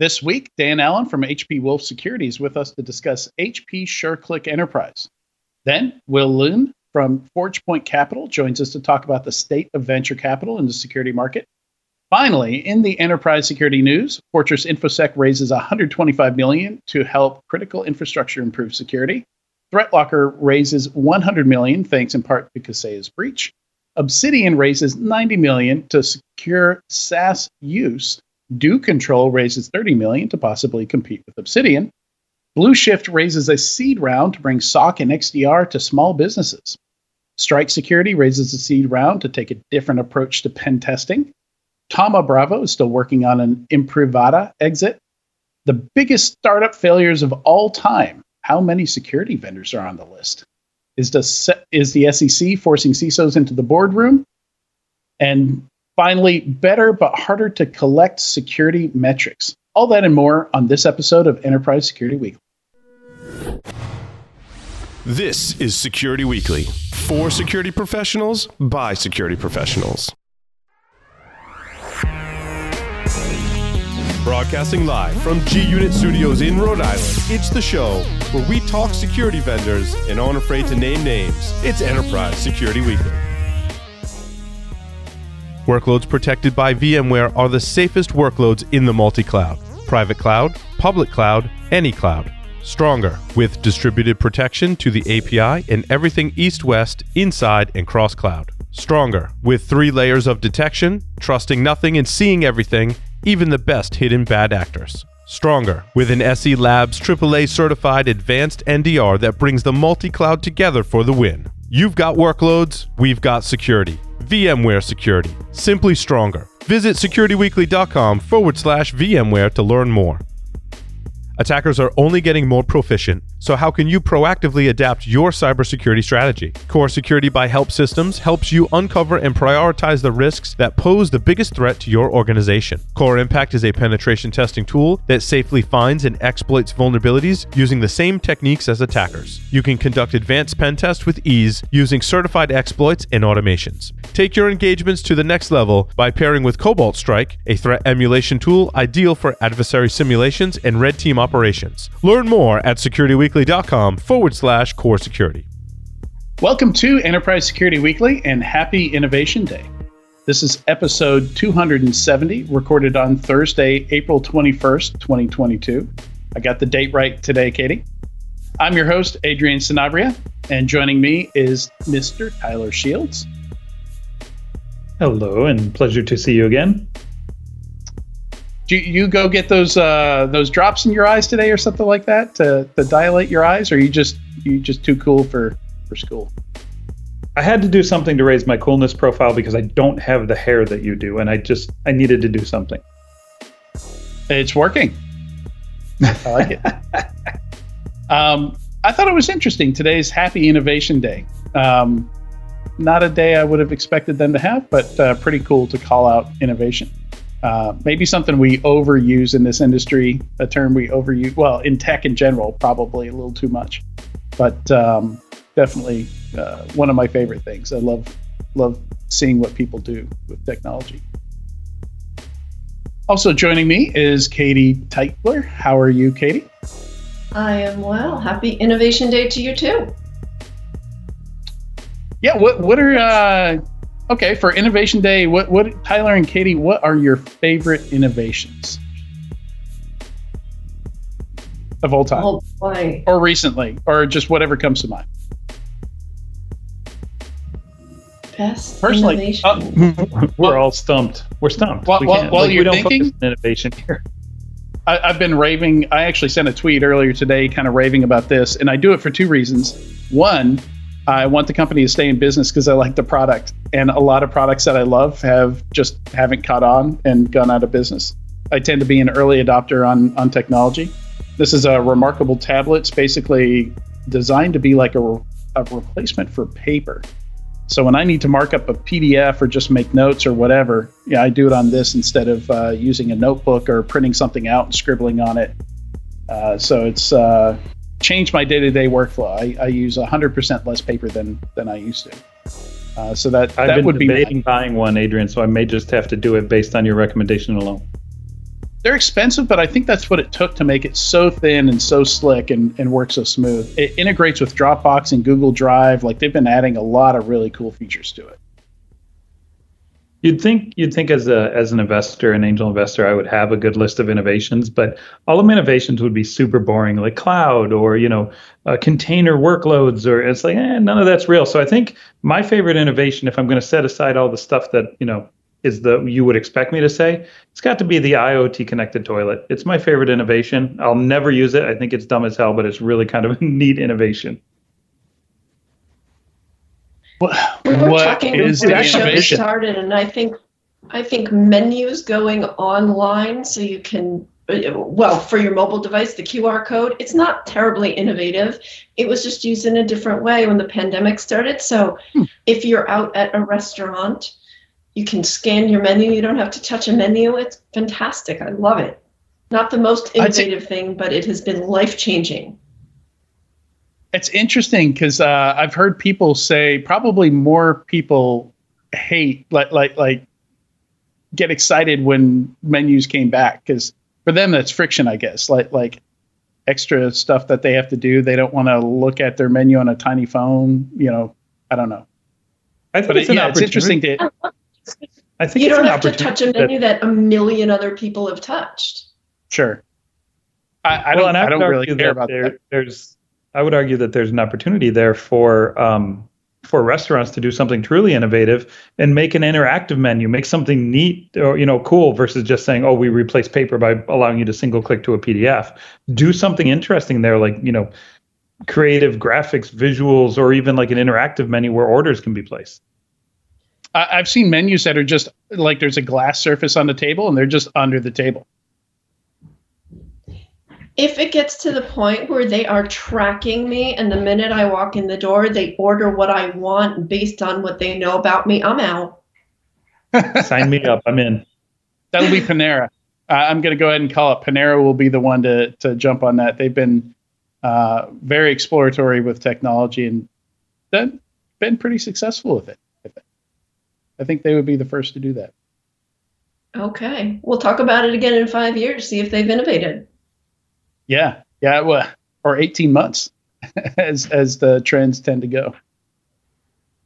This week, Dan Allen from HP Wolf Security is with us to discuss HP SureClick Enterprise. Then, Will Lund from ForgePoint Capital joins us to talk about the state of venture capital in the security market. Finally, in the enterprise security news, Fortress InfoSec raises 125 million to help critical infrastructure improve security. ThreatLocker raises 100 million thanks in part to Kaseya's breach. Obsidian raises 90 million to secure SaaS use. DoControl raises 30 million to possibly compete with Obsidian. Blueshift raises a seed round to bring SOC and XDR to small businesses. Strike Security raises a seed round to take a different approach to pen testing. Thoma Bravo is still working on an Imprivata exit. The biggest startup failures of all time. How many security vendors are on the list? Is the, is the SEC forcing CISOs into the boardroom? And finally, better but harder to collect security metrics. All that and more on this episode of Enterprise Security Weekly. This is Security Weekly for security professionals by security professionals. Broadcasting live from G Unit Studios in Rhode Island, it's the show where we talk security vendors and aren't afraid to name names. It's Enterprise Security Weekly. Workloads protected by VMware are the safest workloads in the multi cloud private cloud, public cloud, any cloud. Stronger with distributed protection to the API and everything east west, inside, and cross cloud. Stronger with three layers of detection, trusting nothing and seeing everything, even the best hidden bad actors. Stronger with an SE Labs AAA certified advanced NDR that brings the multi cloud together for the win. You've got workloads, we've got security. VMware Security. Simply stronger. Visit securityweekly.com forward slash VMware to learn more. Attackers are only getting more proficient, so how can you proactively adapt your cybersecurity strategy? Core Security by HelpSystems helps you uncover and prioritize the risks that pose the biggest threat to your organization. Core Impact is a penetration testing tool that safely finds and exploits vulnerabilities using the same techniques as attackers. You can conduct advanced pen tests with ease using certified exploits and automations. Take your engagements to the next level by pairing with Cobalt Strike, a threat emulation tool ideal for adversary simulations and red team operations. Learn more at securityweekly.com forward slash core security. Welcome to Enterprise Security Weekly and happy Innovation Day. This is episode 270, recorded on Thursday, April 21st, 2022. I got the date right today, Katie. I'm your host, Adrian Sanabria, and joining me is Mr. Tyler Shields. Hello, and pleasure to see you again. Do you go get those uh, those drops in your eyes today, or something like that, to, to dilate your eyes, or are you just you just too cool for for school? I had to do something to raise my coolness profile because I don't have the hair that you do, and I just I needed to do something. It's working. I like it. um, I thought it was interesting. Today's Happy Innovation Day. Um, not a day I would have expected them to have, but uh, pretty cool to call out innovation. Uh, maybe something we overuse in this industry, a term we overuse, well, in tech in general, probably a little too much, but um, definitely uh, one of my favorite things. I love love seeing what people do with technology. Also joining me is Katie Teitler. How are you, Katie? I am well. Happy Innovation Day to you too. Yeah. What What are uh, Okay, for Innovation Day, what what Tyler and Katie, what are your favorite innovations of all time, oh, boy. or recently, or just whatever comes to mind? Best Personally, innovation. uh, We're all stumped. We're stumped. While- we while- while like, you're don't thinking- focus on innovation here. I, I've been raving. I actually sent a tweet earlier today, kind of raving about this, and I do it for two reasons. One, I want the company to stay in business because I like the product, and a lot of products that I love have just haven't caught on and gone out of business. I tend to be an early adopter on on technology. This is a reMarkable tablet. It's basically designed to be like a, a replacement for paper. So when I need to mark up a PDF or just make notes or whatever, yeah, I do it on this instead of uh, using a notebook or printing something out and scribbling on it. Uh, so it's uh, changed my day-to-day workflow. I, I use 100% less paper than than I used to. Uh, so that I've that been would be buying one, Adrian, so I may just have to do it based on your recommendation alone. they're expensive, but I think that's what it took to make it so thin and so slick and, and work so smooth. It integrates with Dropbox and Google Drive. Like they've been adding a lot of really cool features to it. You'd think you'd think as a as an investor, an angel investor, I would have a good list of innovations, but all of my innovations would be super boring, like cloud or you know uh, container workloads, or it's like eh, none of that's real. So I think my favorite innovation, if I'm going to set aside all the stuff that you know is the you would expect me to say, it's got to be the IoT connected toilet. It's my favorite innovation. I'll never use it. I think it's dumb as hell, but it's really kind of a neat innovation. What, We were what talking is before the show started, and I think I think menus going online so you can well for your mobile device the QR code. It's not terribly innovative. It was just used in a different way when the pandemic started. So Hmm. if you're out at a restaurant, you can scan your menu. You don't have to touch a menu. It's fantastic. I love it. Not the most innovative thing, but it has been life changing. It's interesting because uh, I've heard people say probably more people hate like like like get excited when menus came back because for them that's friction, I guess. Like like extra stuff that they have to do. They don't want to look at their menu on a tiny phone. You know, I don't know. I think But it's it, an yeah, it's interesting to I think You it's don't an have to touch a menu that a million other people have touched. sure. I, I Well, don't. and I don't really care about there- that. There's, I would argue that there's an opportunity there for um, for restaurants to do something truly innovative and make an interactive menu, make something neat or you know cool versus just saying, oh, we replace paper by allowing you to single click to a PDF. Do something interesting there, like you know, creative graphics, visuals, or even like an interactive menu where orders can be placed. I've seen menus that are just like there's a glass surface on the table and they're just under the table. If it gets to the point where they are tracking me and the minute I walk in the door, they order what I want based on what they know about me, I'm out. Sign me up. I'm in. That'll be Panera. Uh, I'm going to go ahead and call it. Panera will be the one to to jump on that. They've been uh, very exploratory with technology and then been pretty successful with it. I think. I think they would be the first to do that. Okay. We'll talk about it again in five years, see if they've innovated. Yeah, yeah, well, or 18 months, as as the trends tend to go.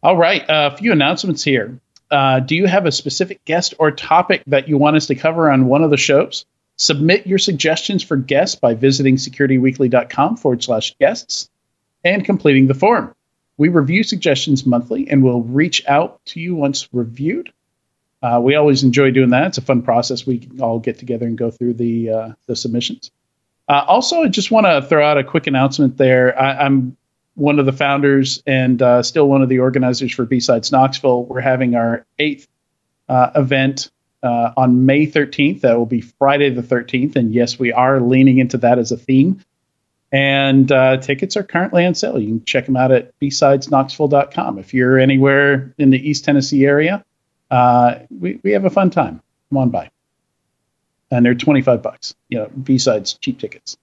All right, a few announcements here. Uh, do you have a specific guest or topic that you want us to cover on one of the shows? Submit your suggestions for guests by visiting securityweekly.com forward slash guests and completing the form. We review suggestions monthly and we'll reach out to you once reviewed. Uh, we always enjoy doing that. It's a fun process. We all get together and go through the uh, the submissions. Uh, also, I just want to throw out a quick announcement there. I, I'm one of the founders and uh, still one of the organizers for B-Sides Knoxville. We're having our eighth uh, event uh, on May 13th. That will be Friday the 13th. And yes, we are leaning into that as a theme. And uh, tickets are currently on sale. You can check them out at bsidesknoxville.com. If you're anywhere in the East Tennessee area, uh, we, we have a fun time. Come on by and they're 25 bucks. You know, B-sides cheap tickets.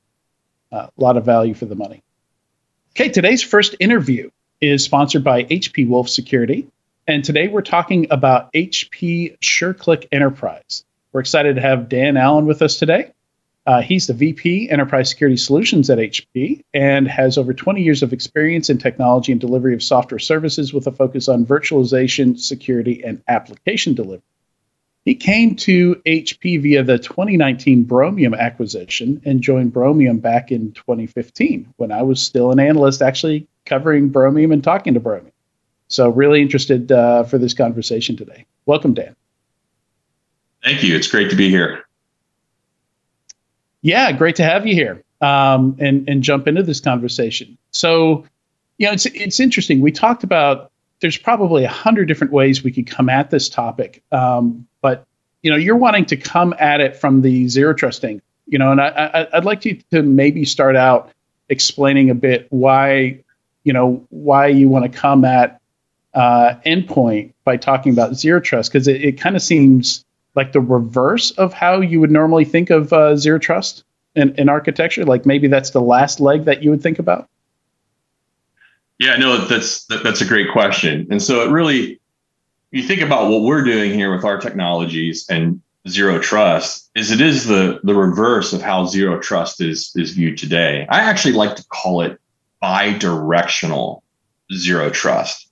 A lot of value for the money. Okay, today's first interview is sponsored by HP Wolf Security, and today we're talking about HP SureClick Enterprise. We're excited to have Dan Allen with us today. Uh, he's the VP Enterprise Security Solutions at HP and has over 20 years of experience in technology and delivery of software services with a focus on virtualization, security, and application delivery. He came to HP via the 2019 Bromium acquisition and joined Bromium back in 2015 when I was still an analyst actually covering Bromium and talking to Bromium. So, really interested uh, for this conversation today. Welcome, Dan. Thank you. It's great to be here. Yeah, great to have you here um, and, and jump into this conversation. So, you know, it's, it's interesting. We talked about there's probably a hundred different ways we could come at this topic. Um, but you know, you're wanting to come at it from the zero trust angle, you know, and I, I, I'd like you to maybe start out explaining a bit why, you know, why you want to come at uh, endpoint by talking about zero trust, because it, it kind of seems like the reverse of how you would normally think of uh, zero trust in, in architecture. Like maybe that's the last leg that you would think about. Yeah, no, that's that, that's a great question. And so it really, you think about what we're doing here with our technologies, and zero trust is it is the the reverse of how zero trust is is viewed today. I actually like to call it bi-directional zero trust.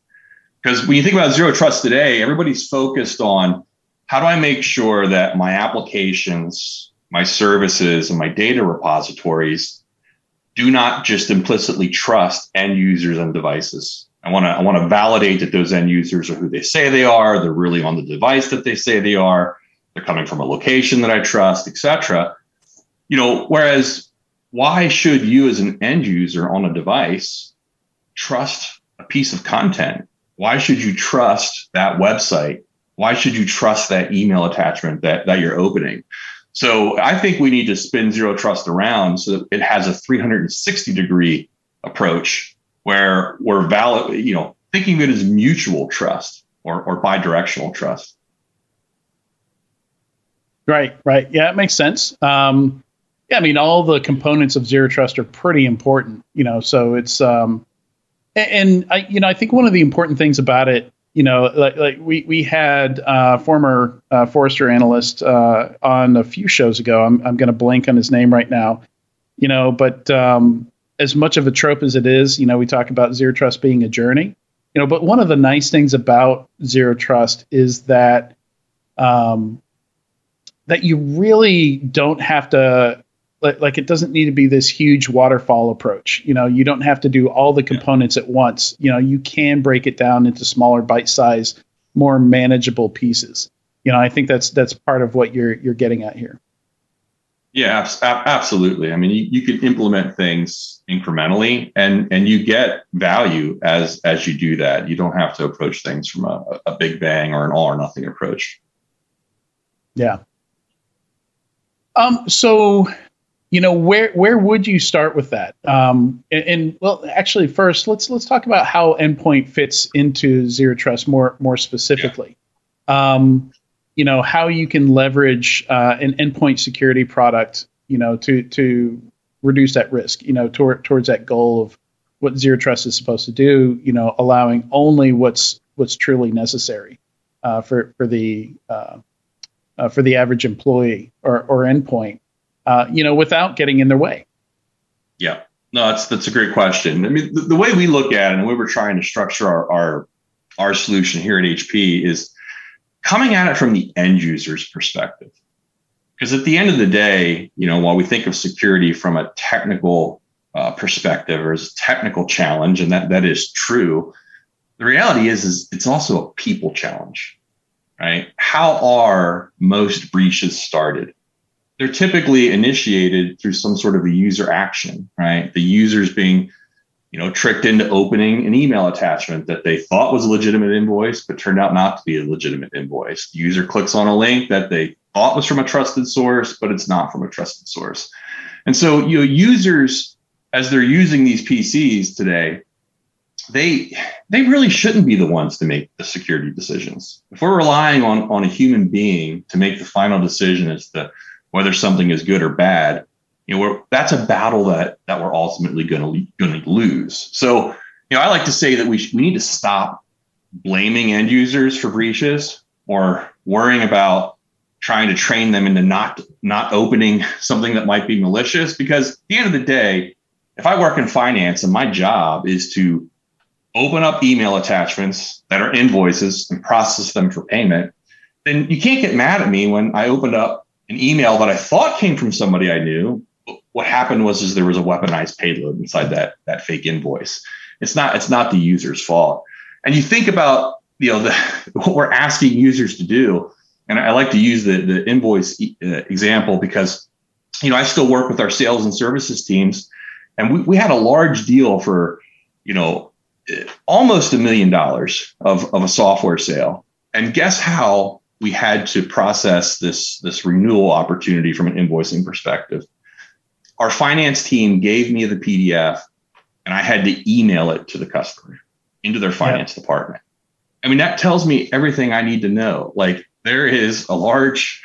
Because when you think about zero trust today, everybody's focused on how do I make sure that my applications, my services, and my data repositories do not just implicitly trust end users and devices. I want to I want to validate that those end users are who they say they are. They're really on the device that they say they are. They're coming from a location that I trust, etc. You know, whereas why should you as an end user on a device trust a piece of content? Why should you trust that website? Why should you trust that email attachment that, that you're opening? So I think we need to spin zero trust around so that it has a 360 degree approach where we're valid, you know, thinking of it as mutual trust or, or bi-directional trust. Right, right. Yeah, it makes sense. Um, yeah, I mean, all the components of zero trust are pretty important, you know, so it's, um, and, and I, you know, I think one of the important things about it you know, like, like we we had uh, former uh, Forrester analyst uh, on a few shows ago. I'm I'm going to blank on his name right now. You know, but um, as much of a trope as it is, you know, we talk about zero trust being a journey. You know, but one of the nice things about zero trust is that um, that you really don't have to like, like it doesn't need to be this huge waterfall approach. You know, you don't have to do all the components at once. You know, you can break it down into smaller bite size, more manageable pieces. You know, I think that's that's part of what you're you're getting at here. Yeah, absolutely. I mean, you, you can implement things incrementally, and and you get value as as you do that. You don't have to approach things from a, a big bang or an all or nothing approach. Yeah. Um. So you know where where would you start with that um, and, and, well actually first let's let's talk about how endpoint fits into zero trust more more specifically yeah. um, you know how you can leverage uh, an endpoint security product you know to to reduce that risk you know toward, towards that goal of what zero trust is supposed to do you know allowing only what's what's truly necessary uh, for for the uh, uh for the average employee or, or endpoint uh, you know, without getting in their way? Yeah, no, that's that's a great question. I mean, the, the way we look at it and the way we're trying to structure our, our our solution here at HP is coming at it from the end user's perspective. Because at the end of the day, you know, while we think of security from a technical uh, perspective or as a technical challenge, and that that is true, the reality is is it's also a people challenge, right? How are most breaches started? they're typically initiated through some sort of a user action, right? The users being, you know, tricked into opening an email attachment that they thought was a legitimate invoice, but turned out not to be a legitimate invoice. The user clicks on a link that they thought was from a trusted source, but it's not from a trusted source. And so, you know, users, as they're using these PCs today, they they really shouldn't be the ones to make the security decisions. If we're relying on on a human being to make the final decision as to whether something is good or bad, you know, that's a battle that that we're ultimately going to going to lose. So, you know, I like to say that we sh- we need to stop blaming end users for breaches or worrying about trying to train them into not not opening something that might be malicious because at the end of the day if i work in finance and my job is to open up email attachments that are invoices and process them for payment then you can't get mad at me when i opened up an email that I thought came from somebody I knew. What happened was is there was a weaponized payload inside that that fake invoice. It's not it's not the user's fault. And you think about you know the, what we're asking users to do. And I like to use the the invoice uh, example because you know I still work with our sales and services teams, and we, we had a large deal for you know almost a million dollars of, of a software sale. And guess how we had to process this, this renewal opportunity from an invoicing perspective. Our finance team gave me the PDF and I had to email it to the customer into their finance yeah. department. I mean, that tells me everything I need to know. Like, there is a large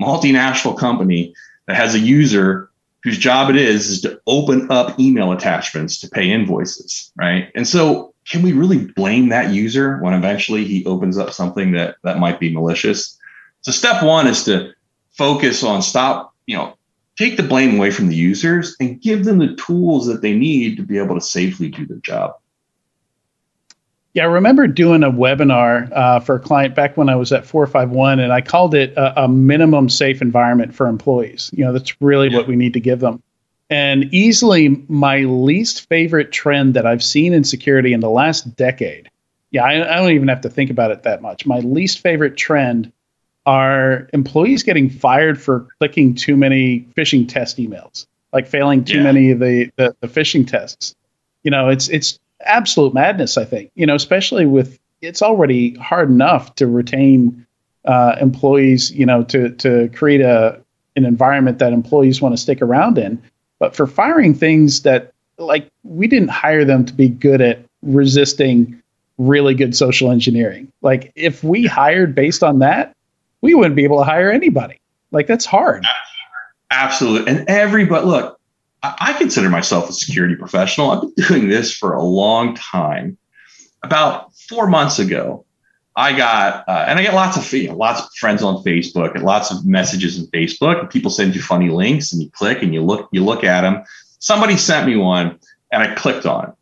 multinational company that has a user whose job it is is to open up email attachments to pay invoices, right? And so can we really blame that user when eventually he opens up something that that might be malicious? So step one is to focus on stop, you know, take the blame away from the users and give them the tools that they need to be able to safely do their job. Yeah, I remember doing a webinar uh, for a client back when I was at 451, and I called it a, a minimum safe environment for employees. You know, that's really yeah. what we need to give them. And easily my least favorite trend that I've seen in security in the last decade. Yeah, I, I don't even have to think about it that much. My least favorite trend are employees getting fired for clicking too many phishing test emails, like failing too yeah. many of the, the, the phishing tests. You know, it's it's absolute madness. I think you know, especially with it's already hard enough to retain uh, employees. You know, to to create a an environment that employees want to stick around in. But for firing things that like we didn't hire them to be good at resisting really good social engineering. Like if we hired based on that, we wouldn't be able to hire anybody. Like that's hard. Absolutely. And everybody, look, I, consider myself a security professional. I've been doing this for a long time. About four months ago, I got, uh, and I get lots of you know, lots of friends on Facebook and lots of messages in Facebook. And people send you funny links, and you click and you look, you look at them. Somebody sent me one, and I clicked on it,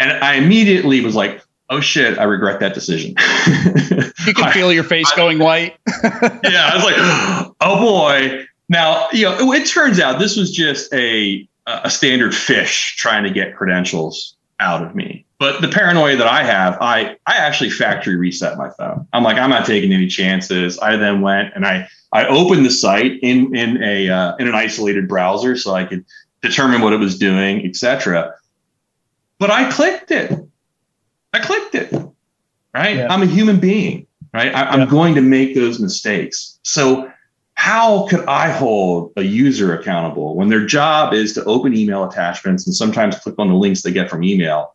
and I immediately was like, oh shit, I regret that decision. you can feel your face I, going white. yeah, I was like, oh boy. Now, you know, it turns out this was just a a standard phish trying to get credentials out of me. But the paranoia that I have, I I actually factory reset my phone. I'm like, I'm not taking any chances. I then went and I I opened the site in in a uh, in an isolated browser so I could determine what it was doing, etc. But I clicked it. I clicked it. Right. Yeah. I'm a human being. Right. I, am yeah. going to make those mistakes. So how could I hold a user accountable when their job is to open email attachments and sometimes click on the links they get from email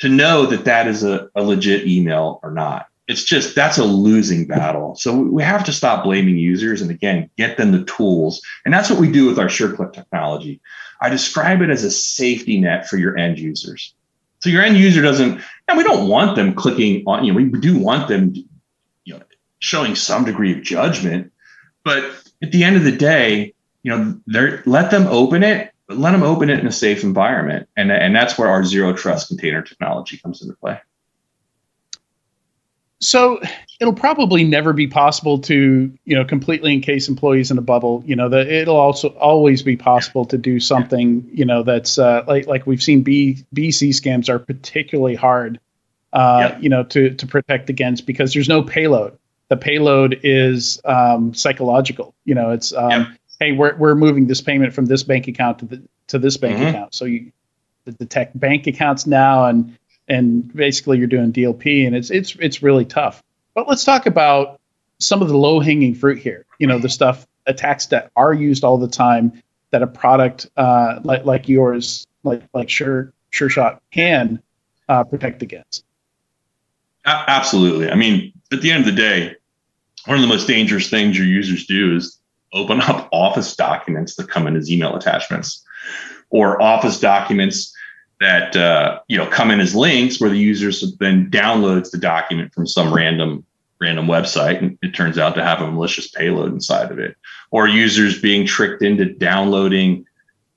to know that that is a, a legit email or not? It's just that's a losing battle. So we have to stop blaming users and again, get them the tools. And that's what we do with our SureClick technology. I describe it as a safety net for your end users. So your end user doesn't, and we don't want them clicking on, you know, we do want them, you know, showing some degree of judgment. But at the end of the day, you know, they're let them open it, but let them open it in a safe environment. And, and that's where our zero trust container technology comes into play. So it'll probably never be possible to, you know, completely encase employees in a bubble. You know, that it'll also always be possible to do something, you know, that's uh, like like we've seen B, BEC scams are particularly hard, uh, you know, to to protect against because there's no payload. The payload is um, psychological. You know, it's um, hey, we're we're moving this payment from this bank account to the to this bank mm-hmm. account. So you detect bank accounts now and and basically you're doing DLP, and it's it's it's really tough. But let's talk about some of the low hanging fruit here. You know, the stuff attacks that are used all the time that a product uh, like like yours, like like Sure Sure Shot can uh, protect against. Absolutely. I mean, at the end of the day, one of the most dangerous things your users do is open up Office documents that come in as email attachments, or Office documents that uh, you know come in as links where the users then downloads the document from some random random website and it turns out to have a malicious payload inside of it. Or users being tricked into downloading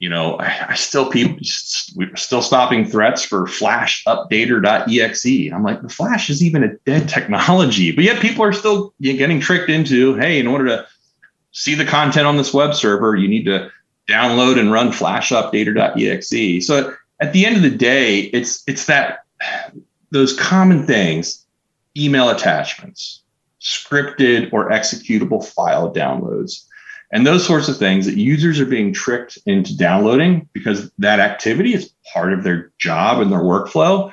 you know i, I still people we're still stopping threats for flash updater.exe i'm like the flash is even a dead technology but yet people are still getting tricked into hey in order to see the content on this web server you need to download and run flash updater.exe so at the end of the day, it's it's that those common things, email attachments, scripted or executable file downloads, and those sorts of things that users are being tricked into downloading because that activity is part of their job and their workflow.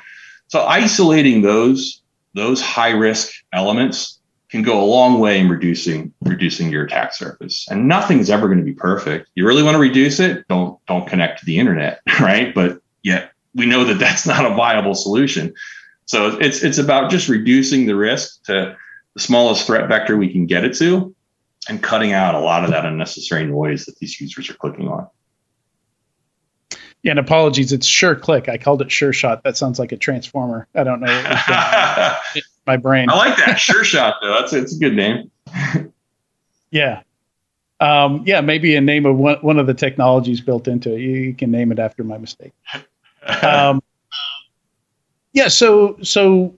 So isolating those those high risk elements can go a long way in reducing reducing your attack surface. And nothing's ever going to be perfect. You really want to reduce it? Don't don't connect to the internet, right? But yet we know that that's not a viable solution. So it's it's about just reducing the risk to the smallest threat vector we can get it to, and cutting out a lot of that unnecessary noise that these users are clicking on. Yeah, and apologies, it's Sure Click. I called it Sure Shot. That sounds like a transformer. I don't know. my brain. I like that Sure Shot though. That's it's a good name. yeah, Um, yeah, maybe a name of one, one of the technologies built into it. You, you can name it after my mistake. Um, yeah, so so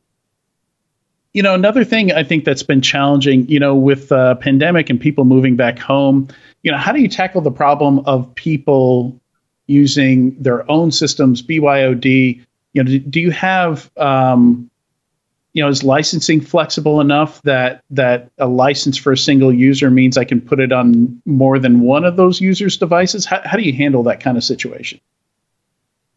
you know another thing I think that's been challenging, you know, with uh, pandemic and people moving back home, you know, how do you tackle the problem of people using their own systems, BYOD? You know, do, do you have um, you know, is licensing flexible enough that that a license for a single user means I can put it on more than one of those users' devices? How, how do you handle that kind of situation?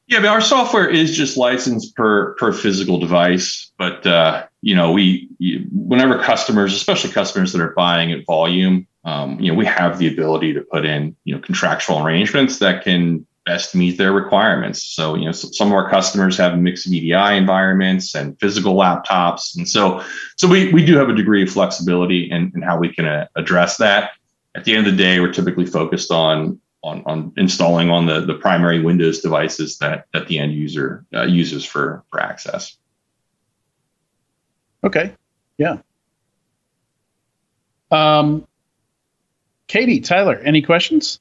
Yeah, but our software is just licensed per per physical device. But uh, you know, we whenever customers, especially customers that are buying at volume, um, you know, we have the ability to put in you know contractual arrangements that can best meet their requirements. So, you know, some of our customers have mixed VDI environments and physical laptops. And so, so we, we do have a degree of flexibility in, in how we can uh, address that. At the end of the day, we're typically focused on, on, on installing on the, the primary Windows devices that, that the end user uh, uses for, for access. Okay. Yeah. Um, Katie, Tyler, any questions?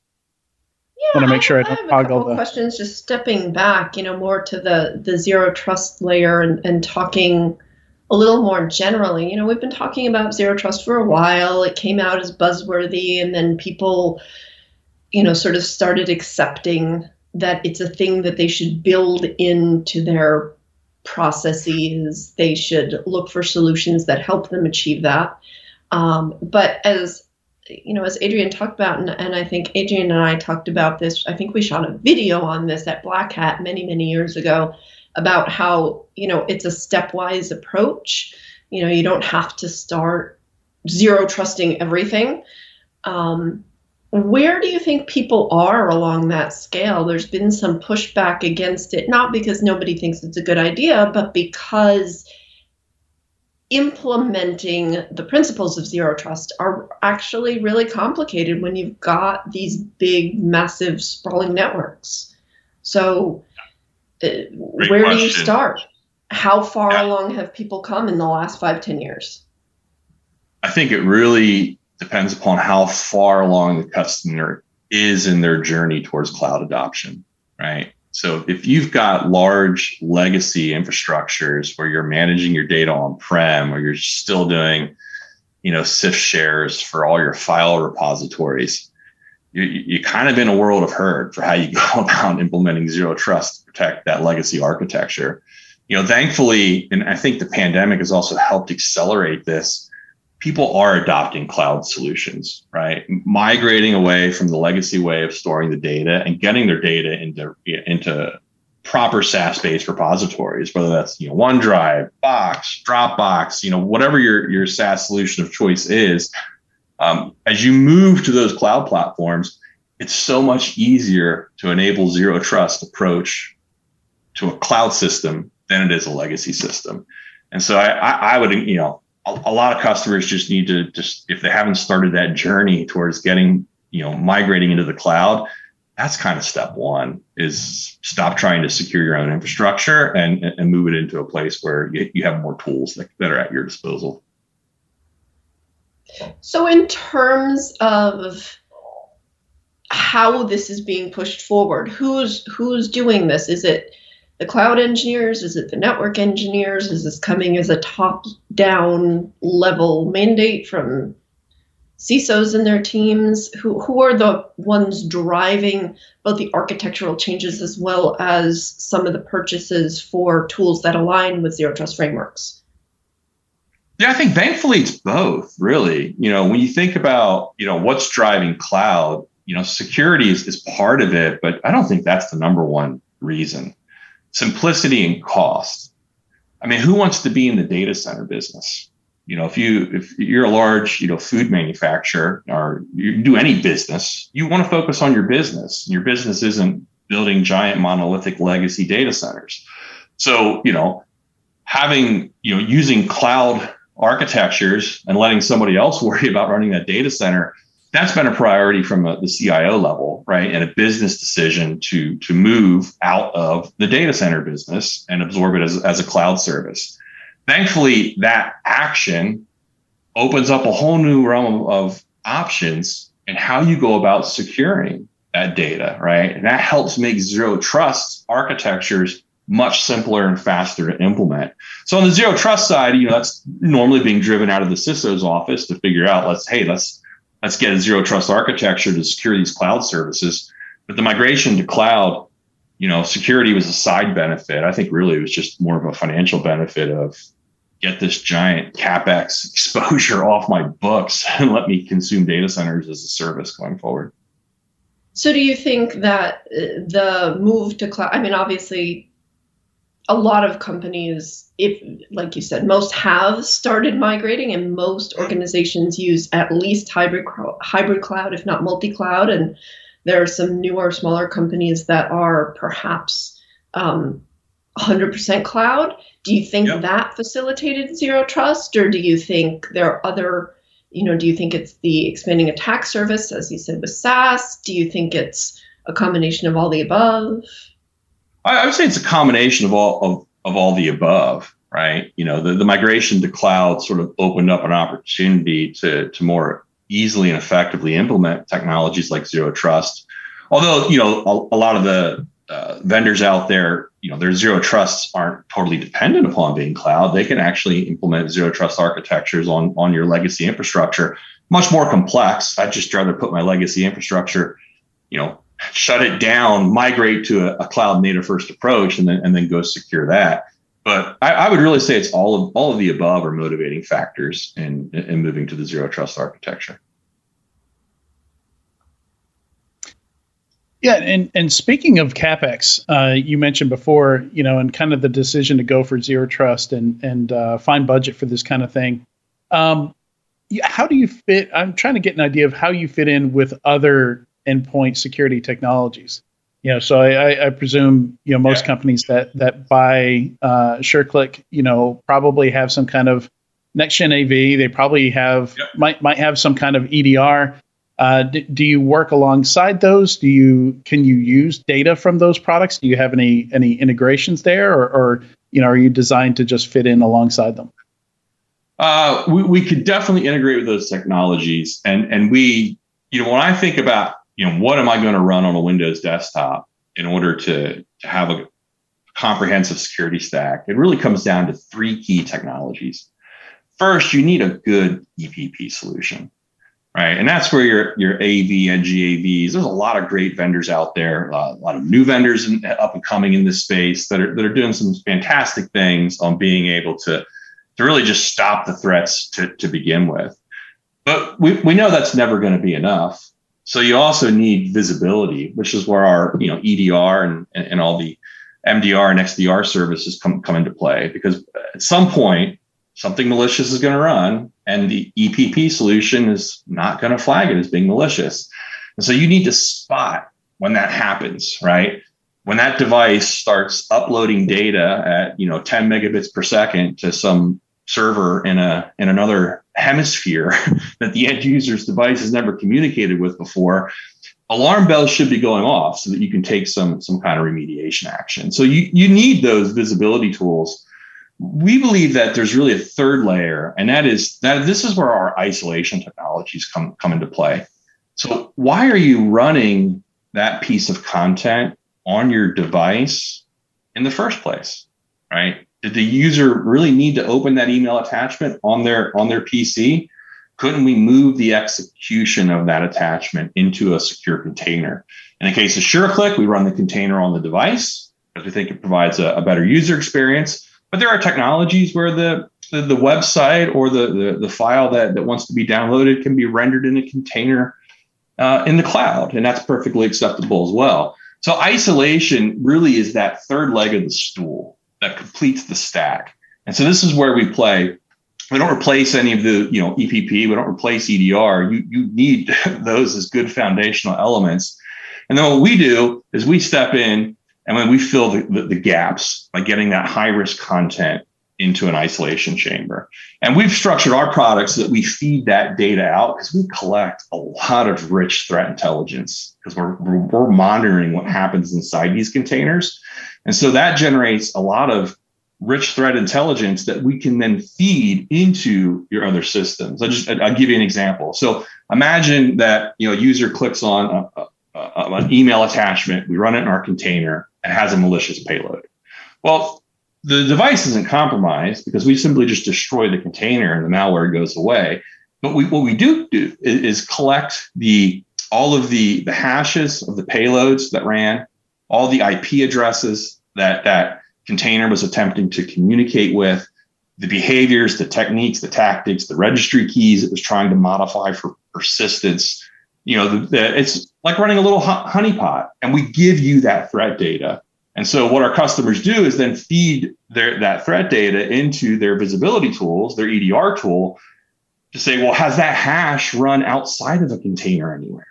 Yeah, want to make sure I, I don't I the questions. Just stepping back, you know, more to the the zero trust layer and, and talking a little more generally. You know, we've been talking about zero trust for a while. It came out as buzzworthy, and then people, you know, sort of started accepting that it's a thing that they should build into their processes. They should look for solutions that help them achieve that. Um, but as you know, as Adrian talked about, and, and I think Adrian and I talked about this, I think we shot a video on this at Black Hat many, many years ago about how, you know, it's a stepwise approach. You know, you don't have to start zero trusting everything. Um, where do you think people are along that scale? There's been some pushback against it, not because nobody thinks it's a good idea, but because implementing the principles of zero trust are actually really complicated when you've got these big, massive, sprawling networks. So, uh, where question. do you start? How far yeah. along have people come in the last five, ten years? I think it really depends upon how far along the customer is in their journey towards cloud adoption, right? So if you've got large legacy infrastructures where you're managing your data on prem or you're still doing, you know, CIFS shares for all your file repositories, you, you kind of in a world of hurt for how you go about implementing zero trust to protect that legacy architecture. You know, thankfully, and I think the pandemic has also helped accelerate this people are adopting cloud solutions, right? Migrating away from the legacy way of storing the data and getting their data into into proper SaaS-based repositories, whether that's you know OneDrive, Box, Dropbox, you know whatever your your SaaS solution of choice is. Um, as you move to those cloud platforms, it's so much easier to enable zero trust approach to a cloud system than it is a legacy system. And so I, I, I would, you know, a, lot of customers just need to just if they haven't started that journey towards getting you know migrating into the cloud that's kind of step one is stop trying to secure your own infrastructure and, and move it into a place where you, you have more tools that, that are at your disposal. So in terms of how this is being pushed forward who's who's doing this? Is it the cloud engineers? Is it the network engineers? Is this coming as a top down level mandate from CISOs and their teams? Who, who are the ones driving both the architectural changes as well as some of the purchases for tools that align with zero trust frameworks? Yeah, I think thankfully it's both, really. You know, when you think about, you know, what's driving cloud, you know, security is, is part of it, but I don't think that's the number one reason simplicity and cost. I mean, who wants to be in the data center business? You know, if you if you're a large, you know, food manufacturer or you do any business, you want to focus on your business. Your business isn't building giant monolithic legacy data centers. So, you know, having, you know, using cloud architectures and letting somebody else worry about running that data center that's been a priority from a, the CIO level, right? And a business decision to to move out of the data center business and absorb it as, as a cloud service. Thankfully, that action opens up a whole new realm of options and how you go about securing that data, right? And that helps make zero trust architectures much simpler and faster to implement. So on the zero trust side, you know, that's normally being driven out of the CISO's office to figure out, let's, hey, let's let's get a zero trust architecture to secure these cloud services. But the migration to cloud, you know, security was a side benefit. I think really it was just more of a financial benefit of get this giant capex exposure off my books and let me consume data centers as a service going forward. So, do you think that uh, the move to cloud? I mean, obviously, a lot of companies, if like you said, most have started migrating, and most organizations use at least hybrid hybrid cloud, if not multi cloud. And there are some newer, smaller companies that are perhaps um, 100% cloud. Do you think yep. that facilitated zero trust, or do you think there are other? You know, do you think it's the expanding attack surface, as you said with SaaS? Do you think it's a combination of all the above? I, would say it's a combination of all of, of all the above, right? You know, the, the migration to cloud sort of opened up an opportunity to to more easily and effectively implement technologies like zero trust. Although, you know, a, a lot of the uh, vendors out there, you know, their zero trusts aren't totally dependent upon being cloud. They can actually implement zero trust architectures on on your legacy infrastructure. Much more complex. I'd just rather put my legacy infrastructure, you know, shut it down, migrate to a, a, cloud native first approach, and then and then go secure that. But I, I, would really say it's all of all of the above are motivating factors in in moving to the zero trust architecture. Yeah, and and speaking of capex, uh, you mentioned before, you know, and kind of the decision to go for zero trust and and uh, find budget for this kind of thing. Um, how do you fit? I'm trying to get an idea of how you fit in with other endpoint security technologies. You know, so I, I presume you know most yeah. companies that that buy uh, SureClick, you know, probably have some kind of next gen AV. They probably have might might have some kind of EDR. Uh, do, do you work alongside those? Do you can you use data from those products? Do you have any any integrations there, or, or you know, are you designed to just fit in alongside them? Uh, we, we could definitely integrate with those technologies, and and we, you know, when I think about you know, what am I going to run on a Windows desktop in order to, to have a comprehensive security stack? It really comes down to three key technologies. First, you need a good EPP solution, right? And that's where your your AV and GAVs. There's a lot of great vendors out there, a lot of new vendors in, up and coming in this space that are that are doing some fantastic things on being able to to really just stop the threats to to begin with. But we, we know that's never going to be enough. So you also need visibility, which is where our you know EDR and, and all the MDR and XDR services come, come into play because at some point something malicious is going to run and the EPP solution is not going to flag it as being malicious. And so you need to spot when that happens, right? When that device starts uploading data at you know 10 megabits per second to some server in a in another hemisphere that the end user's device has never communicated with before alarm bells should be going off so that you can take some some kind of remediation action. So you you need those visibility tools. We believe that there's really a third layer and that is that this is where our isolation technologies come come into play. So why are you running that piece of content on your device in the first place right did the user really need to open that email attachment on their on their PC? Couldn't we move the execution of that attachment into a secure container? In the case of SureClick, we run the container on the device because we think it provides a, a better user experience. But there are technologies where the the, the website or the, the, the file that, that wants to be downloaded can be rendered in a container uh, in the cloud, and that's perfectly acceptable as well. So isolation really is that third leg of the stool that completes the stack. And so this is where we play. We don't replace any of the, you know, EPP. We don't replace EDR. You you need those as good foundational elements. And then what we do is we step in and when we fill the, the, the gaps by getting that high risk content into an isolation chamber. And we've structured our products so that we feed that data out because we collect a lot of rich threat intelligence because we're, we're, we're monitoring what happens inside these containers. And so that generates a lot of rich threat intelligence that we can then feed into your other systems. I just I'll give you an example. So imagine that you know a user clicks on a, a, an email attachment. We run it in our container. and has a malicious payload. Well, the device isn't compromised because we simply just destroy the container and the malware goes away. But we, what we do do is, is collect the all of the the hashes of the payloads that ran, all the IP addresses that that container was attempting to communicate with, the behaviors, the techniques, the tactics, the registry keys it was trying to modify for persistence. You know, the, the, it's like running a little honeypot, and we give you that threat data. And so, what our customers do is then feed their that threat data into their visibility tools, their EDR tool, to say, well, has that hash run outside of a container anywhere?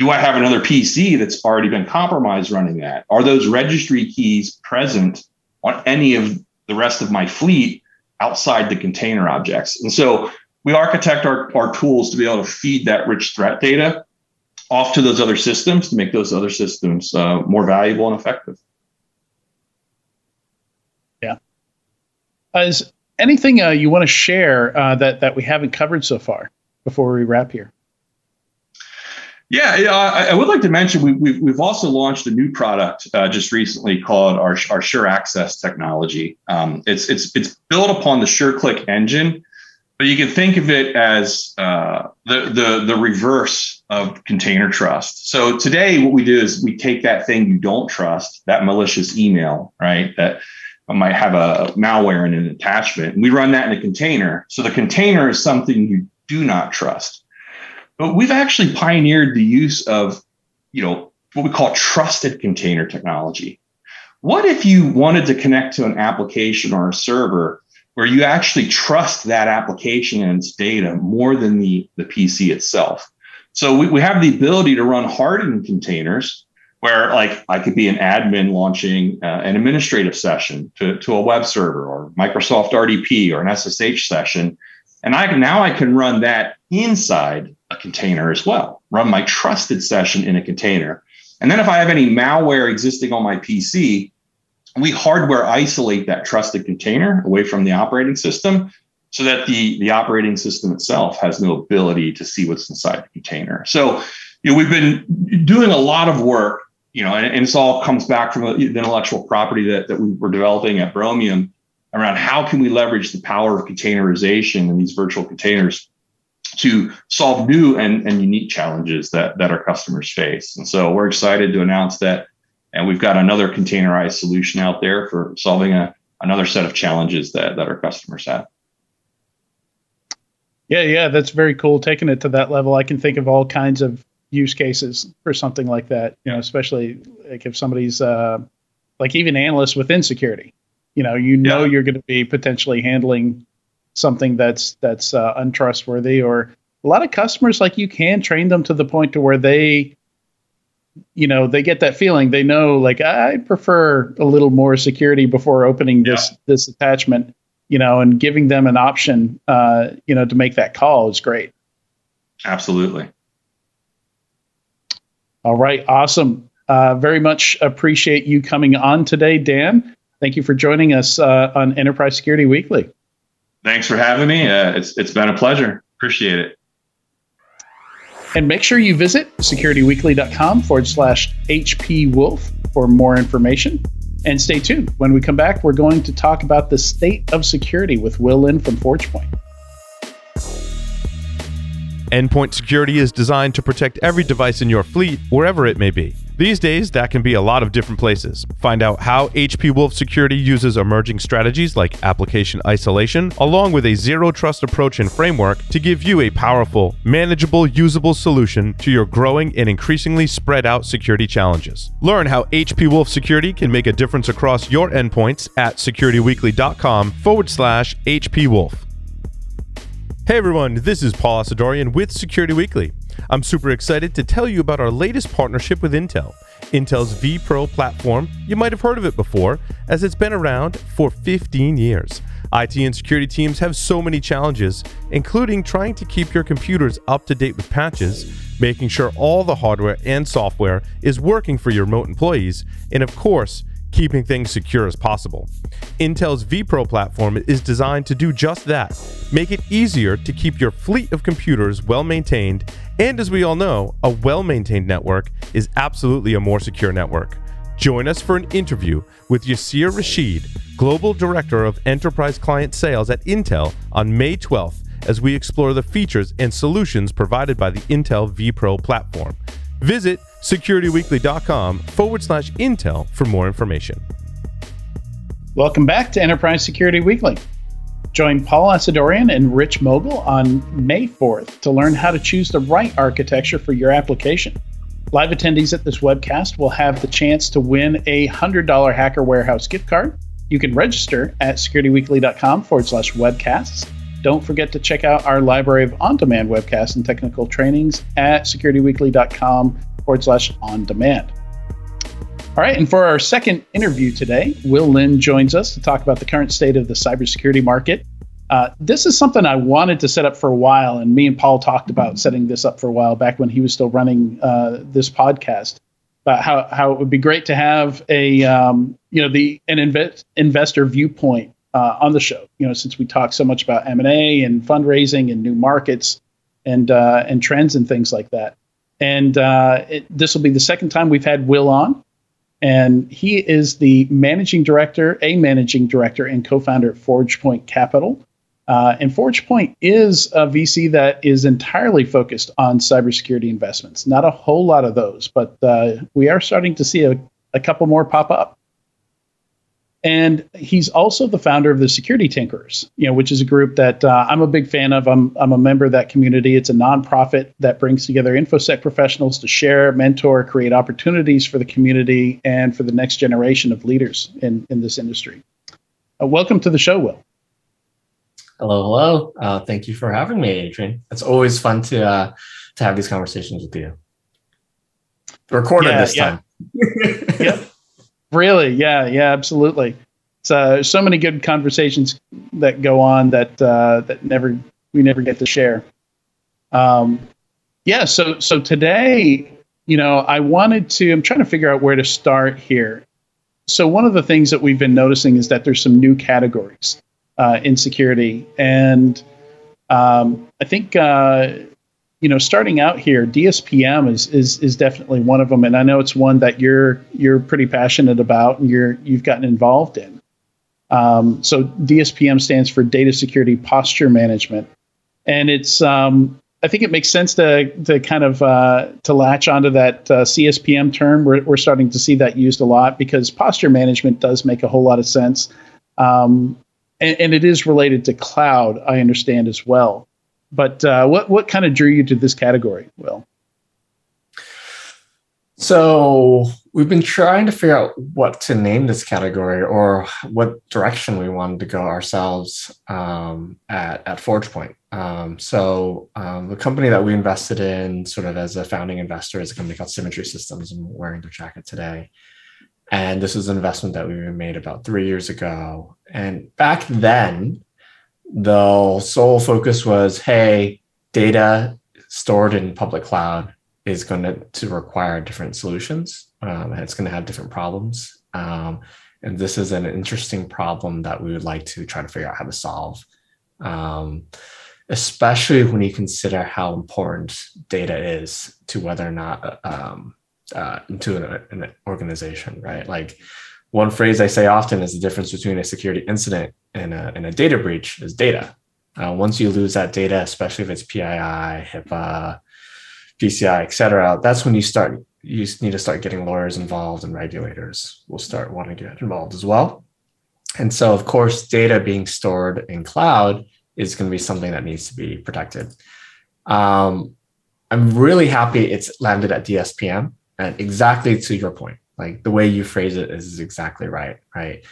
Do I have another PC that's already been compromised running that? Are those registry keys present on any of the rest of my fleet outside the container objects. And so we architect our, our tools to be able to feed that rich threat data off to those other systems to make those other systems uh, more valuable and effective. Yeah. Is anything uh, you want to share uh, that that we haven't covered so far before we wrap here? Yeah, I, I, would like to mention we, we've, we've also launched a new product uh, just recently called our, our Sure Access technology. Um, it's it's it's built upon the SureClick engine, but you can think of it as uh, the the the reverse of container trust. So today, what we do is we take that thing you don't trust, that malicious email, right? That might have a malware in an attachment, and we run that in a container. So the container is something you do not trust. But we've actually pioneered the use of, you know, what we call trusted container technology. What if you wanted to connect to an application or a server where you actually trust that application and its data more than the, the PC itself? So we, we have the ability to run hardened containers where like I could be an admin launching uh, an administrative session to, to a web server or Microsoft RDP or an SSH session. And I can, now I can run that inside a container as well, run my trusted session in a container. And then if I have any malware existing on my PC, we hardware isolate that trusted container away from the operating system so that the, the operating system itself has no ability to see what's inside the container. So, you know, we've been doing a lot of work, you know, and, and this all comes back from the intellectual property that, that we were developing at Bromium around how can we leverage the power of containerization in these virtual containers to solve new and, and unique challenges that, that our customers face. And so we're excited to announce that. And we've got another containerized solution out there for solving a, another set of challenges that, that our customers have. Yeah, yeah, that's very cool. Taking it to that level, I can think of all kinds of use cases for something like that. You know, especially like if somebody's uh, like even analysts within security. You know, you know yeah. you're going to be potentially handling something that's that's uh, untrustworthy or a lot of customers like you can train them to the point to where they you know they get that feeling. They know like i prefer a little more security before opening this yeah. this attachment you know and giving them an option uh, you know to make that call is great. Absolutely. All right awesome. Uh, very much appreciate you coming on today dan. Thank you for joining us uh, on enterprise security weekly Thanks for having me. Uh, it's it's been a pleasure. Appreciate it. And make sure you visit securityweekly.com forward slash HP Wolf for more information. And stay tuned. When we come back, we're going to talk about the state of security with Will Lin from ForgePoint. Endpoint security is designed to protect every device in your fleet, wherever it may be. These days, that can be a lot of different places. Find out how HP Wolf Security uses emerging strategies like application isolation, along with a zero trust approach and framework to give you a powerful, manageable, usable solution to your growing and increasingly spread out security challenges. Learn how HP Wolf Security can make a difference across your endpoints at securityweekly.com forward slash HP Wolf. Hey everyone, this is Paul Asadoorian with Security Weekly. I'm super excited to tell you about our latest partnership with Intel. Intel's vPro platform, you might have heard of it before, as it's been around for 15 years. IT and security teams have so many challenges, including trying to keep your computers up to date with patches, making sure all the hardware and software is working for your remote employees, and of course, keeping things secure as possible. Intel's vPro platform is designed to do just that make it easier to keep your fleet of computers well maintained. And as we all know, a well maintained network is absolutely a more secure network. Join us for an interview with Yasir Rashid, Global Director of Enterprise Client Sales at Intel, on May 12th as we explore the features and solutions provided by the Intel vPro platform. Visit securityweekly.com forward slash Intel for more information. Welcome back to Enterprise Security Weekly. Join Paul Asadoorian and Rich Mogull on May 4th to learn how to choose the right architecture for your application. Live attendees at this webcast will have the chance to win a $100 Hacker Warehouse gift card. You can register at securityweekly.com forward slash webcasts. Don't forget to check out our library of on demand webcasts and technical trainings at securityweekly.com forward slash on demand. All right, and for our second interview today, Will Lin joins us to talk about the current state of the cybersecurity market. Uh, this is something I wanted to set up for a while, and me and Paul talked about setting this up for a while back when he was still running uh, this podcast. About how, how it would be great to have a um, you know the an inve- investor viewpoint uh, on the show. You know, since we talk so much about M and A and fundraising and new markets and uh, and trends and things like that. And uh, this will be the second time we've had Will on, and he is the managing director, a managing director and co-founder at ForgePoint Capital. Uh, and ForgePoint is a VC that is entirely focused on cybersecurity investments. Not a whole lot of those, but uh, we are starting to see a, a couple more pop up. And he's also the founder of the Security Tinkers, you know, which is a group that uh, I'm a big fan of. I'm, I'm a member of that community. It's a nonprofit that brings together InfoSec professionals to share, mentor, create opportunities for the community and for the next generation of leaders in, in this industry. Uh, welcome to the show, Will. Hello, hello. Uh, thank you for having me, Adrian. It's always fun to uh, to have these conversations with you. Recorded yeah, this yeah. time. yep. Really? Yeah, yeah, absolutely. So so many good conversations that go on that uh, that never we never get to share. Um, yeah. So so today, you know, I wanted to. I'm trying to figure out where to start here. So one of the things that we've been noticing is that there's some new categories uh, in security, and um, I think uh, you know, starting out here, DSPM is is is definitely one of them, and I know it's one that you're you're pretty passionate about and you're you've gotten involved in. Um, so DSPM stands for Data Security Posture Management, and it's um, I think it makes sense to to kind of uh, to latch onto that uh, CSPM term. We're we're starting to see that used a lot because posture management does make a whole lot of sense, um, and, and it is related to cloud. I understand as well. But uh, what what kind of drew you to this category, Will? So we've been trying to figure out what to name this category or what direction we wanted to go ourselves um, at at ForgePoint. Um, so um, the company that we invested in, sort of as a founding investor, is a company called Symmetry Systems. I'm wearing their jacket today. And this was an investment that we made about three years ago. And back then, the sole focus was hey data stored in public cloud is going to, to require different solutions um, it's going to have different problems. Um, and this is an interesting problem that we would like to try to figure out how to solve. Um, especially when you consider how important data is to whether or not um, uh, to an, an organization right? Like one phrase I say often is the difference between a security incident and a, and a data breach is data. Uh, once you lose that data, especially if it's PII, HIPAA, PCI, et cetera, that's when you start, you need to start getting lawyers involved and regulators will start wanting to get involved as well. And so, of course, data being stored in cloud is going to be something that needs to be protected. Um, I'm really happy it's landed at DSPM and exactly to your point like the way you phrase it is exactly right, right?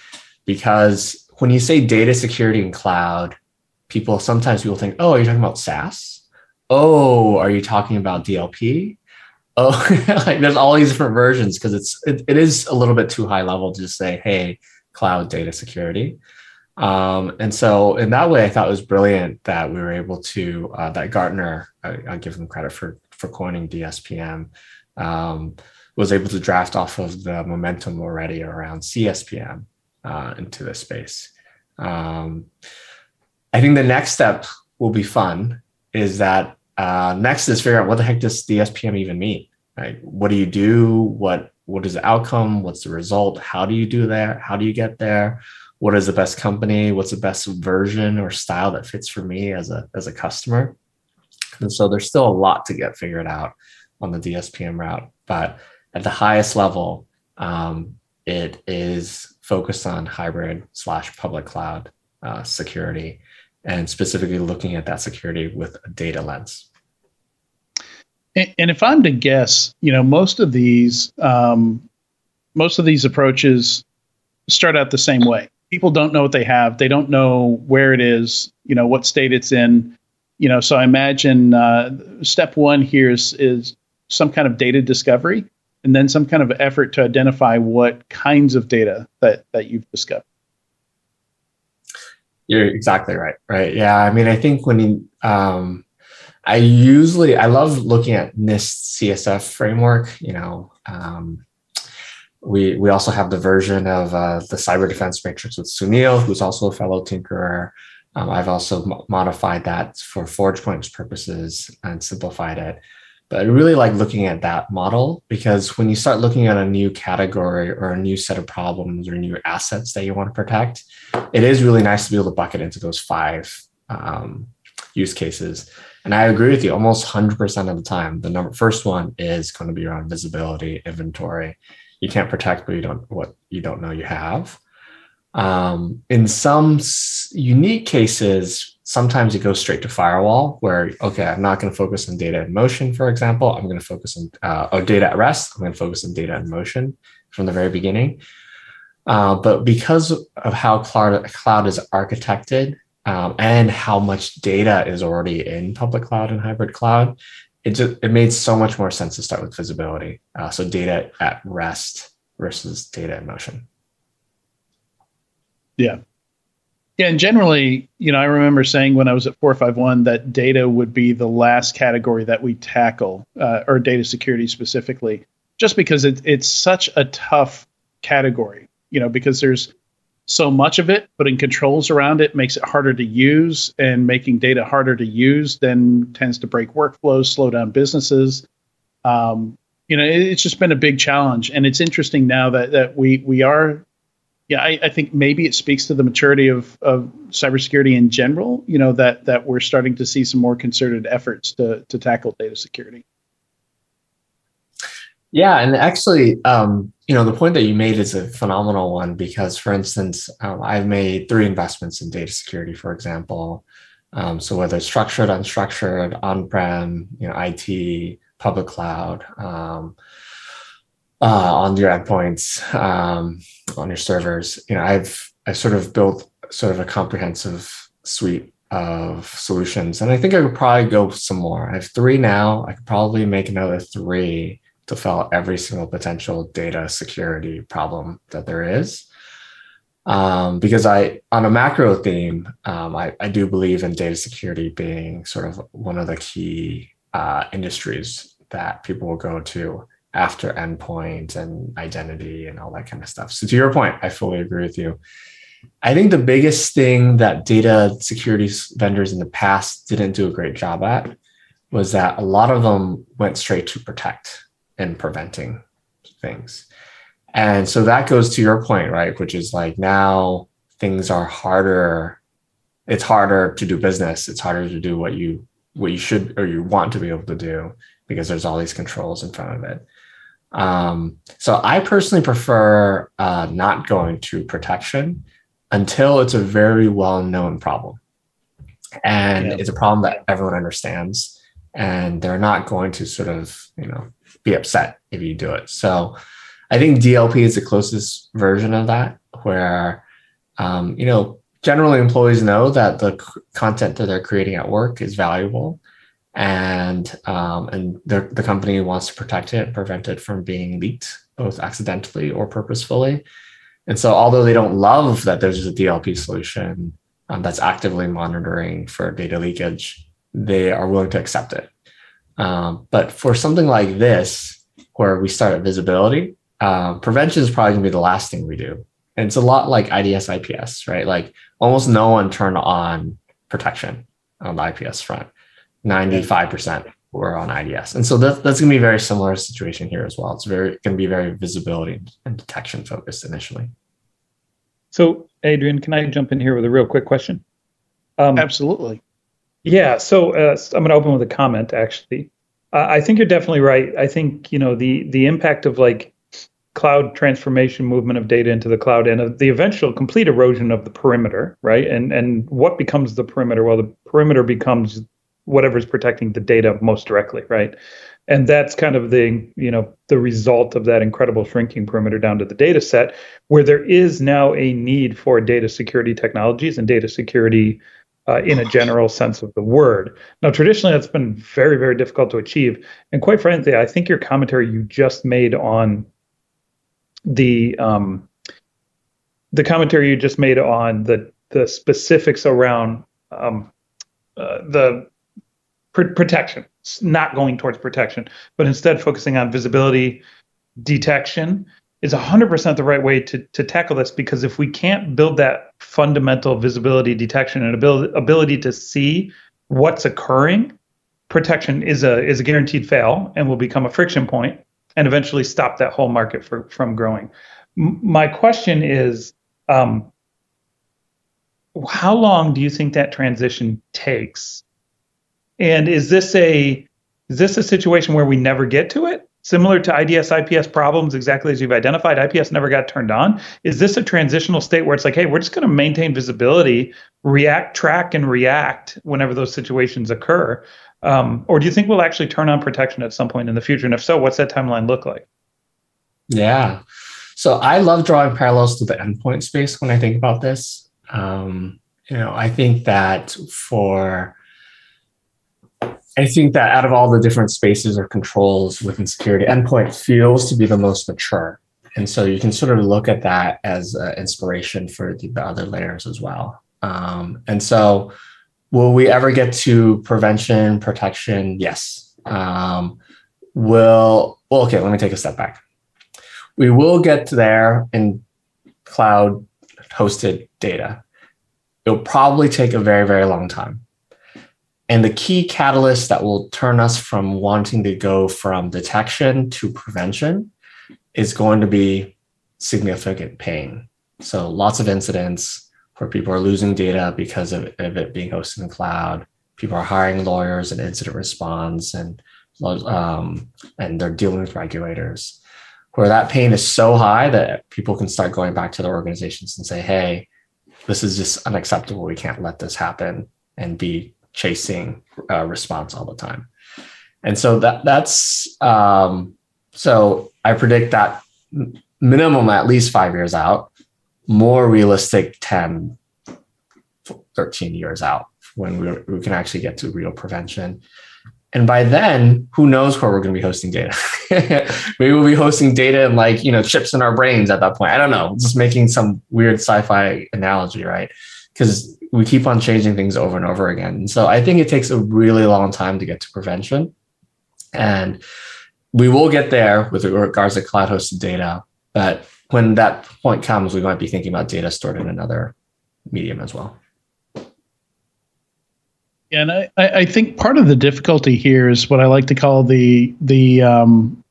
Because when you say data security in cloud, people sometimes people think, oh, are you talking about SaaS? Oh, are you talking about DLP? Oh, like there's all these different versions because it's it, it is a little bit too high level to just say, hey, cloud data security. Um, and so in that way, I thought it was brilliant that we were able to uh, that Gartner, I, will give them credit for for coining DSPM. Um, was able to draft off of the momentum already around CSPM uh, into this space. Um, I think the next step will be fun. Is that uh, next is figure out what the heck does DSPM even mean? Right? What do you do? What what is the outcome? What's the result? How do you do that? How do you get there? What is the best company? What's the best version or style that fits for me as a as a customer? And so there's still a lot to get figured out on the DSPM route, but at the highest level, um, it is focused on hybrid slash public cloud uh, security and specifically looking at that security with a data lens. And, if I'm to guess, you know, most of these um, most of these approaches start out the same way. People don't know what they have. They don't know where it is. You know what state it's in. You know, so I imagine uh, step one here is is some kind of data discovery, and then some kind of effort to identify what kinds of data that that you've discovered. You're exactly right. Right. Yeah. I mean, I think when you, um, I usually I love looking at NIST CSF framework. You know, um, we we also have the version of uh, the cyber defense matrix with Sounil, who's also a fellow tinkerer. Um, I've also modified that for ForgePoint's purposes and simplified it. But I really like looking at that model because when you start looking at a new category or a new set of problems or new assets that you want to protect, it is really nice to be able to bucket into those five um, use cases. And I agree with you almost 100% of the time. The number first one is going to be around visibility, inventory. You can't protect what you don't what you don't know you have. Um, in some unique cases, sometimes it goes straight to firewall where okay i'm not going to focus on data in motion for example. I'm going to focus on uh, or data at rest. I'm going to focus on data in motion from the very beginning. Uh, but because of how cloud, cloud is architected um, and how much data is already in public cloud and hybrid cloud it just it made so much more sense to start with visibility. Uh, so data at rest versus data in motion. Yeah yeah, and generally, you know, I remember saying when I was at 451 that data would be the last category that we tackle, uh, or data security specifically, just because it, it's such a tough category, you know, because there's so much of it, putting controls around it makes it harder to use, and making data harder to use then tends to break workflows, slow down businesses. Um, you know, it, it's just been a big challenge, and it's interesting now that that we we are yeah, I, I, think maybe it speaks to the maturity of, of cybersecurity in general. You know that that we're starting to see some more concerted efforts to to tackle data security. Yeah, and actually, um, you know, the point that you made is a phenomenal one because, for instance, um, I've made three investments in data security, for example. Um, so whether it's structured, unstructured, on-prem, you know, IT, public cloud. Um, uh, on your endpoints, um, on your servers. You know, I've I've sort of built sort of a comprehensive suite of solutions, and I think I could probably go some more. I have three now. I could probably make another three to fill every single potential data security problem that there is. Um, because I, on a macro theme, um, I, I do believe in data security being sort of one of the key uh, industries that people will go to after endpoint and identity and all that kind of stuff. So to your point, I fully agree with you. I think the biggest thing that data security vendors in the past didn't do a great job at was that a lot of them went straight to protect and preventing things. And so that goes to your point, right? Which is like now things are harder. It's harder to do business. It's harder to do what you what you should or you want to be able to do because there's all these controls in front of it. Um, so I personally prefer uh, not going to protection until it's a very well known problem. And yeah. it's a problem that everyone understands. And they're not going to sort of, you know, be upset if you do it. So I think DLP is the closest version of that, where, um, you know, generally employees know that the c- content that they're creating at work is valuable and um, and the, the company wants to protect it, prevent it from being leaked, both accidentally or purposefully. And so, although they don't love that there's a DLP solution um, that's actively monitoring for data leakage, they are willing to accept it. Um, but for something like this, where we start at visibility. Um, prevention is probably going to be the last thing we do. And it's a lot like IDS, IPS, right? Like almost no one turned on protection on the IPS front. 95% were on IDS. And so that, that's going to be a very similar situation here as well. It's very going to be very visibility and detection focused initially. So, Adrian, can I jump in here with a real quick question? Um, Absolutely. Yeah. So uh, I'm going to open with a comment. Actually, uh, I think you're definitely right. I think you know the the impact of like cloud transformation movement of data into the cloud and the eventual complete erosion of the perimeter right and and what becomes the perimeter well the perimeter becomes whatever's protecting the data most directly right and that's kind of the you know the result of that incredible shrinking perimeter down to the data set where there is now a need for data security technologies and data security uh, in a general sense of the word. Now, traditionally, that's been very, very difficult to achieve. And quite frankly, I think your commentary you just made on the um, the commentary you just made on the the specifics around um, uh, the pr- protection, not going towards protection, but instead focusing on visibility detection is 100% the right way to, to tackle this because if we can't build that fundamental visibility detection and ability, ability to see what's occurring protection is a is a guaranteed fail and will become a friction point and eventually stop that whole market for, from growing. M- my question is, um, how long do you think that transition takes? And is this a is this a situation where we never get to it? Similar to IDS IPS problems, exactly as you've identified, IPS never got turned on. Is this a transitional state where it's like, hey, we're just going to maintain visibility, react, track, and react whenever those situations occur? Um, or do you think we'll actually turn on protection at some point in the future? And if so, what's that timeline look like? Yeah. So I love drawing parallels to the endpoint space when I think about this. Um, you know, I think that for I think that out of all the different spaces or controls within security, endpoint feels to be the most mature. And so you can sort of look at that as inspiration for the, the, other layers as well. Um, and so Will we ever get to prevention, protection? Yes. Um, will, well, okay, let me take a step back. We will get there in cloud hosted data. It'll probably take a very, very long time. And the key catalyst that will turn us from wanting to go from detection to prevention is going to be significant pain. So lots of incidents, where people are losing data because of, of it being hosted in the cloud. People are hiring lawyers and incident response and um, and they're dealing with regulators where that pain is so high that people can start going back to their organizations and say, hey, this is just unacceptable. We can't let this happen and be chasing uh, response all the time. And so that that's um, so I predict that minimum at least five years out more realistic 10, 13 years out when we, we can actually get to real prevention. And by then, who knows where we're going to be hosting data? Maybe we'll be hosting data and like, you know, chips in our brains at that point. I don't know, just making some weird sci fi analogy, right? Because we keep on changing things over and over again. And so I think it takes a really long time to get to prevention. And we will get there with regards to cloud hosted data, but when that point comes, we might be thinking about data stored in another medium as well. Yeah, and I, I think part of the difficulty here is what I like to call the the um,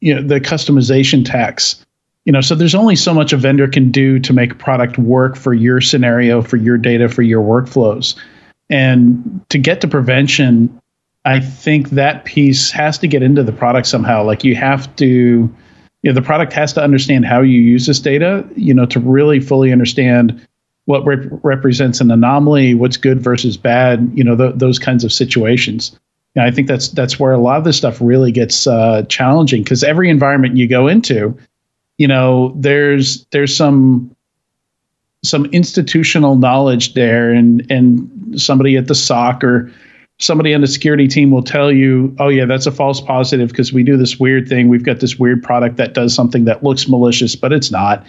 you know the customization tax. You know, so there's only so much a vendor can do to make a product work for your scenario, for your data, for your workflows. And to get to prevention, I think that piece has to get into the product somehow. Like you have to you know, the product has to understand how you use this data, you know, to really fully understand what rep- represents an anomaly, what's good versus bad, you know, th- those kinds of situations. And I think that's that's where a lot of this stuff really gets uh, challenging because every environment you go into, you know, there's there's some some institutional knowledge there, and and somebody at the SOC or somebody on the security team will tell you, oh, yeah, that's a false positive because we do this weird thing. We've got this weird product that does something that looks malicious, but it's not,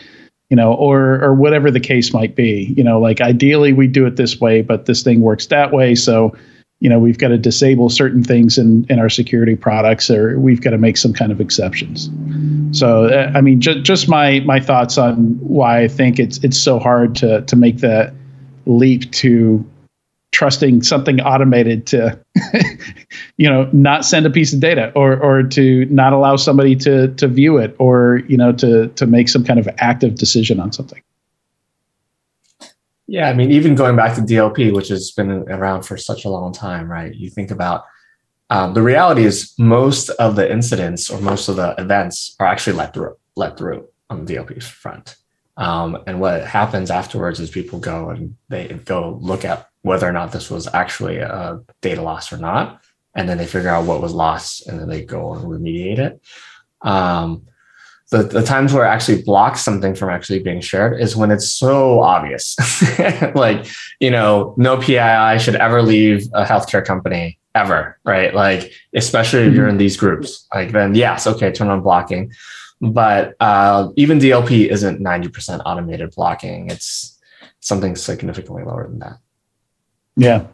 you know, or, or whatever the case might be. You know, like ideally we do it this way, but this thing works that way. So, you know we've got to disable certain things in in our security products or we've got to make some kind of exceptions. So uh, i mean ju- just my my thoughts on why i think it's it's so hard to to make that leap to trusting something automated to you know not send a piece of data or or to not allow somebody to to view it or you know to to make some kind of active decision on something yeah, I mean, even going back to DLP, which has been around for such a long time, right? You think about um, the reality is most of the incidents or most of the events are actually let through, let through on the DLP front. Um, and what happens afterwards is people go and they go look at whether or not this was actually a data loss or not, and then they figure out what was lost, and then they go and remediate it. Um, the, the times where it actually blocks something from actually being shared is when it's so obvious. like, you know, no PII should ever leave a healthcare company ever, right? Like, especially if you're in these groups, like then yes, okay, turn on blocking. But uh, even DLP isn't 90% automated blocking. It's something significantly lower than that. Yeah.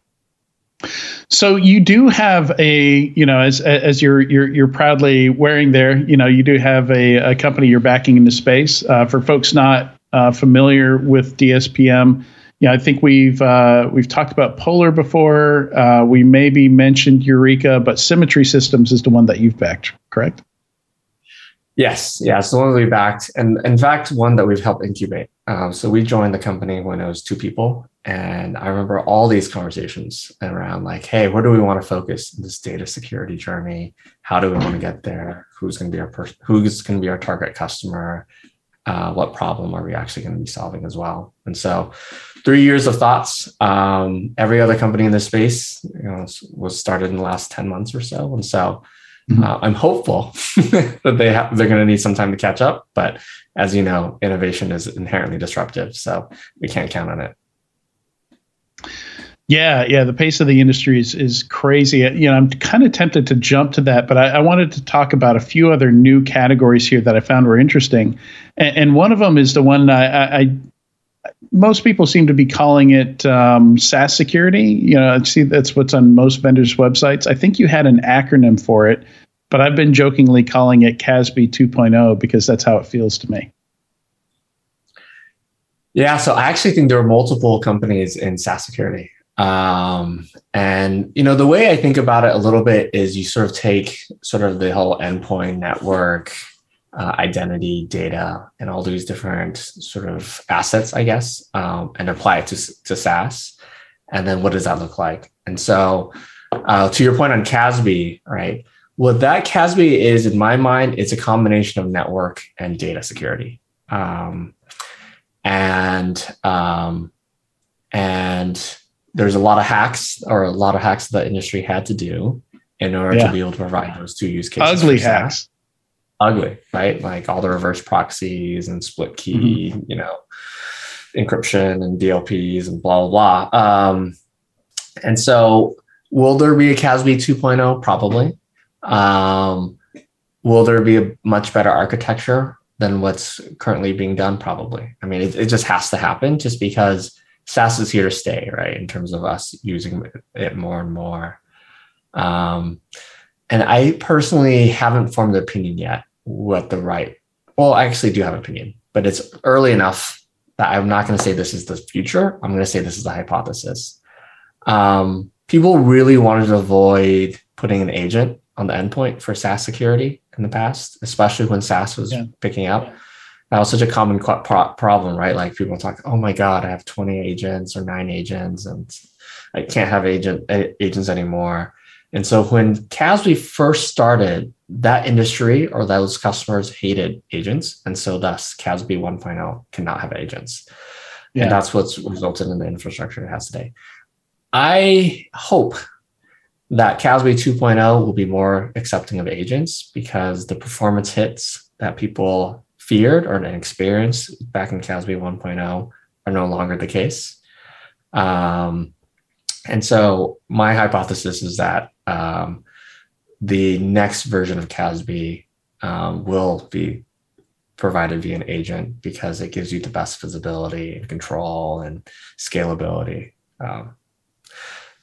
So you do have a, you know, as as you're you're you're proudly wearing there, you know, you do have a, a company you're backing into space. Uh, for folks not uh, familiar with DSPM, yeah, I think we've uh, we've talked about Polar before. Uh, we maybe mentioned Eureka, but Symmetry Systems is the one that you've backed, correct? Yes, yeah, it's the one that we backed, and in fact, one that we've helped incubate. Um, so we joined the company when it was two people, and I remember all these conversations around like, hey, where do we want to focus in this data security journey? How do we want to get there? Who's going to be our? Who's going to be our target customer? Uh, what problem are we actually going to be solving as well? And so, three years of thoughts. Um, every other company in this space, you know, was started in the last ten months or so, and so. Mm-hmm. Uh, I'm hopeful that they have, they're going to need some time to catch up, but as you know, innovation is inherently disruptive, so we can't count on it. Yeah, yeah, the pace of the industry is is crazy. You know, I'm kind of tempted to jump to that, but I, I, wanted to talk about a few other new categories here that I found were interesting, and, and one of them is the one I, I, most people seem to be calling it um, SaaS security. You know, see that's what's on most vendors' websites. I think you had an acronym for it, but I've been jokingly calling it CASB 2.0 because that's how it feels to me. Yeah, so I actually think there are multiple companies in SaaS security. Um, and you know, the way I think about it a little bit is you sort of take sort of the whole endpoint network, uh, identity, data, and all these different sort of assets, I guess, um, and apply it to, to SaaS. And then what does that look like? And so, uh, to your point on CASB, right? What that CASB is, in my mind, it's a combination of network and data security. Um, and um, and there's a lot of hacks or a lot of hacks that the industry had to do in order yeah. to be able to provide those two use cases. Ugly hacks. Ugly, right? Like all the reverse proxies and split key, mm-hmm. you know, encryption and DLPs and blah blah blah. Um, and so, will there be a CASB 2.0? Probably. Um, will there be a much better architecture than what's currently being done? Probably. I mean, it, it just has to happen, just because SaaS is here to stay, right? In terms of us using it more and more. Um, and I personally haven't formed an opinion yet what the right, well, I actually do have an opinion, but it's early enough that I'm not going to say this is the future. I'm going to say this is a hypothesis. Um, people really wanted to avoid putting an agent on the endpoint for SaaS security in the past, especially when SaaS was yeah. picking up. Yeah that was such a common pro- problem, right? Like people talk, oh my God, I have 20 agents or nine agents and I can't have agent agents anymore. And so when CASB first started, that industry or those customers hated agents. And so thus CASB 1.0 cannot have agents. Yeah. And that's what's resulted in the infrastructure it has today. I hope that CASB 2.0 will be more accepting of agents because the performance hits that people feared or experienced back in CASB 1.0 are no longer the case. Um, and so my hypothesis is that um, the next version of CASB um, will be provided via an agent because it gives you the best visibility and control and scalability. Um,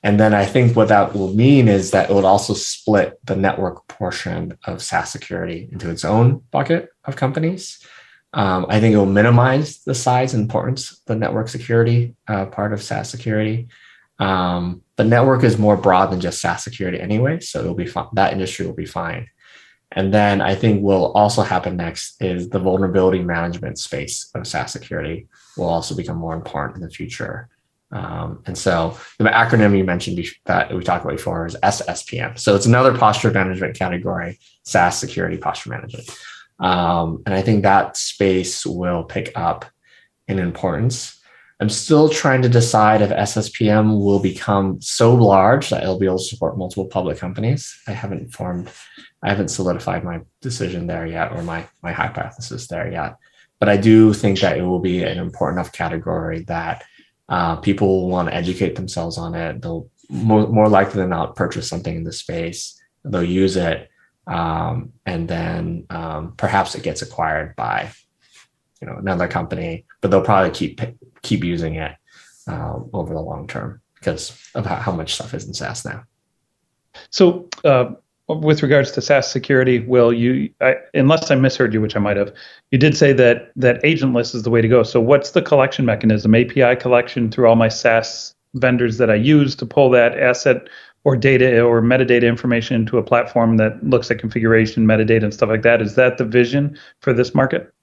And then I think what that will mean is that it would also split the network portion of SaaS security into its own bucket of companies. Um, I think it will minimize the size and importance of the network security uh, part of SaaS security. Um, but network is more broad than just SaaS security anyway, so it'll be fine. That industry will be fine. And then I think will also happen next is the vulnerability management space of SaaS security will also become more important in the future. Um, and so the acronym you mentioned that we talked about before is SSPM. So it's another posture management category, SaaS security posture management. Um, and I think that space will pick up in importance. I'm still trying to decide if SSPM will become so large that it'll be able to support multiple public companies. I haven't formed, I haven't solidified my decision there yet or my, my hypothesis there yet. But I do think that it will be an important enough category that uh, people will want to educate themselves on it. They'll more, more likely than not purchase something in the space. They'll use it, um, and then um, perhaps it gets acquired by you know another company, but they'll probably keep keep using it uh, over the long term because of how, how, much stuff is in SaaS now. So, uh, with regards to SaaS security, Will, you, I, unless I misheard you, which I might have, you did say that that agentless is the way to go. So, what's the collection mechanism? API collection through all my SaaS vendors that I use to pull that asset or data or metadata information into a platform that looks at configuration, metadata, and stuff like that. Is that the vision for this market?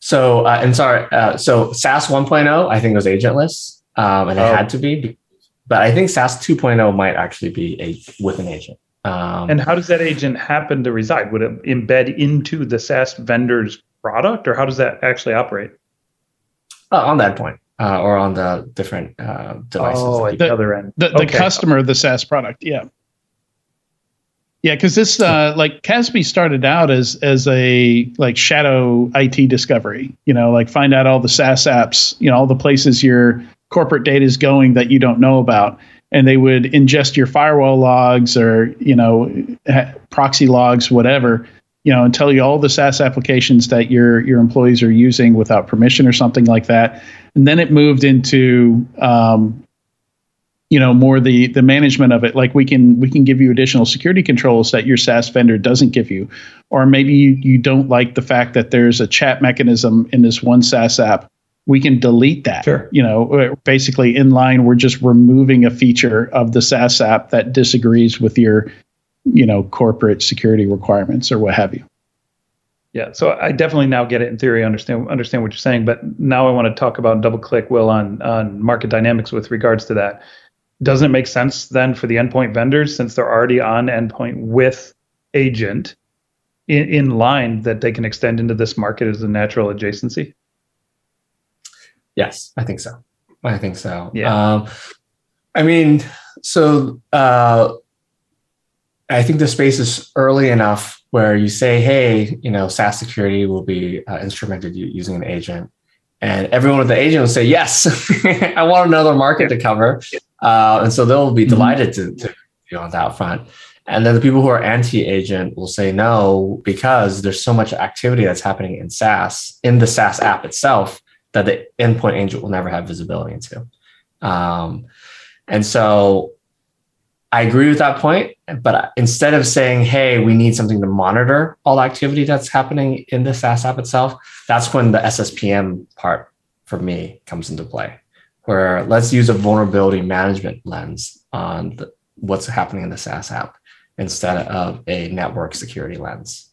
So, uh, and sorry, uh, so SaaS 1.0, I think was agentless, um, and it oh. had to be. But I think SaaS 2.0 might actually be a with an agent. Um, and how does that agent happen to reside? Would it embed into the SaaS vendor's product, or how does that actually operate? Uh, on that point, uh, or on the different uh, devices. Oh, at the, the other end. The, the okay. customer of the SaaS product, yeah. Yeah, because this uh, like CASB started out as as a like shadow IT discovery. You know, like find out all the SaaS apps, you know, all the places your corporate data is going that you don't know about and they would ingest your firewall logs or you know proxy logs whatever you know and tell you all the SaaS applications that your your employees are using without permission or something like that and then it moved into um, you know more the the management of it like we can we can give you additional security controls that your SaaS vendor doesn't give you or maybe you, you don't like the fact that there's a chat mechanism in this one SaaS app we can delete that. Sure. You know, uh, basically in line, we're just removing a feature of the SaaS app that disagrees with your, you know, corporate security requirements or what have you. Yeah, so I definitely now get it in theory, understand understand what you're saying, but now I want to talk about double click will on on market dynamics with regards to that. Doesn't it make sense then for the endpoint vendors since they're already on endpoint with agent in, in line that they can extend into this market as a natural adjacency? Yes, I think so. I think so. Yeah. Um, I mean, so uh, I think the space is early enough where you say, hey, you know, SaaS security will be uh, instrumented using an agent. And everyone with the agent will say, yes, I want another market to cover. Uh, and so they'll be mm-hmm. delighted to, to be on that front. And then the people who are anti-agent will say no because there's so much activity that's happening in SaaS in the SaaS app itself that the endpoint agent will never have visibility into. Um, and so I agree with that point. But instead of saying, hey, we need something to monitor all the activity that's happening in the SaaS app itself, that's when the SSPM part for me comes into play, where let's use a vulnerability management lens on the, what's happening in the SaaS app instead of a network security lens.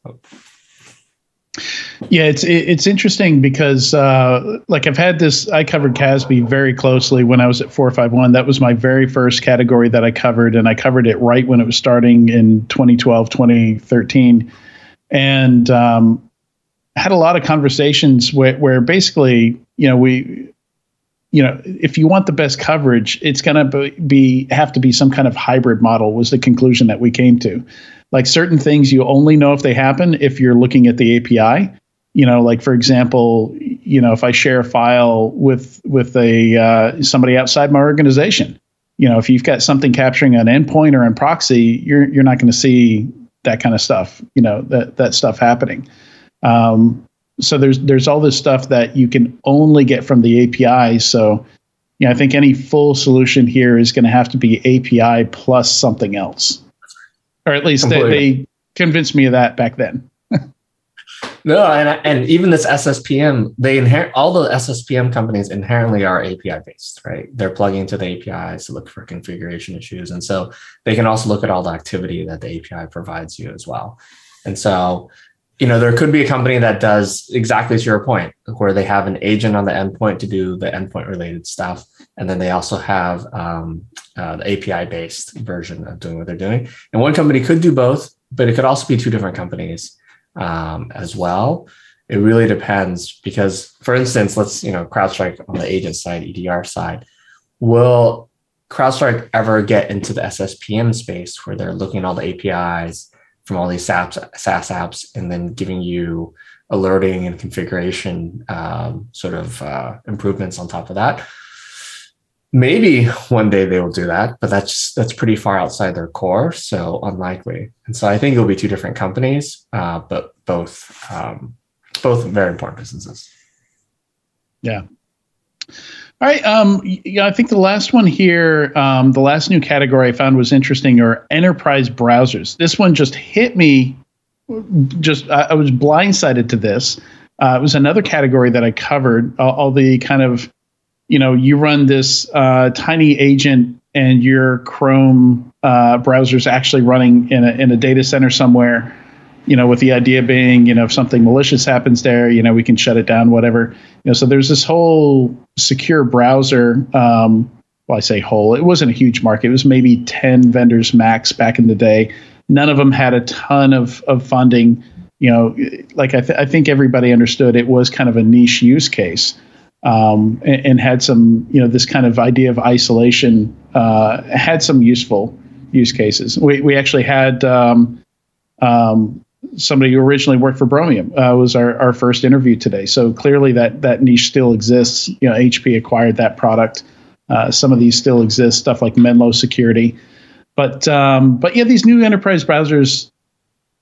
Yeah, it's it's interesting because uh, like I've had this. I covered CASB very closely when I was at four five one. That was my very first category that I covered, and I covered it right when it was starting in 2012, 2013, and um, had a lot of conversations where, where basically, you know, we, you know, if you want the best coverage, it's going to be have to be some kind of hybrid model. Was the conclusion that we came to like certain things you only know if they happen if you're looking at the API. You know, like for example, you know, if I share a file with with a uh, somebody outside my organization, you know, if you've got something capturing an endpoint or in proxy, you're you're not going to see that kind of stuff. You know, that that stuff happening. Um, so there's there's all this stuff that you can only get from the API. So you know, I think any full solution here is going to have to be API plus something else, or at least they, they convinced me of that back then. no, and and even this SSPM, they inherit all the SSPM companies inherently are API based, right? They're plugging into the APIs to look for configuration issues, and so they can also look at all the activity that the API provides you as well. And so you know, there could be a company that does exactly to your point, where they have an agent on the endpoint to do the endpoint related stuff. And then they also have um, uh, the API based version of doing what they're doing. And one company could do both, but it could also be two different companies um, as well. It really depends because, for instance, let's, you know, CrowdStrike on the agent side, EDR side, will CrowdStrike ever get into the SSPM space where they're looking at all the APIs? From all these SaaS, SaaS apps and then giving you alerting and configuration um, sort of uh, improvements on top of that. Maybe one day they will do that, but that's that's pretty far outside their core, so unlikely. And so I think it'll be two different companies, uh, but both um, both very important businesses. Yeah. All right. Um, yeah, I think the last one here, um, the last new category I found was interesting are enterprise browsers. This one just hit me. Just I, I was blindsided to this. Uh, it was another category that I covered. All, all the kind of, you know, you run this uh, tiny agent and your Chrome uh, browser is actually running in a in a data center somewhere you know, with the idea being, you know, if something malicious happens there, you know, we can shut it down, whatever. You know, so there's this whole secure browser. Um, well, I say whole. It wasn't a huge market. It was maybe 10 vendors max back in the day. None of them had a ton of of funding. You know, like I, th- I think everybody understood it was kind of a niche use case. Um, and, and, had some, you know, this kind of idea of isolation uh, had some useful use cases. We, we actually had um, um, somebody who originally worked for Bromium uh, was our, our first interview today. So clearly that that niche still exists. You know, HP acquired that product. Uh, some of these still exist, stuff like Menlo Security. But um, but yeah, these new enterprise browsers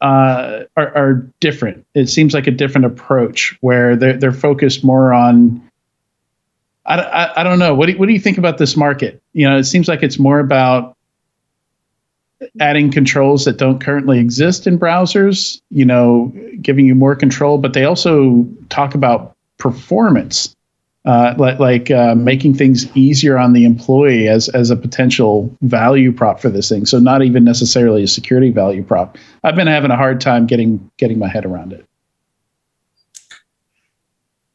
uh, are, are different. It seems like a different approach where they're they're focused more on. I, I, I don't know. What do, what do you think about this market? You know, it seems like it's more about adding controls that don't currently exist in browsers, you know, giving you more control, but they also talk about performance, uh, like, like uh, making things easier on the employee as, as a potential value prop for this thing. So not even necessarily a security value prop. I've been having a hard time getting getting my head around it.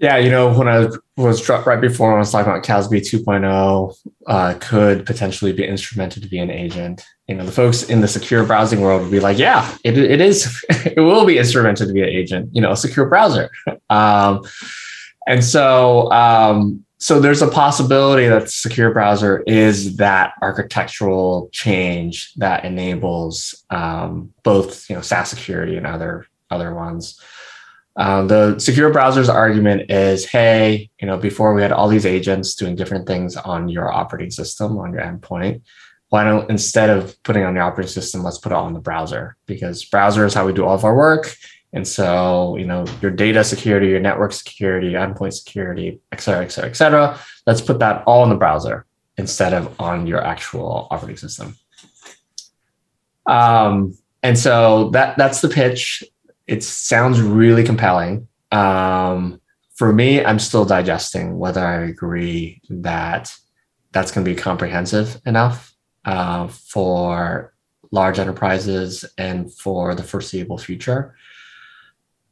Yeah, you know, when I was right before I was talking about CASB 2.0 uh, could potentially be instrumented to be an agent. You know, the folks in the secure browsing world would be like, yeah, it, it is, it will be instrumented to be agent, you know, a secure browser. Um, and so, um, so there's a possibility that secure browser is that architectural change that enables um, both, you know, SaaS security and other other ones. Um, the secure browser's argument is, hey, you know, before we had all these agents doing different things on your operating system, on your endpoint, why don't instead of putting on the operating system, let's put it on the browser because browser is how we do all of our work. And so, you know, your data security, your network security, endpoint security, et cetera, et cetera, et cetera. Let's put that all in the browser instead of on your actual operating system. Um, and so that that's the pitch it sounds really compelling. Um, for me, I'm still digesting whether I agree that that's going to be comprehensive enough uh, for large enterprises and for the foreseeable future.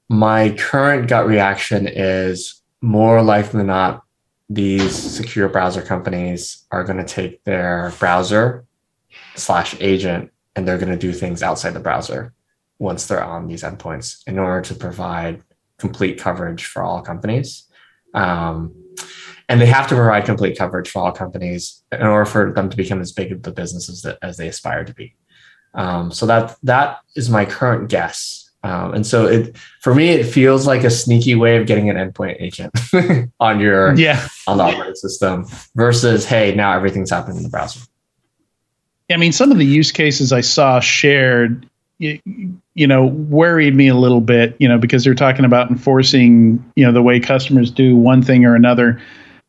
My current gut reaction is more likely than not, these secure browser companies are going to take their browser slash agent and they're going to do things outside the browser once they're on these endpoints in order to provide complete coverage for all companies. Um, and they have to provide complete coverage for all companies in order for them to become as big of the businesses that, as they aspire to be. Um, so that that is my current guess. Um, and so it for me it feels like a sneaky way of getting an endpoint agent on your yeah on the operating system versus hey now everything's happening in the browser. I mean, some of the use cases I saw shared you, you know worried me a little bit you know because they're talking about enforcing you know the way customers do one thing or another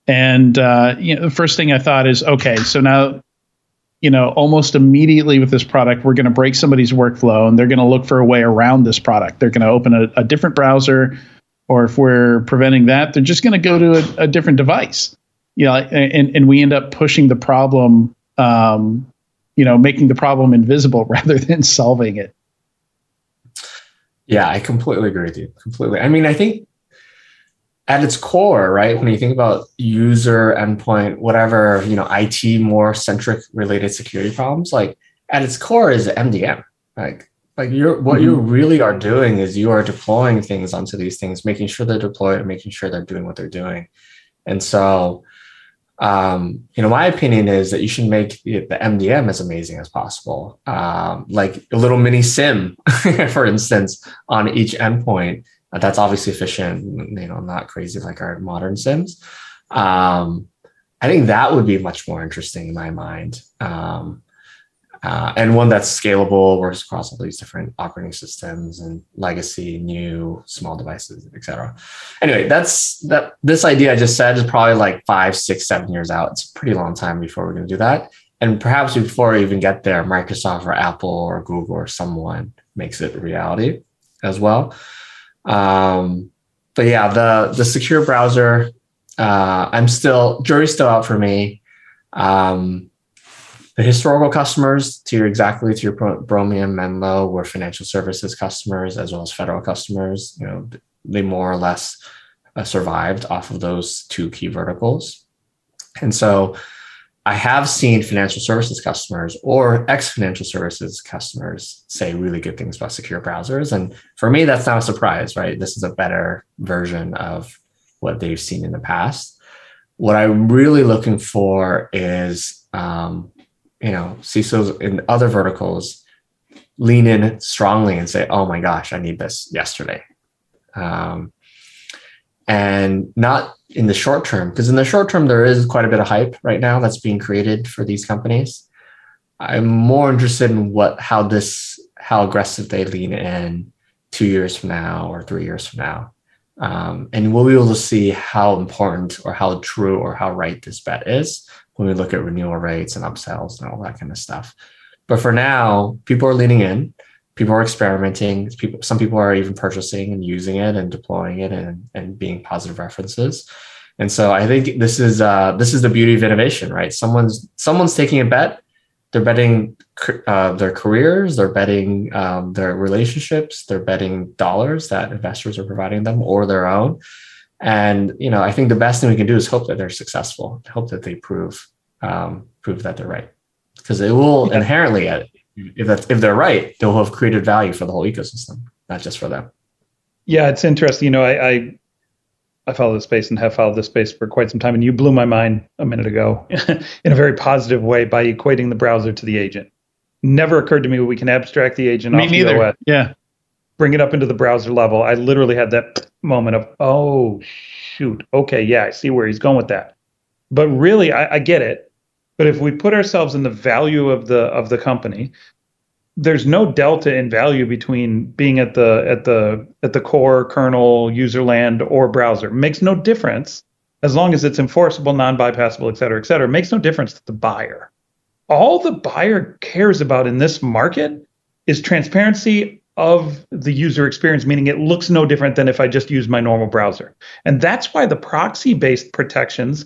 And uh, you know, the first thing I thought is, okay, so now, you know, almost immediately with this product, we're going to break somebody's workflow, and they're going to look for a way around this product. They're going to open a, a different browser, or if we're preventing that, they're just going to go to a, a, different device. You know, and and we end up pushing the problem, um, you know, making the problem invisible rather than solving it. Yeah, I completely agree with you. Completely. I mean, I think at its core, right, when you think about user endpoint, whatever, you know, IT more centric related security problems, like at its core is MDM. Like, like you're what mm-hmm. you really are doing is you are deploying things onto these things, making sure they're deployed, making sure they're doing what they're doing. And so um, you know, my opinion is that you should make the, the MDM as amazing as possible. Um, like a little mini SIEM, for instance, on each endpoint. That's obviously efficient, you know, not crazy like our modern SIEMs. Um, I think that would be much more interesting in my mind. Um, uh, and one that's scalable, works across all these different operating systems and legacy, new, small devices, etc. Anyway, that's that. This idea I just said is probably like five, six, seven years out. It's a pretty long time before we're going to do that. And perhaps before we even get there, Microsoft or Apple or Google or someone makes it reality as well. Um, but yeah, the the secure browser, uh, I'm still jury's still out for me. Um, the historical customers, to your exactly to your Bromium, Menlo, were financial services customers as well as federal customers. You know, they more or less uh, survived off of those two key verticals. And so I have seen financial services customers or ex financial services customers say really good things about secure browsers. And for me, that's not a surprise, right? This is a better version of what they've seen in the past. What I'm really looking for is um, you know, CISOs in other verticals lean in strongly and say, "Oh my gosh, I need this yesterday," um, and not in the short term because in the short term there is quite a bit of hype right now that's being created for these companies. I'm more interested in what how this how aggressive they lean in two years from now or three years from now. Um, and we'll be able to see how important or how true or how right this bet is when we look at renewal rates and upsells and all that kind of stuff. But for now, people are leaning in, people are experimenting. People, some people are even purchasing and using it and deploying it and, and being positive references. And so I think this is uh, this is the beauty of innovation, right? Someone's someone's taking a bet. They're betting uh, their careers, they're betting um, their relationships, they're betting dollars that investors are providing them or their own. And you know, I think the best thing we can do is hope that they're successful, hope that they prove um, prove that they're right, because it will yeah. inherently, uh, if that if they're right, they'll have created value for the whole ecosystem, not just for them. Yeah, it's interesting. You know, I, I I follow the space and have followed this space for quite some time, and you blew my mind a minute ago in a very positive way by equating the browser to the agent. Never occurred to me we can abstract the agent me off neither. the OS. Yeah bring it up into the browser level, I literally had that moment of, oh, shoot, okay, yeah, I see where he's going with that. But really, I, I get it. But if we put ourselves in the value of the of the company, there's no delta in value between being at the at the at the core kernel user land or browser. Makes no difference as long as it's enforceable, non-bypassable, et cetera, et cetera. Makes no difference to the buyer. All the buyer cares about in this market is transparency of the user experience, meaning it looks no different than if I just use my normal browser. And that's why the proxy based protections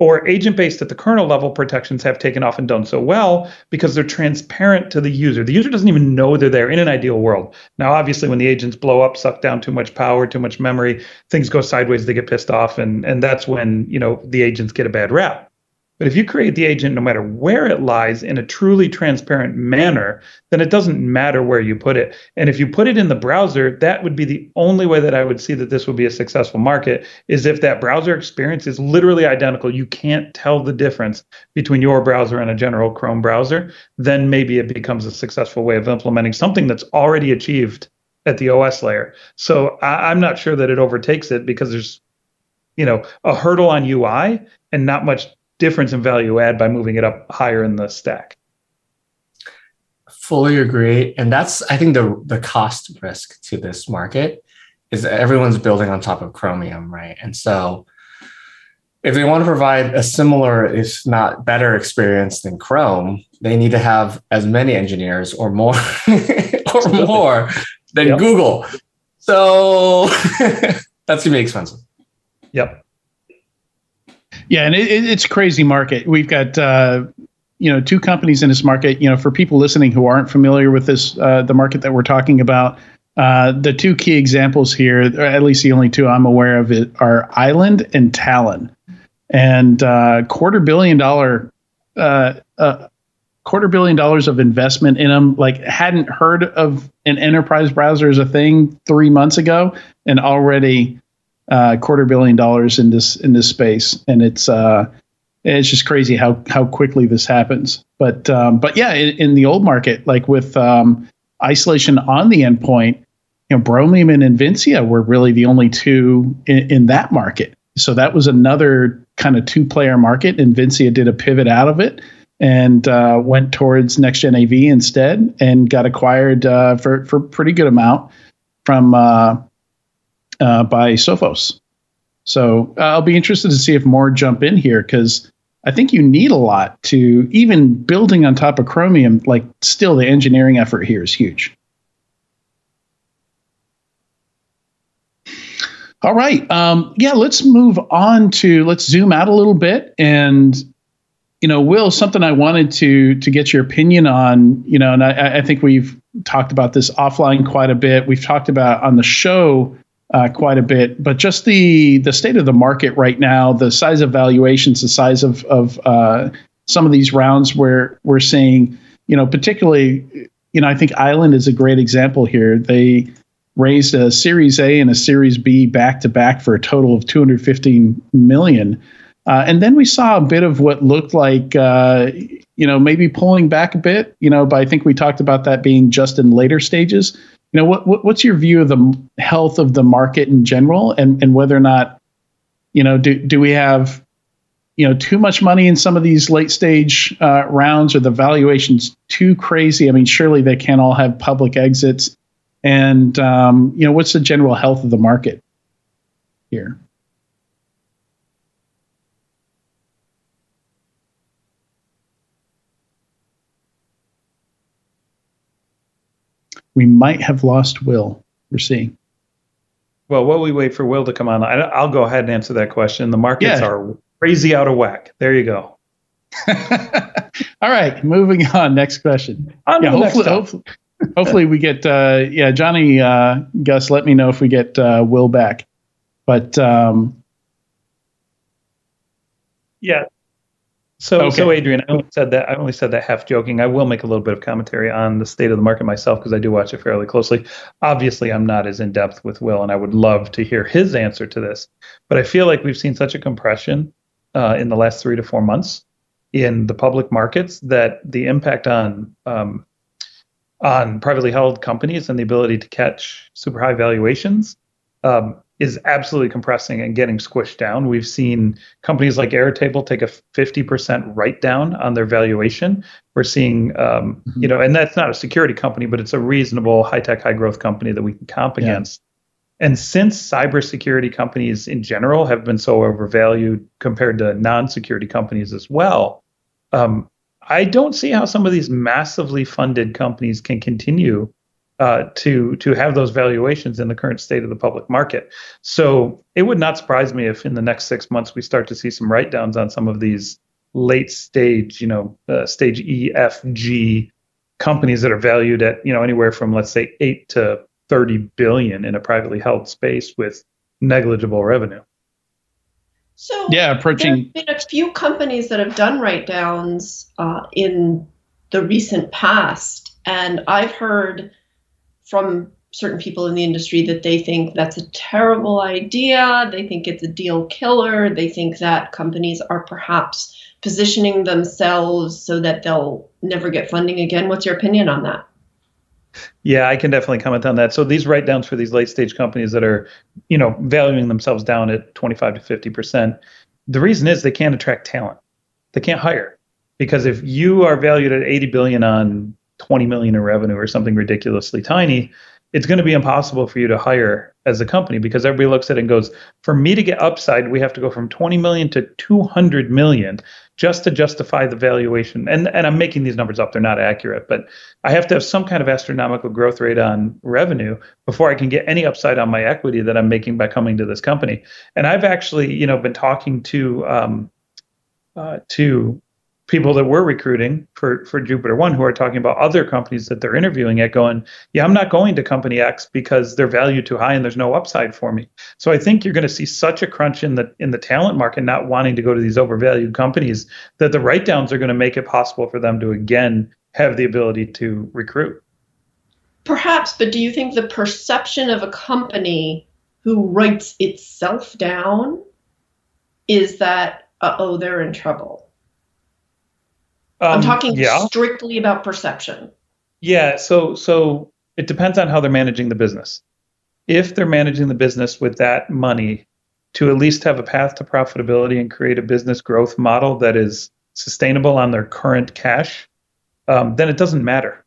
or agent based at the kernel level protections have taken off and done so well because they're transparent to the user. The user doesn't even know they're there in an ideal world. Now, obviously, when the agents blow up, suck down too much power, too much memory, things go sideways, they get pissed off, and, and that's when you know the agents get a bad rap. But if you create the agent no matter where it lies in a truly transparent manner, then it doesn't matter where you put it. And if you put it in the browser, that would be the only way that I would see that this would be a successful market is if that browser experience is literally identical. You can't tell the difference between your browser and a general Chrome browser, then maybe it becomes a successful way of implementing something that's already achieved at the OS layer. So I, I'm not sure that it overtakes it because there's you know a hurdle on UI and not much difference in value add by moving it up higher in the stack. Fully agree. And that's, I think, the, the cost risk to this market is everyone's building on top of Chromium, right? And so if they want to provide a similar, if not better experience than Chrome, they need to have as many engineers or more or more than yep. Google. So that's gonna be expensive. Yep. Yeah, and it, it's crazy market. We've got uh, you know two companies in this market. You know, for people listening who aren't familiar with this, uh, the market that we're talking about, uh, the two key examples here, at least the only two I'm aware of, are Island and Talon, and uh, quarter billion dollar. Uh, uh, quarter billion dollars of investment in them like hadn't heard of an enterprise browser as a thing three months ago and already uh, quarter billion dollars in this in this space. And it's uh, it's just crazy how how quickly this happens. But um, but yeah in, in, the old market like with um, isolation on the endpoint you know Bromium and Invincea were really the only two in, in that market. So that was another kind of two player market. Invincea did a pivot out of it and uh, went towards next gen AV instead, and got acquired uh, for for pretty good amount from uh, by Sophos. So uh, I'll be interested to see if more jump in here because I think you need a lot to even building on top of Chromium. Like, still, the engineering effort here is huge. All right. Um, yeah, let's move on to let's zoom out a little bit and you know, Will, something I wanted to to get your opinion on, you know, and I, I think we've talked about this offline quite a bit. We've talked about on the show uh, quite a bit, but just the the state of the market right now, the size of valuations, the size of of uh, some of these rounds where we're seeing, you know, particularly, you know, I think Island is a great example here. They raised a Series A and a Series B back to back for a total of 215 million. Uh, and then we saw a bit of what looked like, uh, you know, maybe pulling back a bit. You know, but I think we talked about that being just in later stages. You know, what, what what's your view of the health of the market in general, and and whether or not, you know, do do we have, you know, too much money in some of these late stage uh, rounds, or the valuations too crazy? I mean, surely they can't all have public exits. And um, you know, what's the general health of the market here? We might have lost Will. We're seeing. Well, while we wait for Will to come on, I, will go ahead and answer that question. The markets yeah. are crazy out of whack. There you go. All right, moving on. Next question. On yeah, hopefully, hopefully, hopefully, we get. Uh, yeah, Johnny, uh, Gus, let me know if we get uh, Will back. But um, yeah, so, okay. so Adrian, I only said that I only said that half joking. I will make a little bit of commentary on the state of the market myself because I do watch it fairly closely. Obviously, I'm not as in depth with Will, and I would love to hear his answer to this. But I feel like we've seen such a compression uh, in the last three to four months in the public markets that the impact on um, on privately held companies and the ability to catch super high valuations um, is absolutely compressing and getting squished down. We've seen companies like Airtable take a 50% write down on their valuation. We're seeing, um, mm-hmm. you know, and that's not a security company, but it's a reasonable high tech, high growth company that we can comp yeah. against. And since cybersecurity companies in general have been so overvalued compared to non security companies as well, um, I don't see how some of these massively funded companies can continue uh, to to have those valuations in the current state of the public market. So it would not surprise me if in the next six months we start to see some write downs on some of these late stage, you know, uh, stage E, F, G companies that are valued at you know anywhere from let's say eight to thirty billion in a privately held space with negligible revenue. So yeah, approaching. There have been a few companies that have done write downs uh, in the recent past, and I've heard from certain people in the industry that they think that's a terrible idea. They think it's a deal killer. They think that companies are perhaps positioning themselves so that they'll never get funding again. What's your opinion on that? Yeah, I can definitely comment on that. So these write downs for these late stage companies that are, you know, valuing themselves down at 25 to 50%, the reason is they can't attract talent. They can't hire. Because if you are valued at 80 billion on 20 million in revenue or something ridiculously tiny, it's going to be impossible for you to hire as a company because everybody looks at it and goes, for me to get upside, we have to go from 20 million to 200 million just to justify the valuation. And and I'm making these numbers up; they're not accurate, but I have to have some kind of astronomical growth rate on revenue before I can get any upside on my equity that I'm making by coming to this company. And I've actually, you know, been talking to um, uh, to people that we're recruiting for for JupiterOne who are talking about other companies that they're interviewing at going, yeah, I'm not going to company X because they're valued too high and there's no upside for me. So I think you're going to see such a crunch in the in the talent market not wanting to go to these overvalued companies that the write downs are going to make it possible for them to again have the ability to recruit. Perhaps, but do you think the perception of a company who writes itself down is that uh oh they're in trouble? I'm Um, talking yeah. strictly about perception. Yeah, so so it depends on how they're managing the business. If they're managing the business with that money to at least have a path to profitability and create a business growth model that is sustainable on their current cash, um, then it doesn't matter,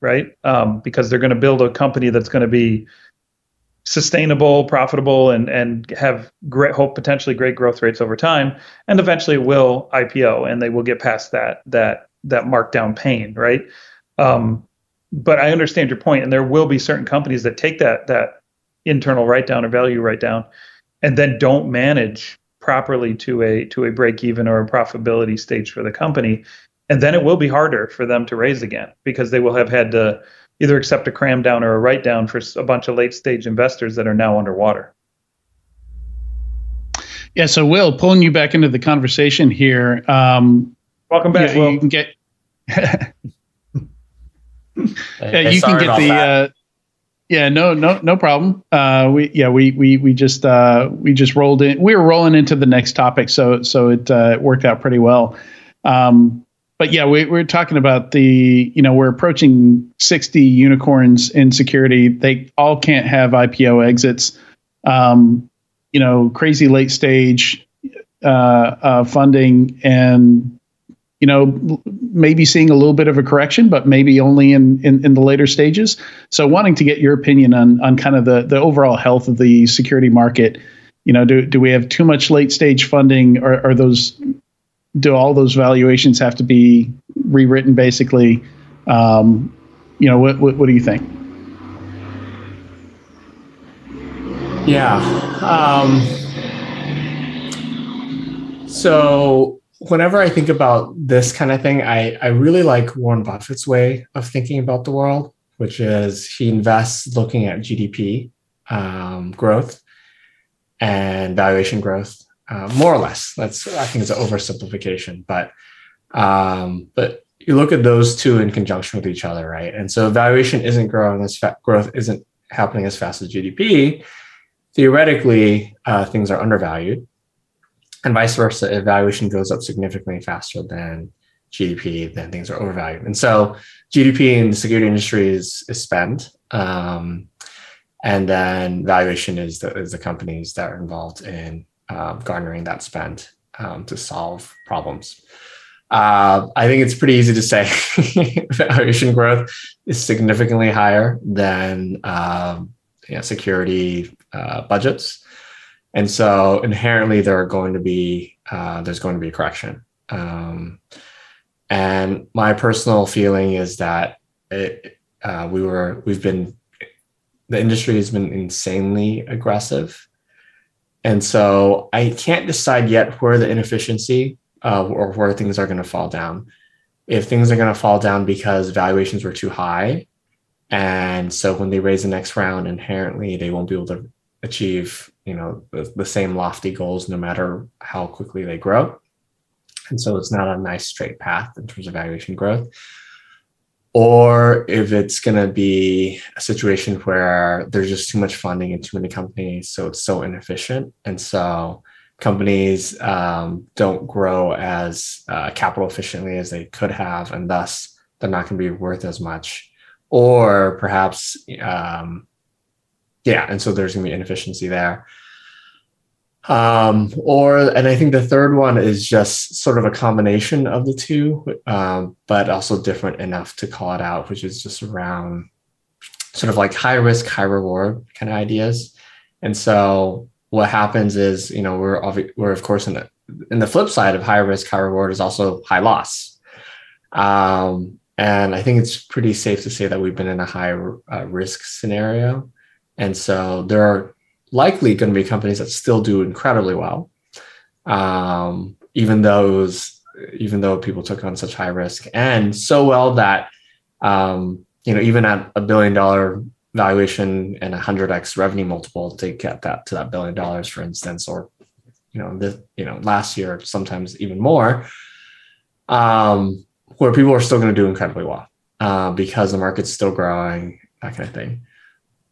right? Um, because they're going to build a company that's going to be sustainable, profitable, and and have great hope potentially great growth rates over time, and eventually will IPO and they will get past that that that markdown pain, right? Um, but I understand your point, and there will be certain companies that take that that internal write down or value write down, and then don't manage properly to a to a break even or a profitability stage for the company, and then it will be harder for them to raise again because they will have had to either accept a cram down or a write down for a bunch of late stage investors that are now underwater. Yeah. So, Will, pulling you back into the conversation here. Um, Welcome back, you, Will. you can get. yeah, Hey, you can get the. Uh, yeah, no, no, no problem. Uh, we yeah, we we we just uh, we just rolled in. We were rolling into the next topic, so so it uh, worked out pretty well. Um, but yeah, we, we're talking about the you know we're approaching 60 unicorns in security. They all can't have IPO exits. Um, you know, crazy late stage uh, uh, funding and you know, maybe seeing a little bit of a correction, but maybe only in, in, in the later stages. So, wanting to get your opinion on on kind of the the overall health of the security market. You know, do do we have too much late stage funding, or are those do all those valuations have to be rewritten basically? Um, you know, what, what what do you think? Yeah. Um, so whenever I think about this kind of thing, I, I really like Warren Buffett's way of thinking about the world, which is he invests looking at GDP um, growth and valuation growth, uh, more or less. That's I think it's an oversimplification, but um, but you look at those two in conjunction with each other, right? And so valuation isn't growing as fast, growth isn't happening as fast as GDP. Theoretically, uh, things are undervalued and vice versa if valuation goes up significantly faster than gdp then things are overvalued and so gdp in the security industry is, is spend um, and then valuation is the, is the companies that are involved in um, garnering that spend um, to solve problems. Uh, i think it's pretty easy to say valuation growth is significantly higher than um, you know, security uh, budgets. And so inherently there are going to be uh, there's going to be a correction. Um, and my personal feeling is that it, uh, we were we've been the industry has been insanely aggressive and so i can't decide yet where the inefficiency uh, or where things are going to fall down. If things are going to fall down because valuations were too high and so when they raise the next round inherently they won't be able to achieve you know the, the same lofty goals no matter how quickly they grow. And so it's not a nice straight path in terms of valuation growth or if it's going to be a situation where there's just too much funding and too many companies so it's so inefficient. And so companies um, don't grow as uh, capital efficiently as they could have and thus they're not going to be worth as much. Or perhaps um, yeah and so there's going to be inefficiency there um, or and i think the third one is just sort of a combination of the two um, but also different enough to call it out which is just around sort of like high risk, high reward kind of ideas. And so what happens is, you know, we're obvi- we're of course in the in the flip side of high risk, high reward is also high loss. Um, and I think it's pretty safe to say that we've been in a high uh, risk scenario. And so there are likely going to be companies that still do incredibly well, um, even those even though people took on such high risk and so well that um, you know even at a billion dollar valuation and a hundred x revenue multiple to get that to that billion dollars, for instance, or you know the you know last year sometimes even more, um, where people are still going to do incredibly well uh, because the market's still growing, that kind of thing.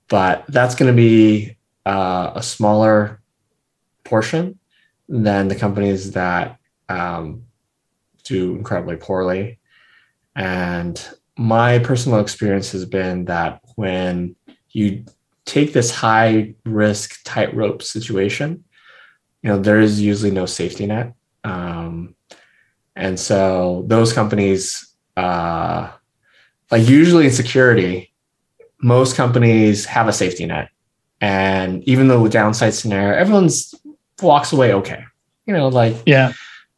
But that's going to be uh, a smaller portion than the companies that um, do incredibly poorly. And my personal experience has been that when you take this high risk tightrope situation, you know, there is usually no safety net. Um, and so those companies, uh, like usually in security, most companies have a safety net. And even though the downside scenario, everyone's walks away okay. You know, like yeah,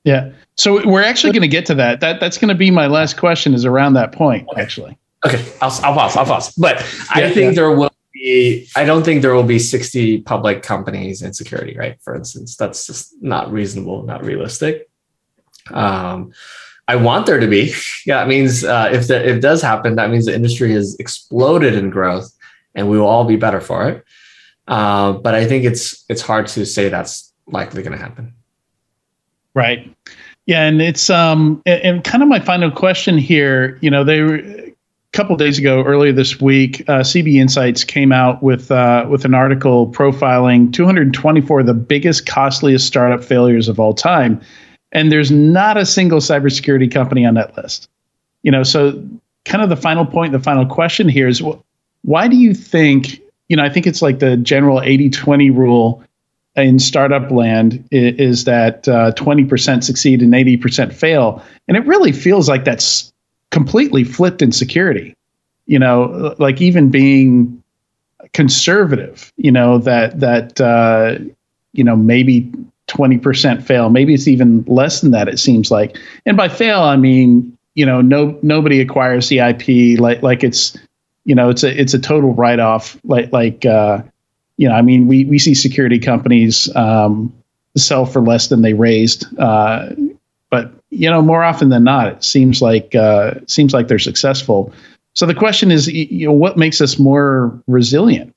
yeah. So we're actually going to get to that. That that's going to be my last question. Is around that point okay. actually. Okay, I'll, I'll pause. I'll pause. But yeah, I think yeah. there will be. I don't think there will be sixty public companies in security. Right, for instance, that's just not reasonable, not realistic. Um, I want there to be. Yeah, it means uh, if that if it does happen, that means the industry has exploded in growth, and we will all be better for it. Uh, but I think it's it's hard to say that's likely going to happen. Right. Yeah, and it's um and, kind of my final question here. You know, they were a couple days ago, earlier this week, uh, CB Insights came out with uh, with an article profiling 224 of the biggest, costliest startup failures of all time, and there's not a single cybersecurity company on that list. You know, so kind of the final point, the final question here is, why do you think? You know, I think it's like the general 80-20 rule in startup land is, that uh, 20% succeed and 80% fail. And it really feels like that's completely flipped in security. You know, like even being conservative, you know, that, that, uh, you know, maybe 20% fail. Maybe it's even less than that, it seems like. And by fail, I mean, you know, no, nobody acquires the IP like, like it's, you know, it's a, it's a total write off, like, like, uh, you know, I mean, we we see security companies um, sell for less than they raised, uh, but you know, more often than not, it seems like uh, seems like they're successful. So the question is, you know, what makes us more resilient?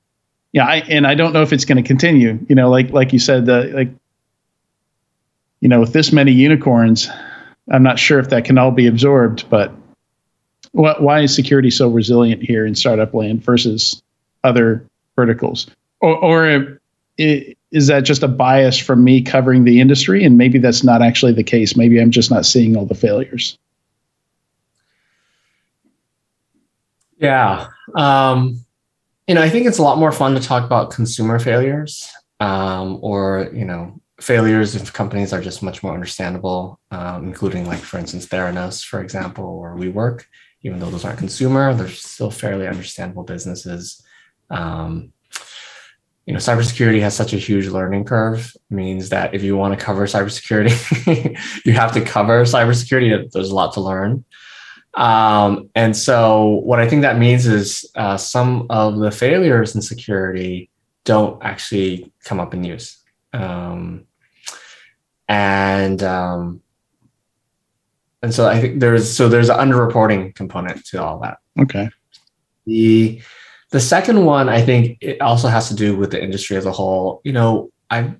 Yeah, I, and I don't know if it's going to continue. You know, like like you said, the like, you know, with this many unicorns, I'm not sure if that can all be absorbed. But what, why is security so resilient here in startup land versus other verticals? or, or is that just a bias from me covering the industry? And maybe that's not actually the case. Maybe i'm just not seeing all the failures. Yeah. Um, you know i think it's a lot more fun to talk about consumer failures um, or you know failures of companies are just much more understandable um, including like for instance theranos for example or WeWork even though those aren't consumer they're still fairly understandable businesses um, you know, cybersecurity has such a huge learning curve. means that if you want to cover cybersecurity, you have to cover cybersecurity. There's a lot to learn. Um, and so, what I think that means is uh, some of the failures in security don't actually come up in use. Um, and um, and so I think there's so there's an underreporting component to all that. Okay. The the second one, I think it also has to do with the industry as a whole. You know, I've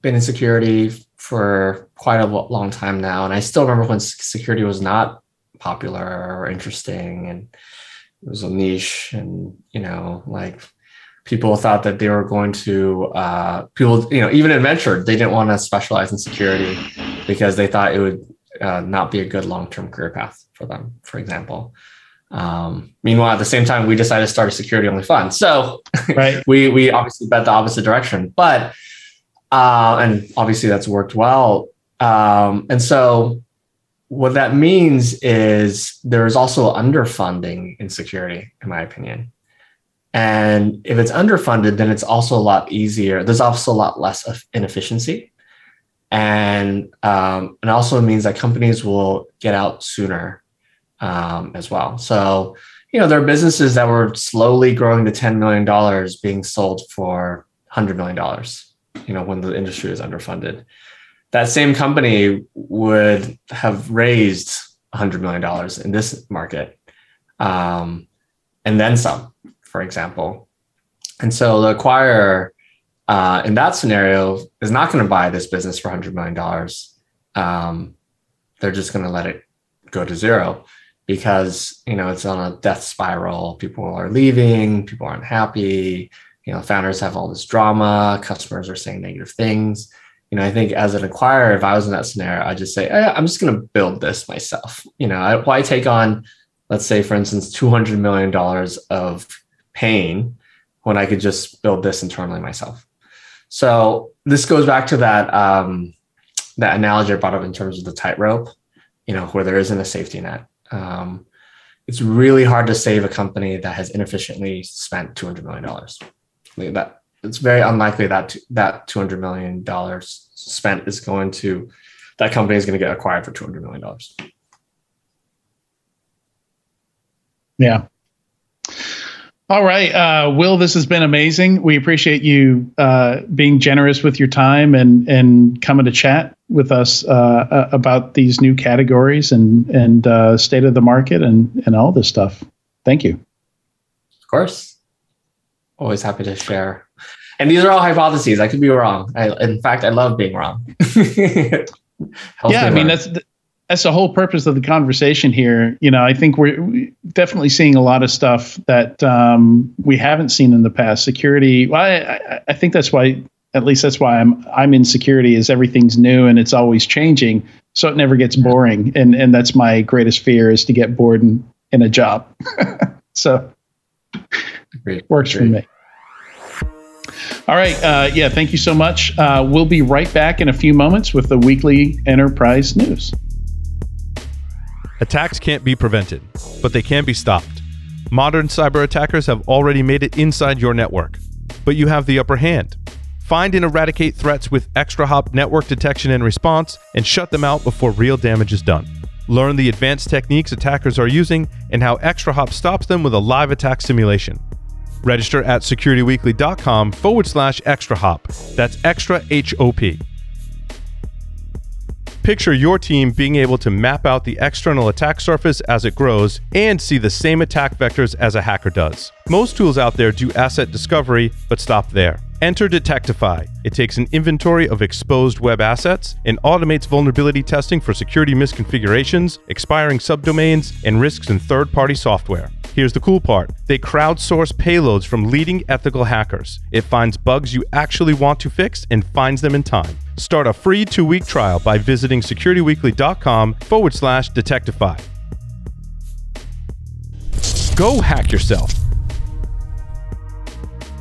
been in security for quite a long time now, and I still remember when security was not popular or interesting, and it was a niche, and you know, like people thought that they were going to uh, people, you know, even in venture, they didn't want to specialize in security because they thought it would uh, not be a good long-term career path for them, for example. Um, meanwhile, at the same time, we decided to start a security only fund. So right. we we obviously bet the opposite direction, but uh, and obviously that's worked well. Um, and so what that means is there is also underfunding in security, in my opinion. And if it's underfunded, then it's also a lot easier. There's also a lot less of inefficiency. And um, it also means that companies will get out sooner um, as well. So, you know, there are businesses that were slowly growing to $10 million being sold for $100 million, you know, when the industry is underfunded. That same company would have raised $100 million in this market um, and then some, for example. And so the acquirer uh, in that scenario is not going to buy this business for $100 million. Um, they're just going to let it go to zero because you know it's on a death spiral. People are leaving people aren't happy. You know founders have all this drama customers are saying negative things. You know i think as an acquirer if i was in that scenario i'd just say hey, i'm just going to build this myself. You know I, why take on let's say for instance 200 million dollars of pain when i could just build this internally myself so this goes back to that um, that analogy i brought up in terms of the tightrope you know where there isn't a safety net um, it's really hard to save a company that has inefficiently spent two hundred million dollars. That it's very unlikely that that two hundred million dollars spent is going to that company is going to get acquired for two hundred million dollars. Yeah. All right, uh, Will. This has been amazing. We appreciate you uh, being generous with your time and and coming to chat with us uh, about these new categories and and uh, state of the market and and all this stuff. Thank you. Of course, always happy to share. And these are all hypotheses. I could be wrong. I, in fact, I love being wrong. yeah, I mean that's that's the whole purpose of the conversation here. You know, I think we're definitely seeing a lot of stuff that um, we haven't seen in the past. Security. Well, I, I think that's why. At least that's why I'm I'm in security. Is everything's new and it's always changing, so it never gets boring. And and that's my greatest fear is to get bored in, in a job. so Agreed. works Agreed. for me. All right. Uh, yeah. Thank you so much. Uh, we'll be right back in a few moments with the weekly enterprise news. Attacks can't be prevented, but they can be stopped. Modern cyber attackers have already made it inside your network, but you have the upper hand. Find and eradicate threats with ExtraHop network detection and response and shut them out before real damage is done. Learn the advanced techniques attackers are using and how ExtraHop stops them with a live attack simulation. Register at securityweekly.com forward slash ExtraHop. That's extra H O P. Picture your team being able to map out the external attack surface as it grows and see the same attack vectors as a hacker does. Most tools out there do asset discovery, but stop there. Enter Detectify. It takes an inventory of exposed web assets and automates vulnerability testing for security misconfigurations, expiring subdomains, and risks in third party software. Here's the cool part they crowdsource payloads from leading ethical hackers. It finds bugs you actually want to fix and finds them in time. Start a free two week trial by visiting securityweekly.com forward slash detectify. Go hack yourself.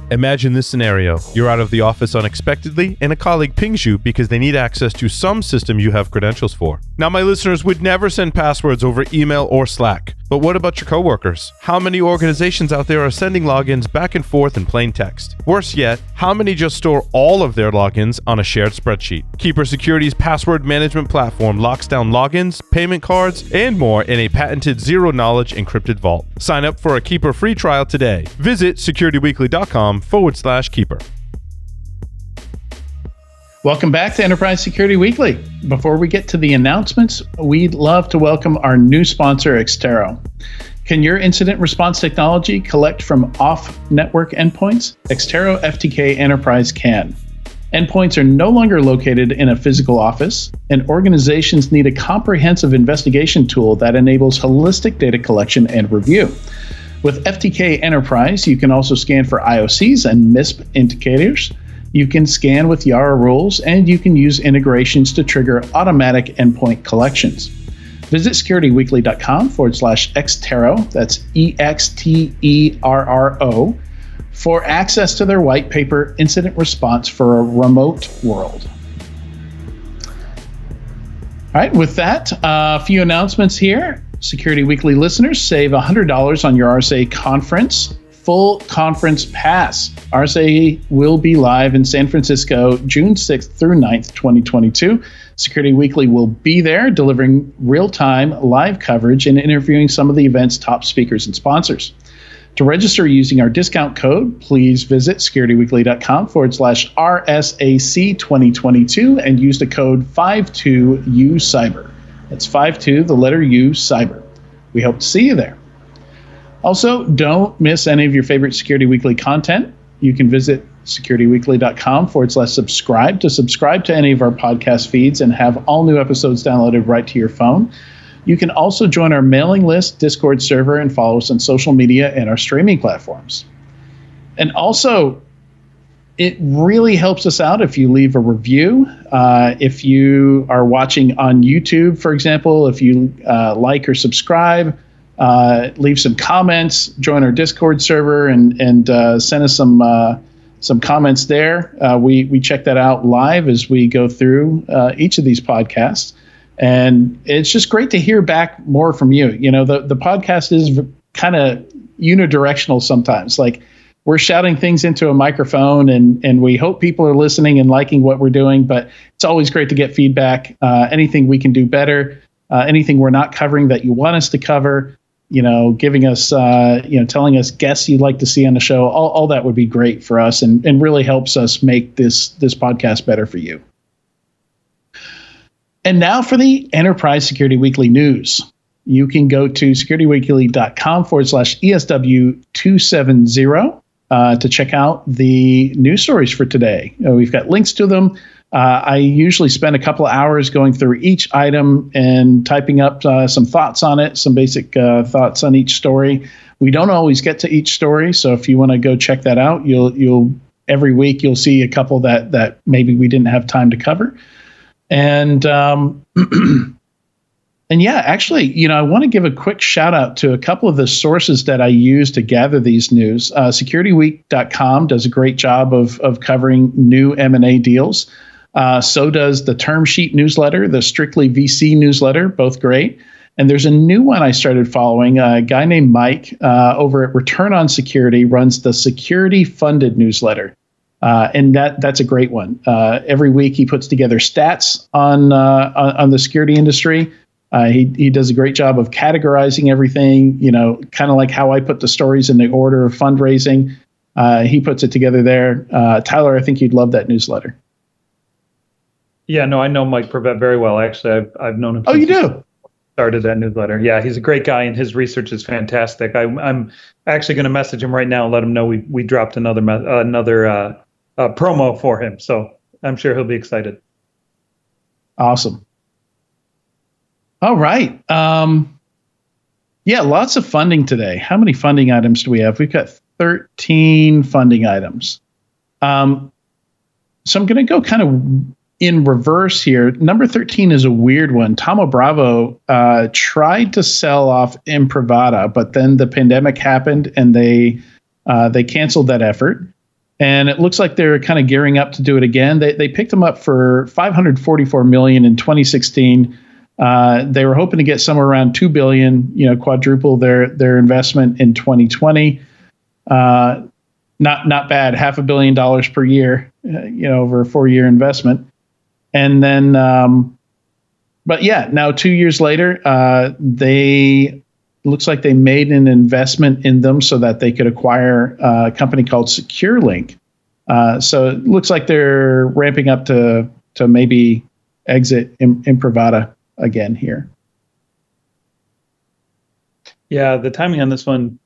Imagine this scenario. You're out of the office unexpectedly, and a colleague pings you because they need access to some system you have credentials for. Now, my listeners would never send passwords over email or Slack. But what about your coworkers? How many organizations out there are sending logins back and forth in plain text? Worse yet, how many just store all of their logins on a shared spreadsheet? Keeper Security's password management platform locks down logins, payment cards, and more in a patented zero knowledge encrypted vault. Sign up for a Keeper free trial today. Visit securityweekly.com forward slash keeper. Welcome back to Enterprise Security Weekly. Before we get to the announcements, we'd love to welcome our new sponsor, Exterro. Can your incident response technology collect from off network endpoints? Exterro FTK Enterprise can. Endpoints are no longer located in a physical office, and organizations need a comprehensive investigation tool that enables holistic data collection and review. With FTK Enterprise, you can also scan for IOCs and MISP indicators you can scan with Yara rules, and you can use integrations to trigger automatic endpoint collections. Visit securityweekly.com forward slash Exterro, that's E X T E R R O, for access to their white paper incident response for a remote world. All right, with that, a uh, few announcements here. Security Weekly listeners save $100 on your RSA conference full conference pass. RSA will be live in San Francisco June 6th through 9th, 2022. Security Weekly will be there delivering real time live coverage and interviewing some of the event's top speakers and sponsors. To register using our discount code, please visit securityweekly.com forward slash RSAC 2022 and use the code 52UCyber. That's 52, the letter U, Cyber. We hope to see you there. Also, don't miss any of your favorite Security Weekly content. You can visit securityweekly.com forward slash subscribe to subscribe to any of our podcast feeds and have all new episodes downloaded right to your phone. You can also join our mailing list, Discord server, and follow us on social media and our streaming platforms. And also, it really helps us out if you leave a review. Uh, if you are watching on YouTube, for example, if you uh, like or subscribe, uh, leave some comments, join our Discord server, and and uh, send us some uh, some comments there. Uh, we we check that out live as we go through each of these podcasts, and it's just great to hear back more from you. You know, the the podcast is kind of unidirectional sometimes, like we're shouting things into a microphone and and we hope people are listening and liking what we're doing but it's always great to get feedback uh, anything we can do better uh, anything we're not covering that you want us to cover you know giving us uh, you know telling us guests you'd like to see on the show all, all that would be great for us and, and really helps us make this this podcast better for you and now for the enterprise security weekly news you can go to securityweekly.com forward slash ESW 270 uh, to check out the news stories for today. Uh, we've got links to them. Uh, I usually spend a couple of hours going through each item and typing up uh, some thoughts on it, some basic uh, thoughts on each story. We don't always get to each story, so if you want to go check that out, you'll you'll every week you'll see a couple that that maybe we didn't have time to cover. And um, And yeah, actually, you know, I want to give a quick shout out to a couple of the sources that I use to gather these news. Uh, SecurityWeek.com does a great job of of covering new M and A deals. Uh, so does the Term Sheet newsletter, the Strictly VC newsletter, both great. And there's a new one I started following. A guy named Mike uh, over at Return on Security runs the Security Funded newsletter. Uh, and that that's a great one. Uh, every week he puts together stats on, uh, on, the security industry, uh, he he does a great job of categorizing everything. You know, kind of like how I put the stories in the order of fundraising. Uh, he puts it together there. Uh, Tyler, I think you'd love that newsletter. Yeah, no, I know Mike Privette very well. Actually, I've I've known him. Oh, you do. Started that newsletter. Yeah, he's a great guy, and his research is fantastic. I, am actually going to message him right now and let him know we we dropped another another uh, uh, promo for him. So I'm sure he'll be excited. Awesome. All right. Um, yeah, lots of funding today. How many funding items do we have? We've got 13 funding items. Um, so I'm going to go kind of in reverse here. Number 13 is a weird one. Thoma Bravo uh, tried to sell off Imprivata, but then the pandemic happened and they uh, they canceled that effort. And it looks like they're kind of gearing up to do it again. They, they picked them up for 544 million in 2016. Uh, they were hoping to get somewhere around two billion, you know, quadruple their their investment in 2020. Uh, not not bad, half a billion dollars per year, uh, you know, over a four year investment. And then, um, but yeah, now two years later, uh, they looks like they made an investment in them so that they could acquire uh, a company called SecureLink. Uh, so it looks like they're ramping up to to maybe exit Imprivata again here. Yeah, the timing on this one,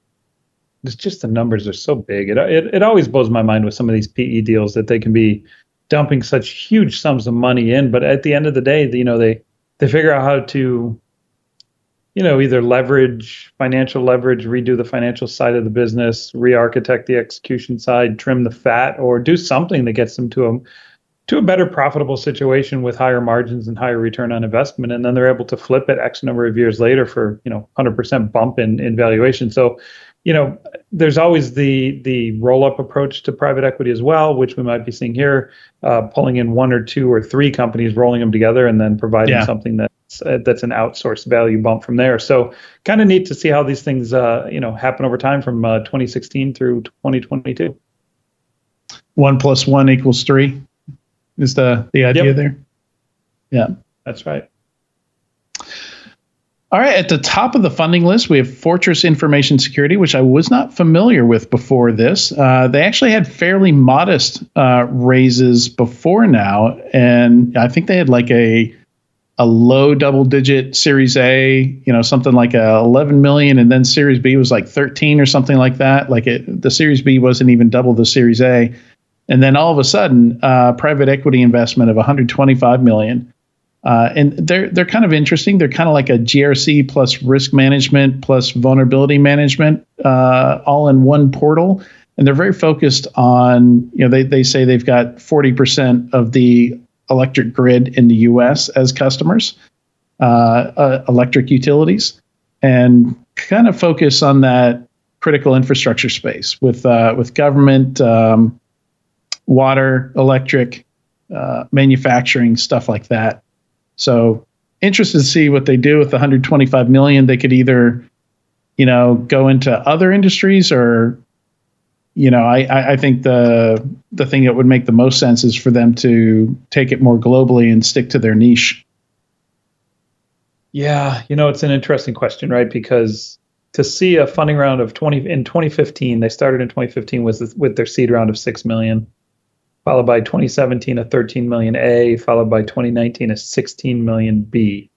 it's just the numbers are so big. It, it it always blows my mind with some of these PE deals that they can be dumping such huge sums of money in, but at the end of the day, you know, they they figure out how to you know either leverage financial leverage redo the financial side of the business re-architect the execution side trim the fat or do something that gets them to a to a better profitable situation with higher margins and higher return on investment. And then they're able to flip it x number of years later for you know 100% bump in, in valuation. So you know there's always the the roll up approach to private equity as well which we might be seeing here uh, pulling in one or two or three companies rolling them together and then providing yeah. something that uh, that's an outsourced value bump from there. So kind of neat to see how these things uh, you know happen over time from uh, 2016 through 2022. One plus one equals three is the the idea Yep. there. Yeah. That's right. All right, at the top of the funding list, we have Fortress Information Security, which I was not familiar with before this. Uh, they actually had fairly modest uh, raises before now, and I think they had like a a low double digit Series A, you know, something like a 11 million, and then Series B was like 13 or something like that. Like it, the Series B wasn't even double the Series A, and then all of a sudden, uh, private equity investment of 125 million. Uh, and they're they're kind of interesting. They're kind of like a GRC plus risk management plus vulnerability management uh, all in one portal. And they're very focused on you know they they say they've got forty percent of the electric grid in the U.S. as customers, uh, uh, electric utilities, and kind of focus on that critical infrastructure space with uh, with government, um, water, electric, uh, manufacturing stuff like that. So interested to see what they do with the 125 million. They could either, you know, go into other industries or, you know, I, I, think the the thing that would make the most sense is for them to take it more globally and stick to their niche. Yeah, you know, it's an interesting question, right? Because to see a funding round of 20 in 2015, they started in 2015 with with their seed round of 6 million, followed by 2017 a 13 million A, followed by 2019 a 16 million B,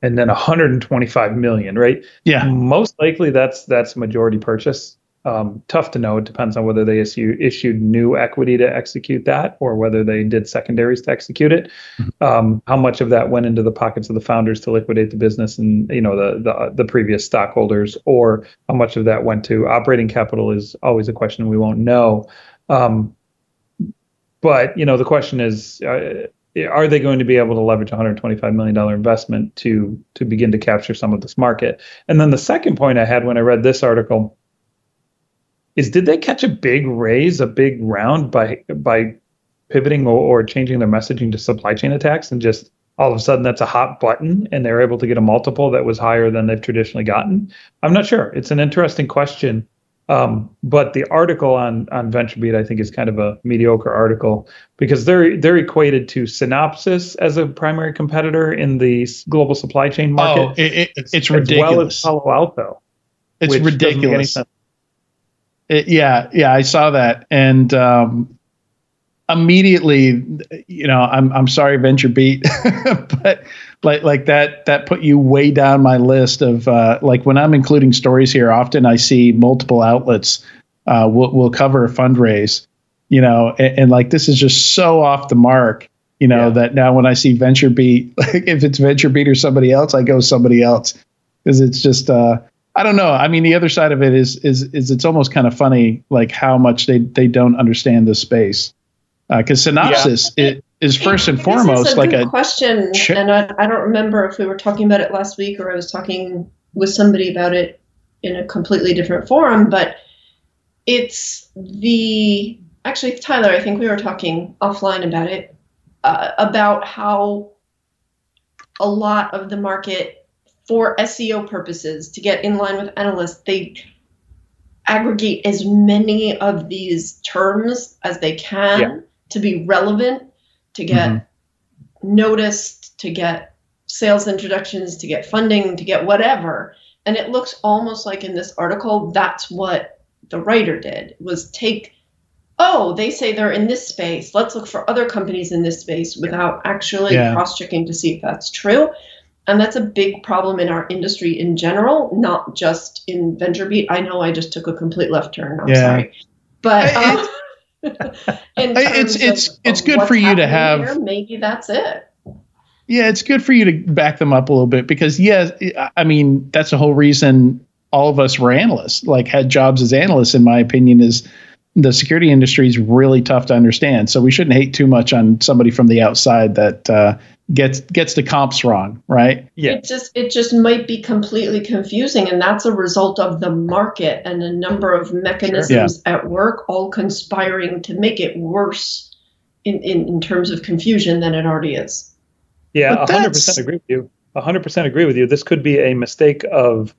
and then 125 million, right? Yeah, Most likely that's that's a majority purchase. Um, tough to know. It depends on whether they issue, issued new equity to execute that or whether they did secondaries to execute it. Um, how much of that went into the pockets of the founders to liquidate the business and you know the the, the previous stockholders, or how much of that went to operating capital is always a question we won't know. Um, but you know the question is. Uh, are they going to be able to leverage 125 million dollar investment to to begin to capture some of this market? And then the second point I had when I read this article is did they catch a big raise, a big round by by pivoting or, or changing their messaging to supply chain attacks and just all of a sudden that's a hot button and they're able to get a multiple that was higher than they've traditionally gotten? I'm not sure. It's an interesting question. Um, but the article on on VentureBeat, I think, is kind of a mediocre article because they're they're equated to Synopsys as a primary competitor in the global supply chain market. Oh, it, it, it's as well as ridiculous. Palo Alto. it's which doesn't make any ridiculous. It- yeah, yeah, I saw that, and um, immediately, you know, I'm I'm sorry, Venture Beat, but like like that that put you way down my list of uh, like when I'm including stories here. Often I see multiple outlets uh, will will cover a fundraise, you know, and, and like this is just so off the mark. You know Yeah. that now when I see Venture Beat, like if it's Venture Beat or somebody else, I go somebody else because it's just uh, I don't know. I mean, the other side of it is is is it's almost kind of funny, like how much they they don't understand the space. Because Synopsys it is first and This is foremost a like good a question, Sure. and I, I don't remember if we were talking about it last week or I was talking with somebody about it in a completely different forum. But it's the actually Tyler. I think we were talking offline about it uh, about how a lot of the market for SEO purposes to get in line with analysts they aggregate as many of these terms as they can Yeah. To be relevant to get Mhm. noticed, to get sales introductions, to get funding, to get whatever. And it looks almost like in this article, that's what the writer did was take, oh, they say they're in this space. Let's look for other companies in this space without actually Yeah. cross-checking to see if that's true. And that's a big problem in our industry in general, not just in VentureBeat. I know I just took a complete left turn. I'm Yeah. sorry. But um, in I- it's- it's- of- it's of good for you to have- here, maybe that's it. Yeah, it's good for you to back them up a little bit because, yeah, I mean, that's the whole reason all of us were analysts, like had jobs as analysts, in my opinion, is the security industry is really tough to understand. So we shouldn't hate too much on somebody from the outside that uh, gets gets the comps wrong, right? Yeah. It just it just might be completely confusing, and that's a result of the market and a number of mechanisms at work, all conspiring to make it worse in, in, in terms of confusion than it already is. Yeah, But hundred that's- percent agree with you. 100% agree with you. This could be a mistake of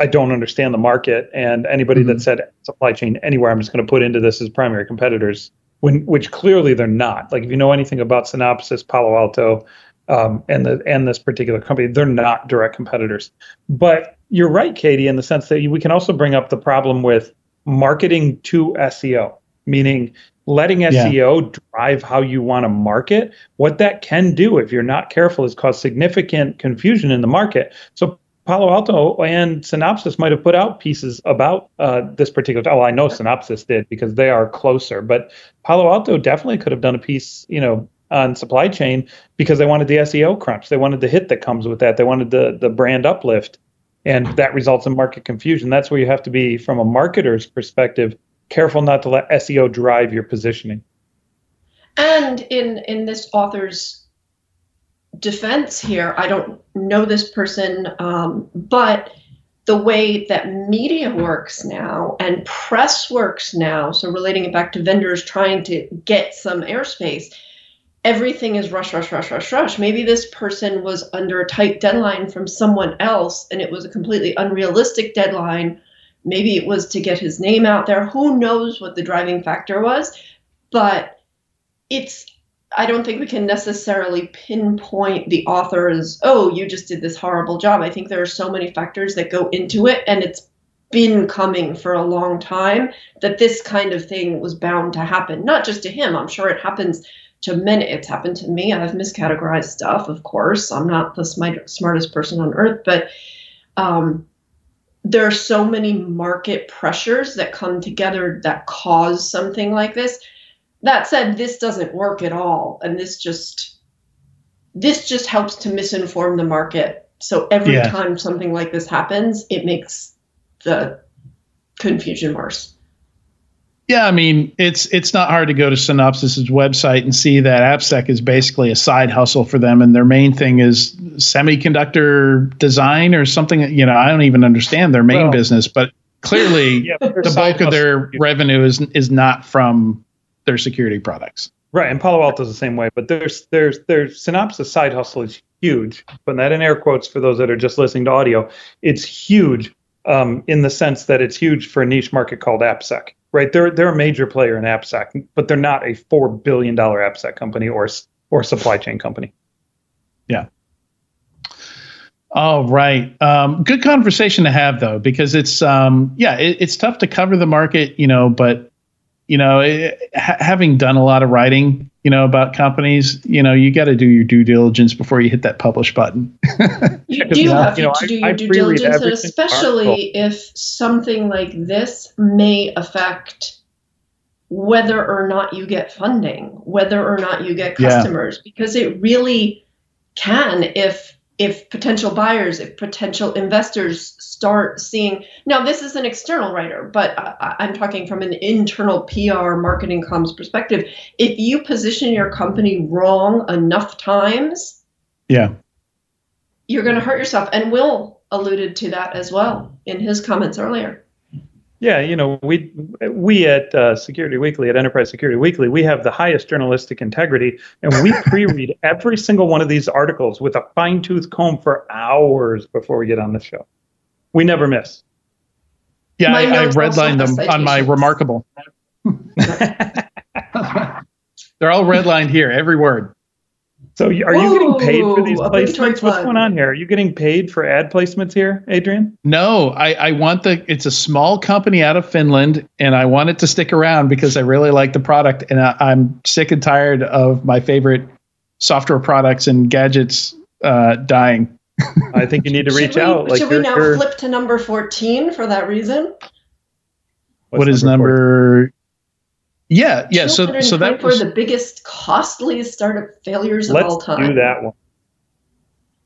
I don't understand the market, and anybody mm-hmm. that said supply chain anywhere, I'm just going to put into this as primary competitors, when which clearly they're not. Like if you know anything about Synopsys, Palo Alto, um, and the and this particular company, they're not direct competitors. But you're right, Katie, in the sense that we can also bring up the problem with marketing to SEO, meaning letting SEO yeah. drive how you want to market. What that can do, if you're not careful, is cause significant confusion in the market. So Palo Alto and Synopsys might have put out pieces about uh, this particular. Well, I know Synopsys did because they are closer, but Palo Alto definitely could have done a piece, you know, on supply chain because they wanted the SEO crunch. They wanted the hit that comes with that. They wanted the the brand uplift, and that results in market confusion. That's where you have to be, from a marketer's perspective, careful not to let SEO drive your positioning. And in in this author's defense here, I don't know this person, um, but the way that media works now and press works now, so relating it back to vendors trying to get some airspace, everything is rush, rush, rush, rush, rush. Maybe this person was under a tight deadline from someone else and it was a completely unrealistic deadline. Maybe it was to get his name out there. Who knows what the driving factor was? But it's I don't think we can necessarily pinpoint the author as, oh, you just did this horrible job. I think there are so many factors that go into it, and it's been coming for a long time that this kind of thing was bound to happen. Not just to him, I'm sure it happens to many. It's happened to me. I've miscategorized stuff, of course. I'm not the smartest person on earth, but um, there are so many market pressures that come together that cause something like this that said, this doesn't work at all, and this just this just helps to misinform the market. So every yeah. time something like this happens, it makes the confusion worse. Yeah, I mean, it's it's not hard to go to Synopsys's website and see that AppSec is basically a side hustle for them, and their main thing is semiconductor design or something. You know, I don't even understand their main well, business, but clearly yeah, the bulk of their revenue is is not from their security products. Right, and Palo Alto is the same way. But there's there's there's Synopsys side hustle is huge. Putting that in air quotes for those that are just listening to audio, it's huge um, in the sense that it's huge for a niche market called AppSec. Right, they're they're a major player in AppSec, but they're not a four billion dollar AppSec company or or supply chain company. Yeah. All right. Um, good conversation to have though, because it's um, yeah, it, it's tough to cover the market, you know, but you know, it, ha- having done a lot of writing, you know, about companies, you know, you got to do your due diligence before you hit that publish button. you do have you know, to do your I due diligence, and especially if something like this may affect whether or not you get funding, whether or not you get customers, yeah. because it really can if if potential buyers, if potential investors start seeing now, this is an external writer, but I, I'm talking from an internal PR marketing comms perspective. If you position your company wrong enough times, yeah, you're going to hurt yourself. And Will alluded to that as well in his comments earlier. Yeah, you know, we we at uh, Security Weekly at Enterprise Security Weekly, we have the highest journalistic integrity, and we pre-read every single one of these articles with a fine-tooth comb for hours before we get on the show. We never miss. Yeah, I, I redlined them on my reMarkable. They're all redlined here, every word. So are you getting paid for these placements? What's going on here? Are you getting paid for ad placements here, Adrian? No, I, I want the. It's a small company out of Finland, and I want it to stick around because I really like the product, and I, am sick and tired of my favorite software products and gadgets uh, dying. I think you need to reach should out. Like should we now flip to number fourteen for that reason? What's what is number? Yeah, yeah. So, so that was the biggest, costliest startup failures of all time. Let's do that one.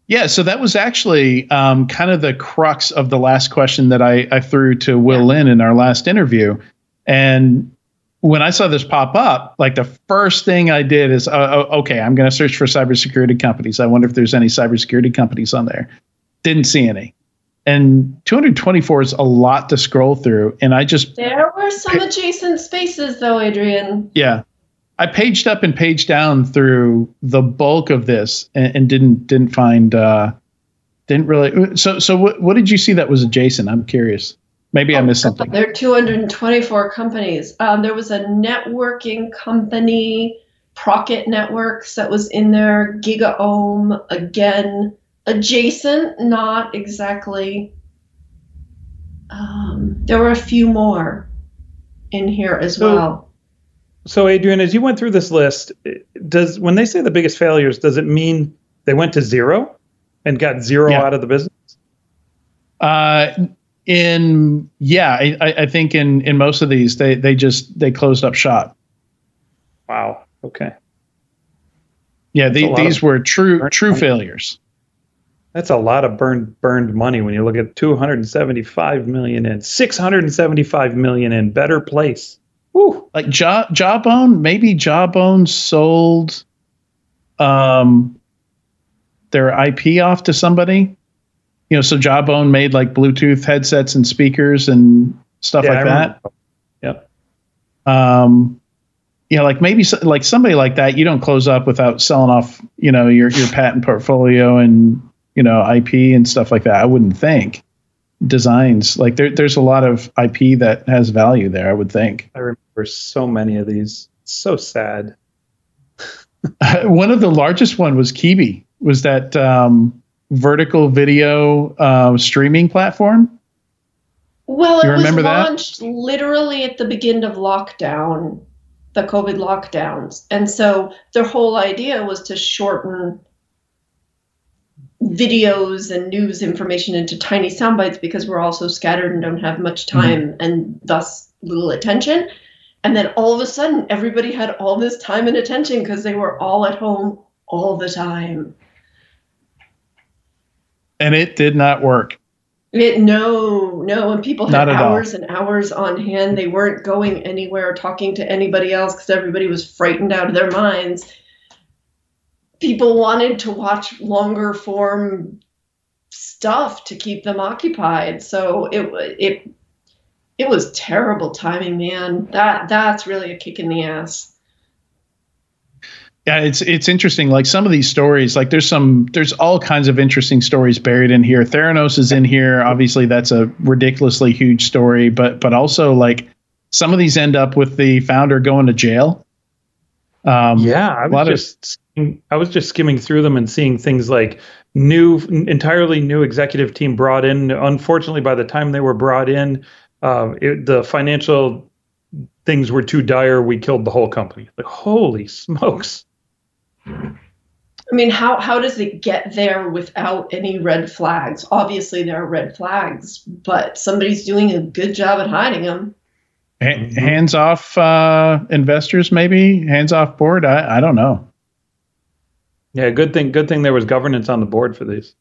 Yeah, so that was actually um, kind of the crux of the last question that I, I threw to Will yeah. Lin in our last interview. And when I saw this pop up, like the first thing I did is, uh, uh okay, I'm going to search for cybersecurity companies. I wonder if there's any cybersecurity companies on there. Didn't see any and 224 is a lot to scroll through and i just there were some adjacent spaces though adrian yeah i paged up and paged down through the bulk of this and, and didn't didn't find uh, Didn't really. So so what what did you see that was adjacent? I'm curious. Maybe I Oh, missed something. There are 224 companies. Um, there was a networking company, Procket Networks, that was in there. GigaOm, again, adjacent, not exactly. Um, there were a few more in here as So- well. So, Adrian, as you went through this list, does when they say the biggest failures, does it mean they went to zero and got zero Yeah. out of the business? Uh, in yeah, I, I I think in in most of these they they just they closed up shop. Wow. Okay. Yeah, the, these of- were true true failures. That's a lot of burned burned money when you look at 275 million in 675 million in better place. Woo. Like Jaw Jawbone, maybe Jawbone sold um their IP off to somebody. You know, so Jawbone made like Bluetooth headsets and speakers and stuff Yeah, like that. Yep. um know like maybe so, like somebody like that you don't close up without selling off you know your your patent portfolio and you know ip and stuff like that i wouldn't think designs like there, there's a lot of ip that has value there i would think I remember so many of these. So sad. one of the largest one was Quibi was that um, vertical video uh, streaming platform Well, You it was remember that? launched literally at the beginning of lockdown, the COVID lockdowns. And so their whole idea was to shorten videos and news information into tiny sound bites because we're all so scattered and don't have much mm-hmm. time and thus little attention. And then all of a sudden, everybody had all this time and attention because they were all at home all the time. and it did not work It, no, no, and people had at all. hours and hours on hand. They weren't going anywhere, talking to anybody else because everybody was frightened out of their minds. People wanted to watch longer form stuff to keep them occupied. So it it it was terrible timing, man. That that's really a kick in the ass. Yeah, it's it's interesting. Like some of these stories, like there's some there's all kinds of interesting stories buried in here. Theranos is in here. Obviously, that's a ridiculously huge story, but but also like some of these end up with the founder going to jail. Um, Yeah, I a lot was of- just skimming- I was just skimming through them and seeing things like new, entirely new executive team brought in. Unfortunately, by the time they were brought in, uh, it, the financial things were too dire. We killed the whole company. Like, holy smokes! I mean, how how does it get there without any red flags? Obviously, there are red flags, but somebody's doing a good job at hiding them. ha- hands off uh, investors, maybe hands off board. I, I don't know. Yeah, good thing. Good thing there was governance on the board for these.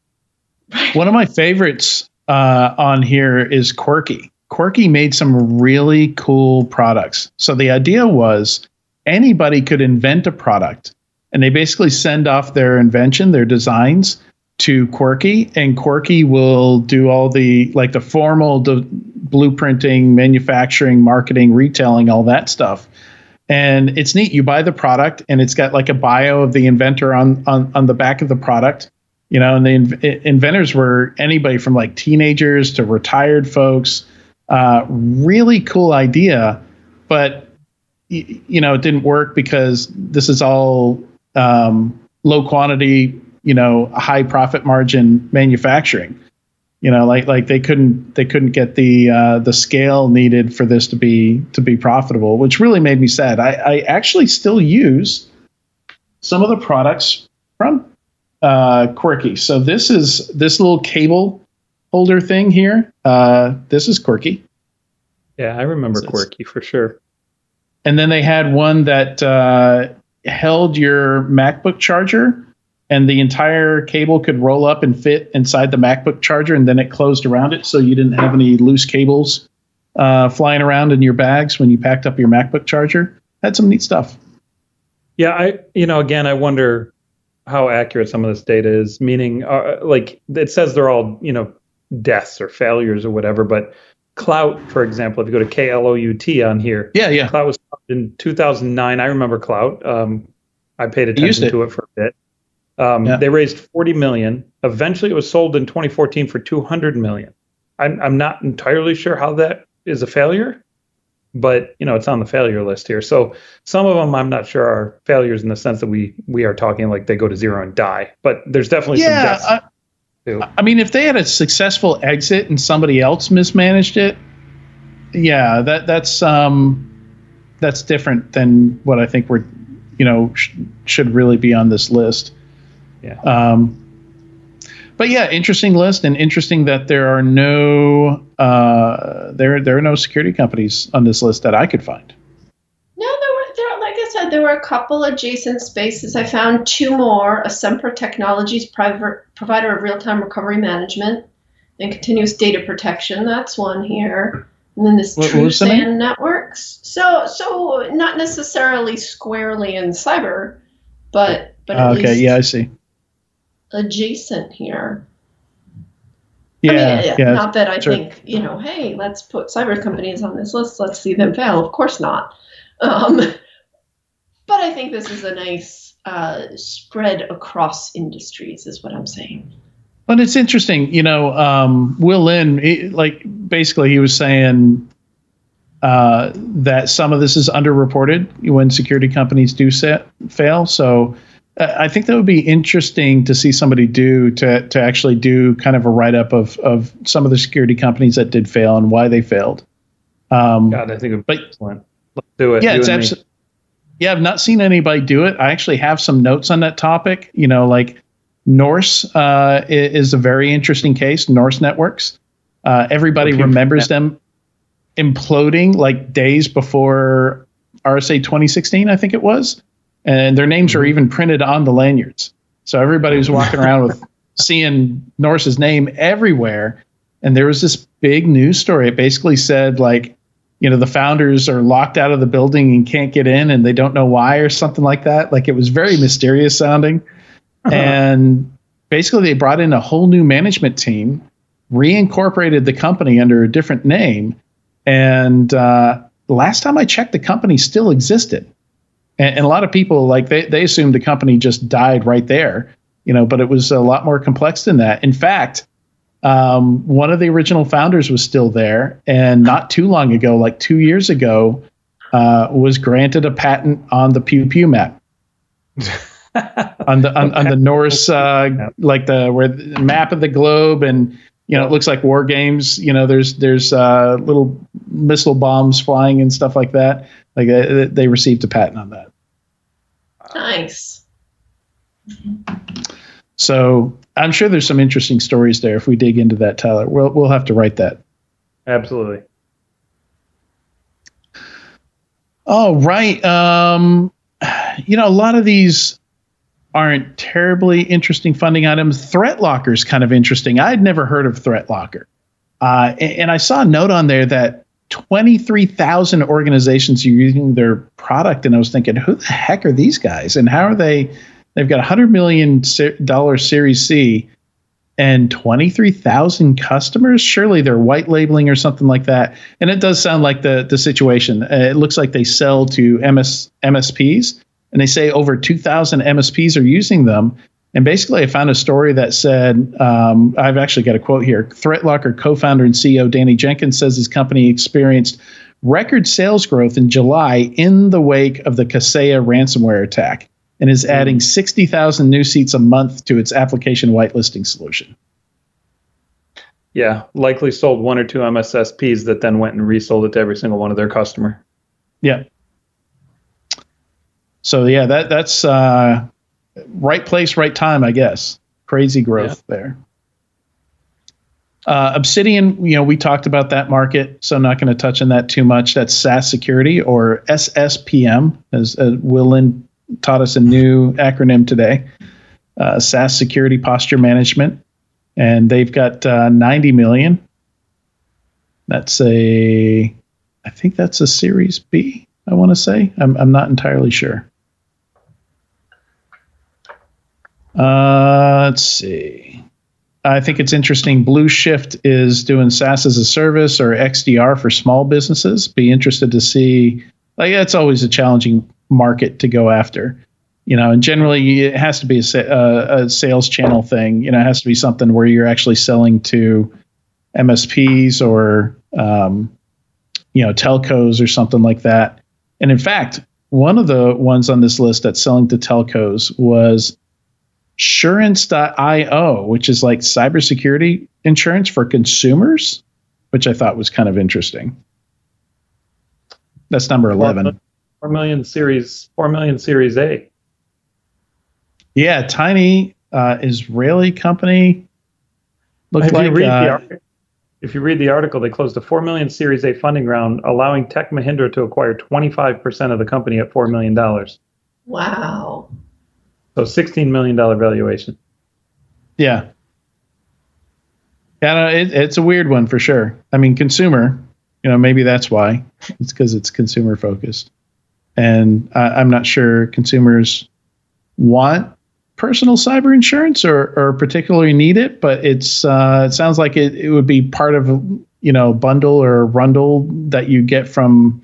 One of my favorites uh, on here is Quirky. Quirky made some really cool products. So the idea was anybody could invent a product, and they basically send off their invention, their designs to Quirky, and Quirky will do all the like the formal de- blueprinting, manufacturing, marketing, retailing, all that stuff. And it's neat. You buy the product, and it's got like a bio of the inventor on on, on the back of the product you know and the inv- inventors were anybody from like teenagers to retired folks uh, really cool idea but y- you know it didn't work because this is all um, low quantity you know high profit margin manufacturing you know like like they couldn't they couldn't get the uh, the scale needed for this to be to be profitable which really made me sad i, I actually still use some of the products from uh, quirky. So this is this little cable holder thing here. Uh, this is quirky, Yeah, I remember It's- Quirky for sure. and then they had one that uh, held your MacBook charger, and the entire cable could roll up and fit inside the MacBook charger, and then it closed around it, so you didn't have any loose cables uh, flying around in your bags when you packed up your MacBook charger. Had some neat stuff. Yeah, I you know again I wonder how accurate some of this data is. Meaning, uh, like it says they're all you know deaths or failures or whatever, but Clout, for example, if you go to K L O U T on here, Yeah, yeah. Clout was in 2009. I remember Clout. Um, I paid attention it. to it for a bit. Um, Yeah. They raised 40 million. Eventually, it was sold in 2014 for 200 million. I'm, I'm not entirely sure how that is a failure, but you know it's on the failure list here. So some of them I'm not sure are failures in the sense that we we are talking like they go to zero and die. But there's definitely some Yeah, deaths I, too. I mean, if they had a successful exit and somebody else mismanaged it, yeah, that that's um, that's different than what I think we're, you know, sh- should really be on this list. Yeah. Um, but yeah, interesting list, and interesting that there are no uh, there there are no security companies on this list that I could find. No, there were there. Like I said, there were a couple adjacent spaces. I found two more: Asempra Technologies, private provider of real-time recovery management and continuous data protection. That's one here. And then this the Networks. So, so not necessarily squarely in cyber, but but at okay, least yeah, I see. Adjacent here. Yeah, I mean, yeah. not that I sure. think, you know, hey, let's put cyber companies on this list. Let's see them fail. Of course not. Um, but I think this is a nice uh, spread across industries, is what I'm saying. But it's interesting, you know. Um, Will Lin, he- like basically, he was saying uh, that some of this is underreported when security companies do set, fail. So I think that would be interesting to see somebody do to to actually do kind of a write up of of some of the security companies that did fail and why they failed. Um, God, I think But- excellent. Let's do it. yeah, you it's absolutely. Yeah, I've not seen anybody do it. I actually have some notes on that topic. You know, like Norse uh, is a very interesting case. Norse networks. Uh, everybody Okay. remembers them imploding like days before RSA 2016, I think it was, and their names are even printed on the lanyards. So everybody was walking around with seeing Norse's name everywhere. And there was this big news story. It basically said like you know the founders are locked out of the building and can't get in and they don't know why or something like that like it was very mysterious sounding and basically they brought in a whole new management team reincorporated the company under a different name and uh, last time i checked the company still existed and, and a lot of people like they, they assumed the company just died right there you know but it was a lot more complex than that in fact um, one of the original founders was still there, and not too long ago, like two years ago, uh, was granted a patent on the Pew Pew map on the on, on the Norse, uh, like the where the map of the globe, and you know it looks like war games. You know, there's there's uh, little missile bombs flying and stuff like that. Like uh, they received a patent on that. Nice. So I'm sure there's some interesting stories there if we dig into that, Tyler. We'll we'll have to write that. Absolutely. Oh, right. Um, you know, a lot of these aren't terribly interesting funding items. Threat Locker is kind of interesting. I'd never heard of Threat Locker. Uh, and, and I saw a note on there that 23,000 organizations are using their product. And I was thinking, who the heck are these guys? And how are they? They've got a $100 million Series C and 23,000 customers. Surely they're white labeling or something like that. And it does sound like the the situation. Uh, it looks like they sell to MS MSPs, and they say over 2,000 MSPs are using them. And basically, I found a story that said, um, I've actually got a quote here. ThreatLocker co-founder and CEO Danny Jenkins says his company experienced record sales growth in July in the wake of the Kaseya ransomware attack and is adding 60,000 new seats a month to its application whitelisting solution. Yeah, likely sold one or two MSSPs that then went and resold it to every single one of their customer. Yeah. So yeah, that that's uh, right place, right time, I guess. Crazy growth there. Uh, Obsidian, you know, we talked about that market, so I'm not going to touch on that too much. That's SaaS security or SSPM, as uh, Will Lin taught us a new acronym today. Uh, SaaS security posture management, and they've got uh, 90 million. That's a, I think that's a Series B. I want to say. I'm I'm not entirely sure. Uh, let's see. I think it's interesting. Blue Shift is doing SaaS as a service or XDR for small businesses. Be interested to see. Like that's always a challenging market to go after. you know, and generally it has to be a, sa- uh, a sales channel thing. You know, it has to be something where you're actually selling to MSPs or um, you know telcos or something like that. And in fact, one of the ones on this list that's selling to telcos was Surance.io, which is like cybersecurity insurance for consumers, which I thought was kind of interesting. That's number 11. 4 million series 4 million series A. Yeah, tiny uh, Israeli company. Looked If like you read the uh, article, if you read the article, they closed a 4 million series A funding round allowing Tech Mahindra to acquire 25% of the company at 4 million dollars. Wow. So 16 million dollar valuation. Yeah. Yeah, it, it's a weird one for sure. I mean, consumer, you know, maybe that's why. It's because it's consumer focused. And I'm not sure consumers want personal cyber insurance or, or particularly need it, but it's uh, it sounds like it, it would be part of you know bundle or rundle that you get from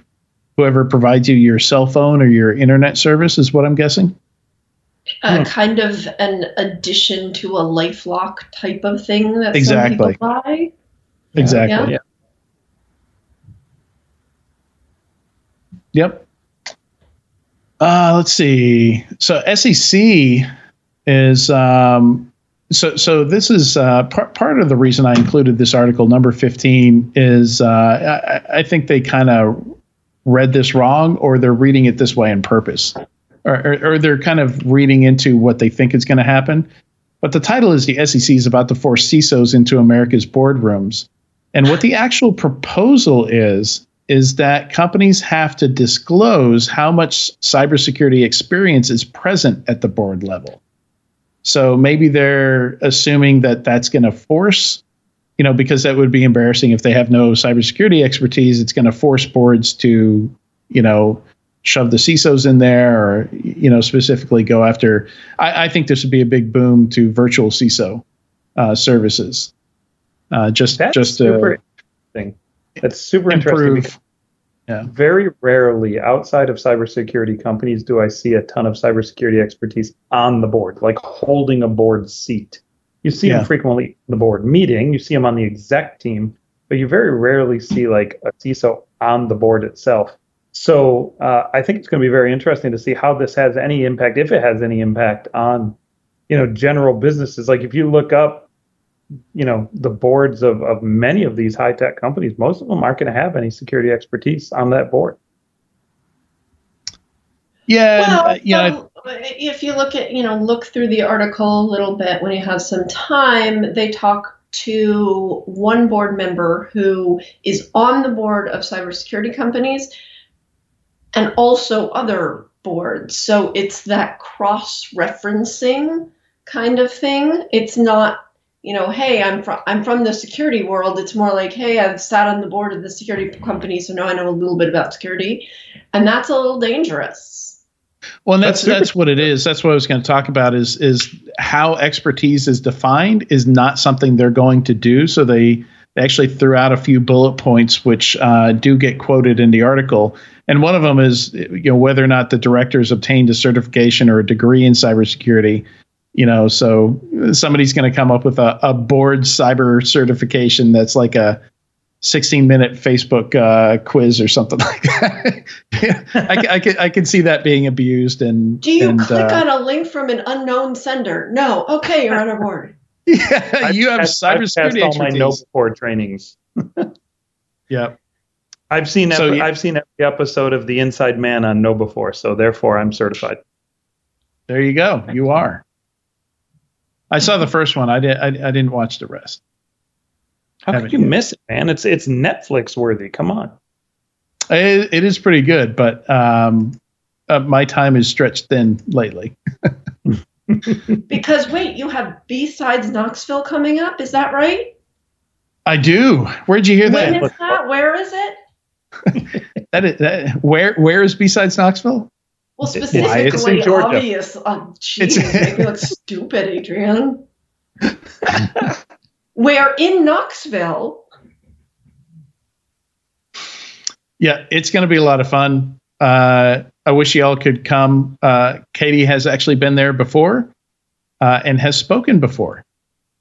whoever provides you your cell phone or your internet service is what I'm guessing. Uh, Hmm. Kind of an addition to a LifeLock type of thing that Exactly. some people buy. Exactly. Yeah. Yep. Uh, let's see. So SEC is um, so so. This is uh, part part of the reason I included this article. Number fifteen is uh, I, I think they kind of read this wrong, or they're reading it this way on purpose, or, or, they're kind of reading into what they think is going to happen. But the title is the SEC is about to force CISOs into America's boardrooms. And what the actual proposal is, is that companies have to disclose how much cybersecurity experience is present at the board level. So maybe they're assuming that that's going to force, you know, because that would be embarrassing if they have no cybersecurity expertise. It's going to force boards to, you know, shove the CISOs in there or, you know, specifically go after. I, I think this would be a big boom to virtual CISO uh, services. Uh, just, That's just super to interesting. That's super interesting. because improve. Very rarely outside of cybersecurity companies do I see a ton of cybersecurity expertise on the board, like holding a board seat. You see Yeah. them frequently in the board meeting, you see them on the exec team, but you very rarely see like a CISO on the board itself. So uh, I think it's going to be very interesting to see how this has any impact, if it has any impact on, you know, general businesses. Like if you look up you know the boards of, of many of these high tech companies most of them aren't going to have any security expertise on that board Yeah, and, Well, uh, you know, um, if you look at, you know, look through the article a little bit when you have some time, they talk to one board member who is on the board of cybersecurity companies and also other boards. So it's that cross referencing kind of thing. It's not, you know, hey, I'm from I'm from the security world. It's more like, hey, I've sat on the board of the security company, so now I know a little bit about security. And that's a little dangerous. Well, and that's That's that's, what it is. That's what I was going to talk about. Is is how expertise is defined is not something they're going to do. So they, they actually threw out a few bullet points which uh, do get quoted in the article, and one of them is you know whether or not the directors obtained a certification or a degree in cybersecurity. You know, so somebody's going to come up with a, a board cyber certification that's like a 16 minute Facebook uh, quiz or something like that. yeah, I, c- I, can, I can see that being abused and Do you and, click uh, on a link from an unknown sender? No. Okay, you're on our board. yeah, you have I've- I've passed cybersecurity all my expertise. no before trainings Yeah, i've seen So every, you- i've seen every episode of the inside man on KnowBe4 so therefore i'm certified there you go. You are. I saw the first one. I did. I, I didn't watch the rest. how Haven't could you yet. miss it man it's it's netflix worthy come on It, it is pretty good, but um, uh, my time is stretched thin lately. Because wait, you have BSides Knoxville coming up. Is that right? I do. Where'd you hear When that? is that? Where is it? That is that, where where is BSides Knoxville? Well, It's- it's specifically in Georgia. obvious. Oh, jeez, It's- make me look stupid, Adrian. Where in Knoxville? Yeah, it's going to be a lot of fun. Uh, I wish y'all could come. Uh, Katie has actually been there before uh, and has spoken before.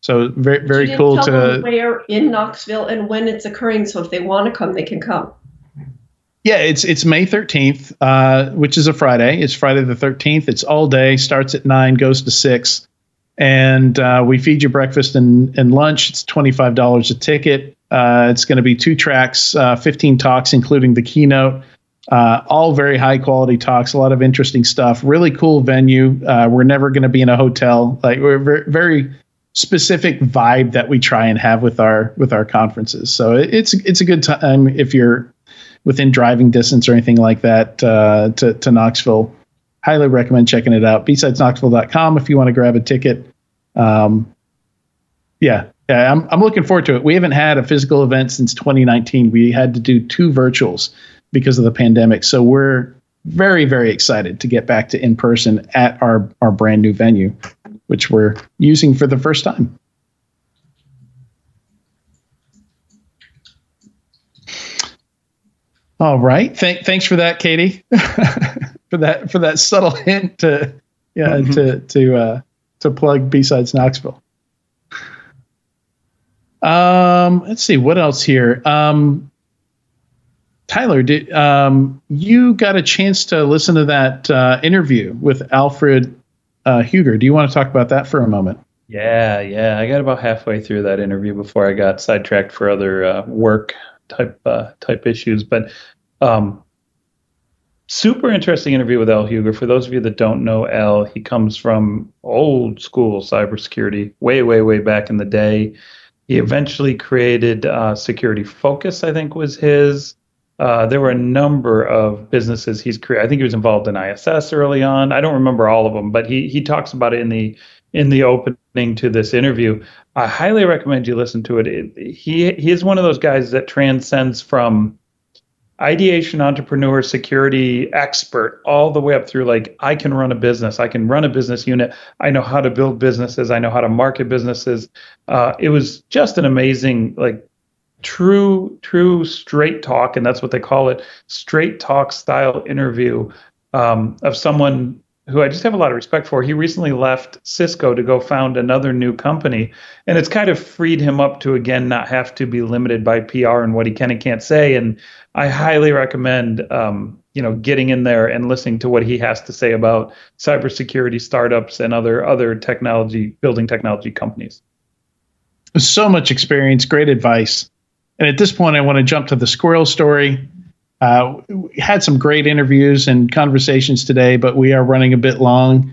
So very very cool to where in Knoxville and when it's occurring. So if they want to come, they can come. Yeah, it's it's May thirteenth, uh, which is a Friday. It's Friday the thirteenth. It's all day. Starts at nine, goes to six, and uh, we feed you breakfast and, and lunch. It's twenty five dollars a ticket. Uh, it's going to be two tracks, uh, fifteen talks, including the keynote. Uh, all very high quality talks. A lot of interesting stuff. Really cool venue. Uh, we're never going to be in a hotel. Like we're very, very specific vibe that we try and have with our with our conferences. So it, it's it's a good time if you're within driving distance or anything like that uh, to, to Knoxville. Highly recommend checking it out. BSidesKnoxville.com if you want to grab a ticket. Um, yeah, yeah, I'm, I'm looking forward to it. We haven't had a physical event since 2019. We had to do two virtuals because of the pandemic. So we're very, very excited to get back to in person at our, our brand new venue, which we're using for the first time. All right. Thank, thanks for that, Katie, for that for that subtle hint to yeah Mhm. to to uh, to plug BSides Knoxville. Um, let's see what else here. Um, Tyler, did um, you got a chance to listen to that uh, interview with Alfred uh, Huger? Do you want to talk about that for a moment? Yeah, yeah. I got about halfway through that interview before I got sidetracked for other uh, work type uh, type issues. But um, super interesting interview with Al Huger. For those of you that don't know Al, he comes from old school cybersecurity, way, way, way back in the day. He eventually created uh, Security Focus, I think was his. Uh, there were a number of businesses he's created. I think he was involved in ISS early on. I don't remember all of them, but he he talks about it in the in the opening to this interview. I highly recommend you listen to it. it he he is one of those guys that transcends from ideation entrepreneur security expert all the way up through like i can run a business i can run a business unit i know how to build businesses i know how to market businesses uh, it was just an amazing like true true straight talk and that's what they call it straight talk style interview um, of someone who I just have a lot of respect for. He recently left Cisco to go found another new company, and it's kind of freed him up to again not have to be limited by PR and what he can and can't say. And I highly recommend um, you know getting in there and listening to what he has to say about cybersecurity startups and other other technology building technology companies. So much experience, great advice. And at this point, I want to jump to the squirrel story. Uh, we had some great interviews and conversations today, but we are running a bit long.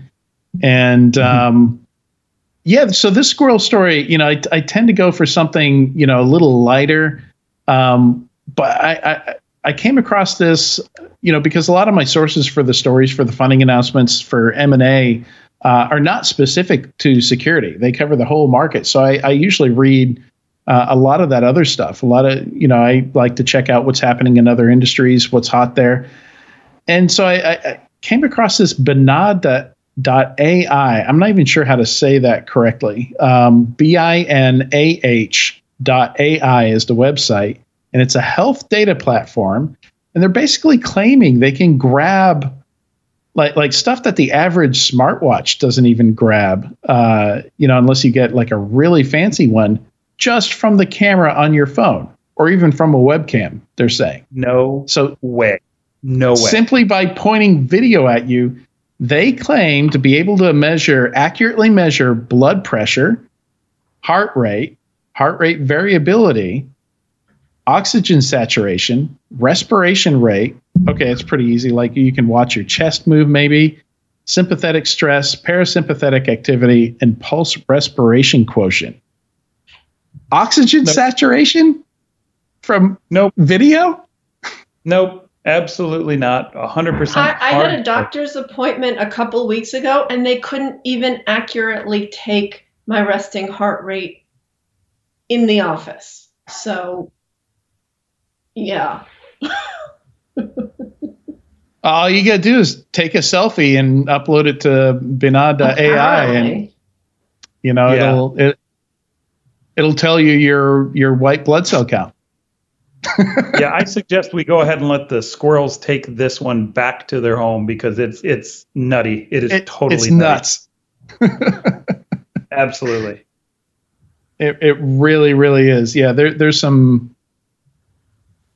And um, yeah, so this squirrel story, you know, I, I tend to go for something, you know, a little lighter. Um, but I, I, I came across this, you know, because a lot of my sources for the stories for the funding announcements for M and A uh, are not specific to security. They cover the whole market. So I, I usually read uh, a lot of that other stuff. A lot of, you know, I like to check out what's happening in other industries, what's hot there. And so I, I, came across this Binah.ai. I'm not even sure how to say that correctly. Um, B I N A H dot AI is the website, and it's a health data platform. And they're basically claiming they can grab like like stuff that the average smartwatch doesn't even grab, uh, you know, unless you get like a really fancy one, just from the camera on your phone or even from a webcam. They're saying No so. way. No way. Simply by pointing video at you, they claim to be able to measure accurately measure blood pressure, heart rate, heart rate variability, oxygen saturation, respiration rate. Okay, it's pretty easy. Like you can watch your chest move, maybe sympathetic stress, parasympathetic activity, and pulse respiration quotient. Oxygen Nope. saturation from Nope. video? Nope. Absolutely not. hundred percent. I, I had a doctor's appointment a couple weeks ago, and they couldn't even accurately take my resting heart rate in the office. So, yeah. All you gotta do is take a selfie and upload it to Binah.ai, and you know Yeah. it'll it, it'll tell you your your white blood cell count. yeah, I suggest we go ahead and let the squirrels take this one back to their home because it's it's nutty. It is It- totally it's nutty. nuts. Absolutely. It it really really is. Yeah, there there's some.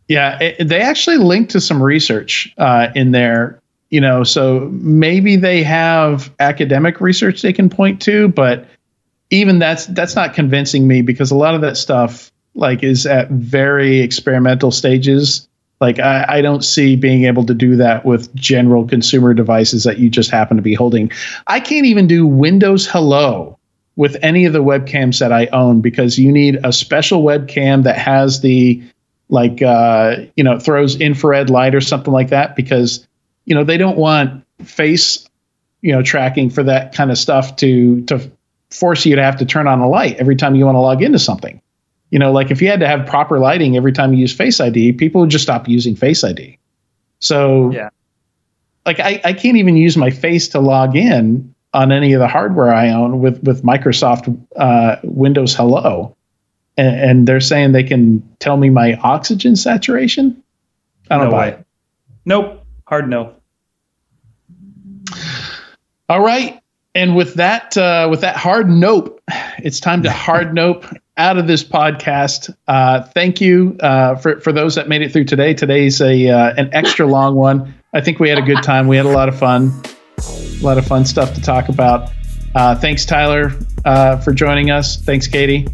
Yeah, it, they actually link to some research uh, in there. You know, so maybe they have academic research they can point to, but even that's that's not convincing me because a lot of that stuff like is at very experimental stages. Like I, I don't see being able to do that with general consumer devices that you just happen to be holding. I can't even do Windows Hello with any of the webcams that I own because you need a special webcam that has the like uh, you know throws infrared light or something like that because you know they don't want face you know tracking for that kind of stuff to to force you to have to turn on a light every time you want to log into something. You know, like if you had to have proper lighting every time you use Face ID, people would just stop using Face ID. So Yeah. like I, I can't even use my face to log in on any of the hardware I own with with Microsoft uh, Windows Hello, and, and they're saying they can tell me my oxygen saturation. I don't No buy way. it. Nope. Hard no. All right, and with that uh, with that hard nope, it's time to hard nope out of this podcast. Uh, thank you uh, for for those that made it through today. Today's a uh, an extra long one. I think we had a good time. We had a lot of fun. A lot of fun stuff to talk about. Uh, thanks, Tyler, uh, for joining us. Thanks, Katie.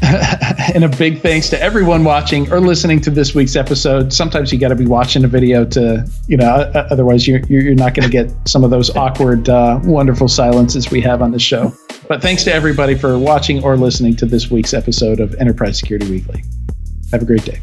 and a big thanks to everyone watching or listening to this week's episode. Sometimes you got to be watching a video to, you know, otherwise you're, you're you're not going to get some of those awkward, uh, wonderful silences we have on the show. But thanks to everybody for watching or listening to this week's episode of Enterprise Security Weekly. Have a great day.